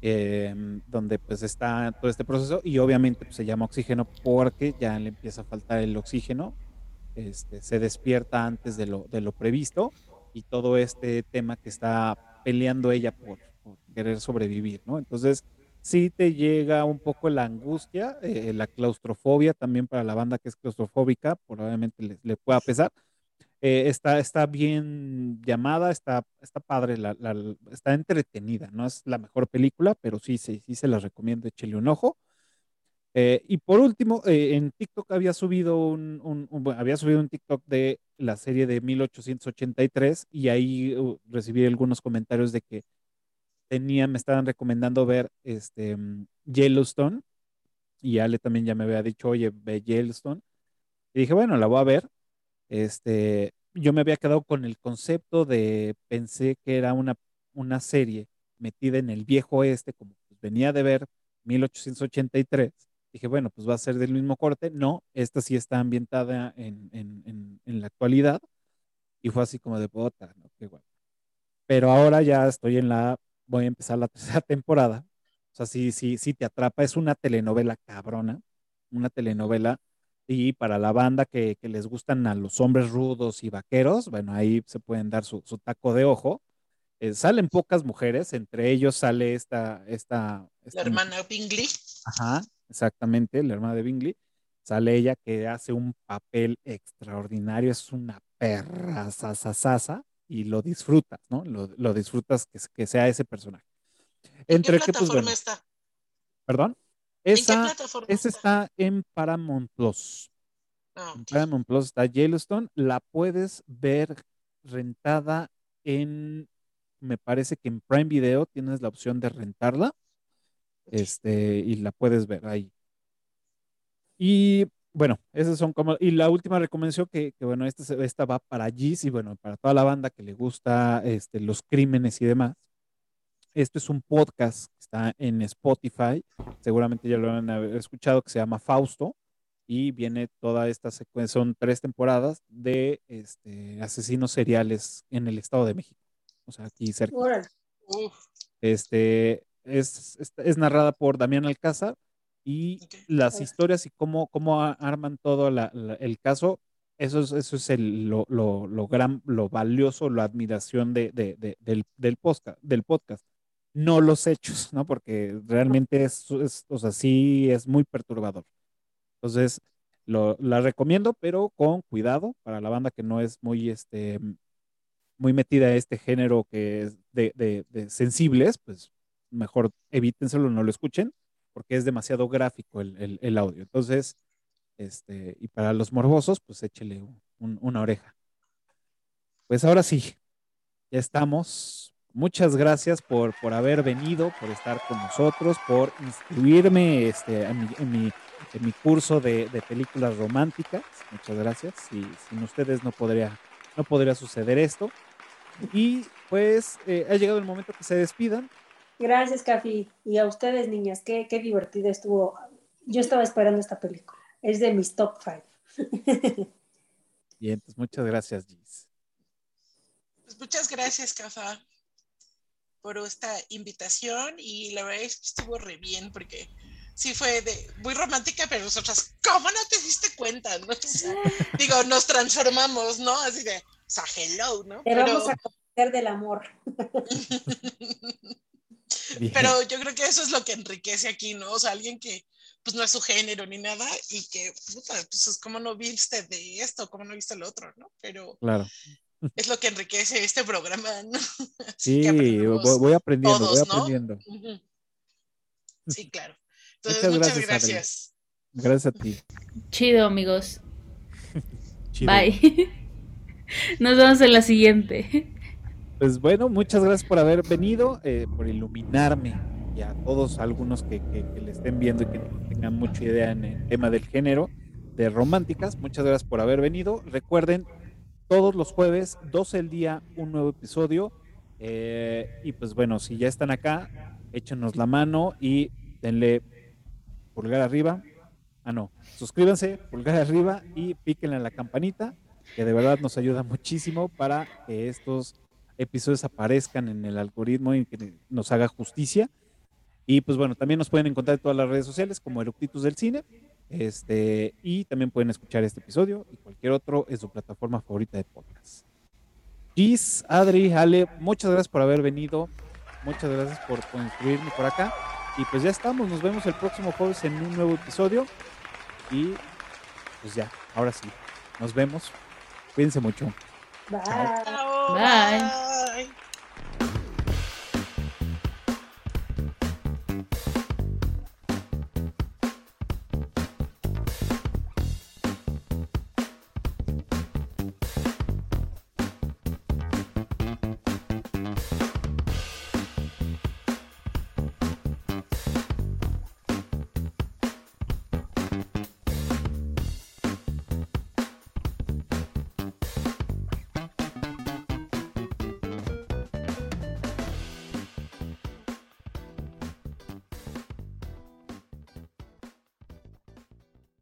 eh, donde pues está todo este proceso y obviamente pues, se llama oxígeno porque ya le empieza a faltar el oxígeno, este, se despierta antes de lo, previsto y todo este tema que está peleando ella por, por querer sobrevivir, ¿no? Entonces, sí te llega un poco la angustia, eh, la claustrofobia también para la banda que es claustrofóbica, probablemente le, le pueda pesar. Eh, está, está bien llamada, está, está padre, está entretenida, no es la mejor película, pero sí, sí, sí se la recomiendo, échele un ojo. Eh, y por último, eh, en TikTok había subido un, había subido un TikTok de la serie de 1883 y ahí uh, recibí algunos comentarios de que tenía, me estaban recomendando ver este Yellowstone y Ale también ya me había dicho, oye, ve Yellowstone. Y dije, bueno, la voy a ver. Este, yo me había quedado con el concepto de, pensé que era una, una serie metida en el viejo oeste, como pues venía de ver 1883. Dije, bueno, pues va a ser del mismo corte. No, esta sí está ambientada en, en, en, en la actualidad. Y fue así como de bota, ¿no? Qué bueno. Pero ahora ya estoy en la voy a empezar la tercera temporada. O sea, sí, sí, sí te atrapa. Es una telenovela cabrona, una telenovela. Y para la banda que, que les gustan a los hombres rudos y vaqueros, bueno, ahí se pueden dar su, su taco de ojo. Eh, salen pocas mujeres, entre ellos sale esta, esta, esta, La hermana Bingley. Ajá, exactamente, la hermana de Bingley. Sale ella que hace un papel extraordinario, es una perra sasasasa y lo disfrutas, ¿no? Lo, lo disfrutas que, que, sea ese personaje. Entre ¿En qué plataforma que, pues, bueno, está? ¿Perdón? Esa, ¿En esa está? en Paramount Plus. Oh, okay. En Paramount Plus está Yellowstone. La puedes ver rentada en, me parece que en Prime Video tienes la opción de rentarla. Este, y la puedes ver ahí. Y bueno, esas son como, y la última recomendación que, que bueno, esta, esta va para Gis y bueno, para toda la banda que le gusta este, los crímenes y demás. Este es un podcast está en Spotify, seguramente ya lo han escuchado, que se llama Fausto, y viene toda esta secuencia, son tres temporadas de este, asesinos seriales en el Estado de México, o sea, aquí cerca. Este, es, es, es narrada por Damián Alcázar, y las historias y cómo, cómo arman todo la, la, el caso, eso es, eso es el, lo, lo, lo, gran, lo valioso, la admiración de, de, de, del, del, podcast, del podcast, no los hechos, ¿no? Porque realmente es, es, o sea, sí es muy perturbador. Entonces, lo, la recomiendo, pero con cuidado para la banda que no es muy, este, muy metida a este género que es de, de, sensibles, pues mejor evítenselo, no lo escuchen porque es demasiado gráfico el, el, audio. Entonces, este, y para los morbosos, pues échele un, una oreja. Pues ahora sí, ya estamos. Muchas gracias por, por haber venido, por estar con nosotros, por inscribirme este, en, mi, en, mi, en mi curso de, de, películas románticas. Muchas gracias. Y sin ustedes no podría, no podría suceder esto. Y pues eh, ha llegado el momento que se despidan. Gracias, Cafi. Y a ustedes, niñas, qué, qué divertido estuvo. Yo estaba esperando esta película. Es de mis top five. Bien, pues muchas gracias, Gis. Pues muchas gracias, Cafa, por esta invitación. Y la verdad es que estuvo re bien porque sí fue de, muy romántica, pero nosotras, ¿cómo no te diste cuenta? ¿no? O sea, digo, nos transformamos, ¿no? Así de, O sea, hello, ¿no? Te vamos a conocer del amor. Pero yo creo que eso es lo que enriquece aquí, ¿no? O sea, alguien que pues no es su género ni nada y que, puta, pues es como no viste de esto, como no viste lo otro, ¿no? Pero claro. Es lo que enriquece este programa, ¿no? sí, voy, aprendiendo, voy aprendiendo. Sí, claro. Entonces, muchas, gracias. Gracias. a ti. Chido, amigos. Bye. Nos vemos en la siguiente. Pues bueno, muchas gracias por haber venido, eh, por iluminarme y a todos algunos que, le estén viendo y que tengan mucha idea en el tema del género de románticas. Muchas gracias por haber venido. Recuerden, todos los jueves, 12 el día, un nuevo episodio. Eh, y pues bueno, si ya están acá, échenos la mano y denle pulgar arriba. Ah, no, suscríbanse, pulgar arriba y píquenle a la campanita, que de verdad nos ayuda muchísimo para que estos episodios aparezcan en el algoritmo y que nos haga justicia. Y pues bueno, también nos pueden encontrar en todas las redes sociales como Eructitus del Cine. Este, y también pueden escuchar este episodio y cualquier otro en su plataforma favorita de podcast. Gis, Adri, Ale, muchas gracias por haber venido. Muchas gracias por construirme por acá. Y pues ya estamos, nos vemos el próximo jueves en un nuevo episodio. Y pues ya, ahora sí, nos vemos. Cuídense mucho. Bye. Bye.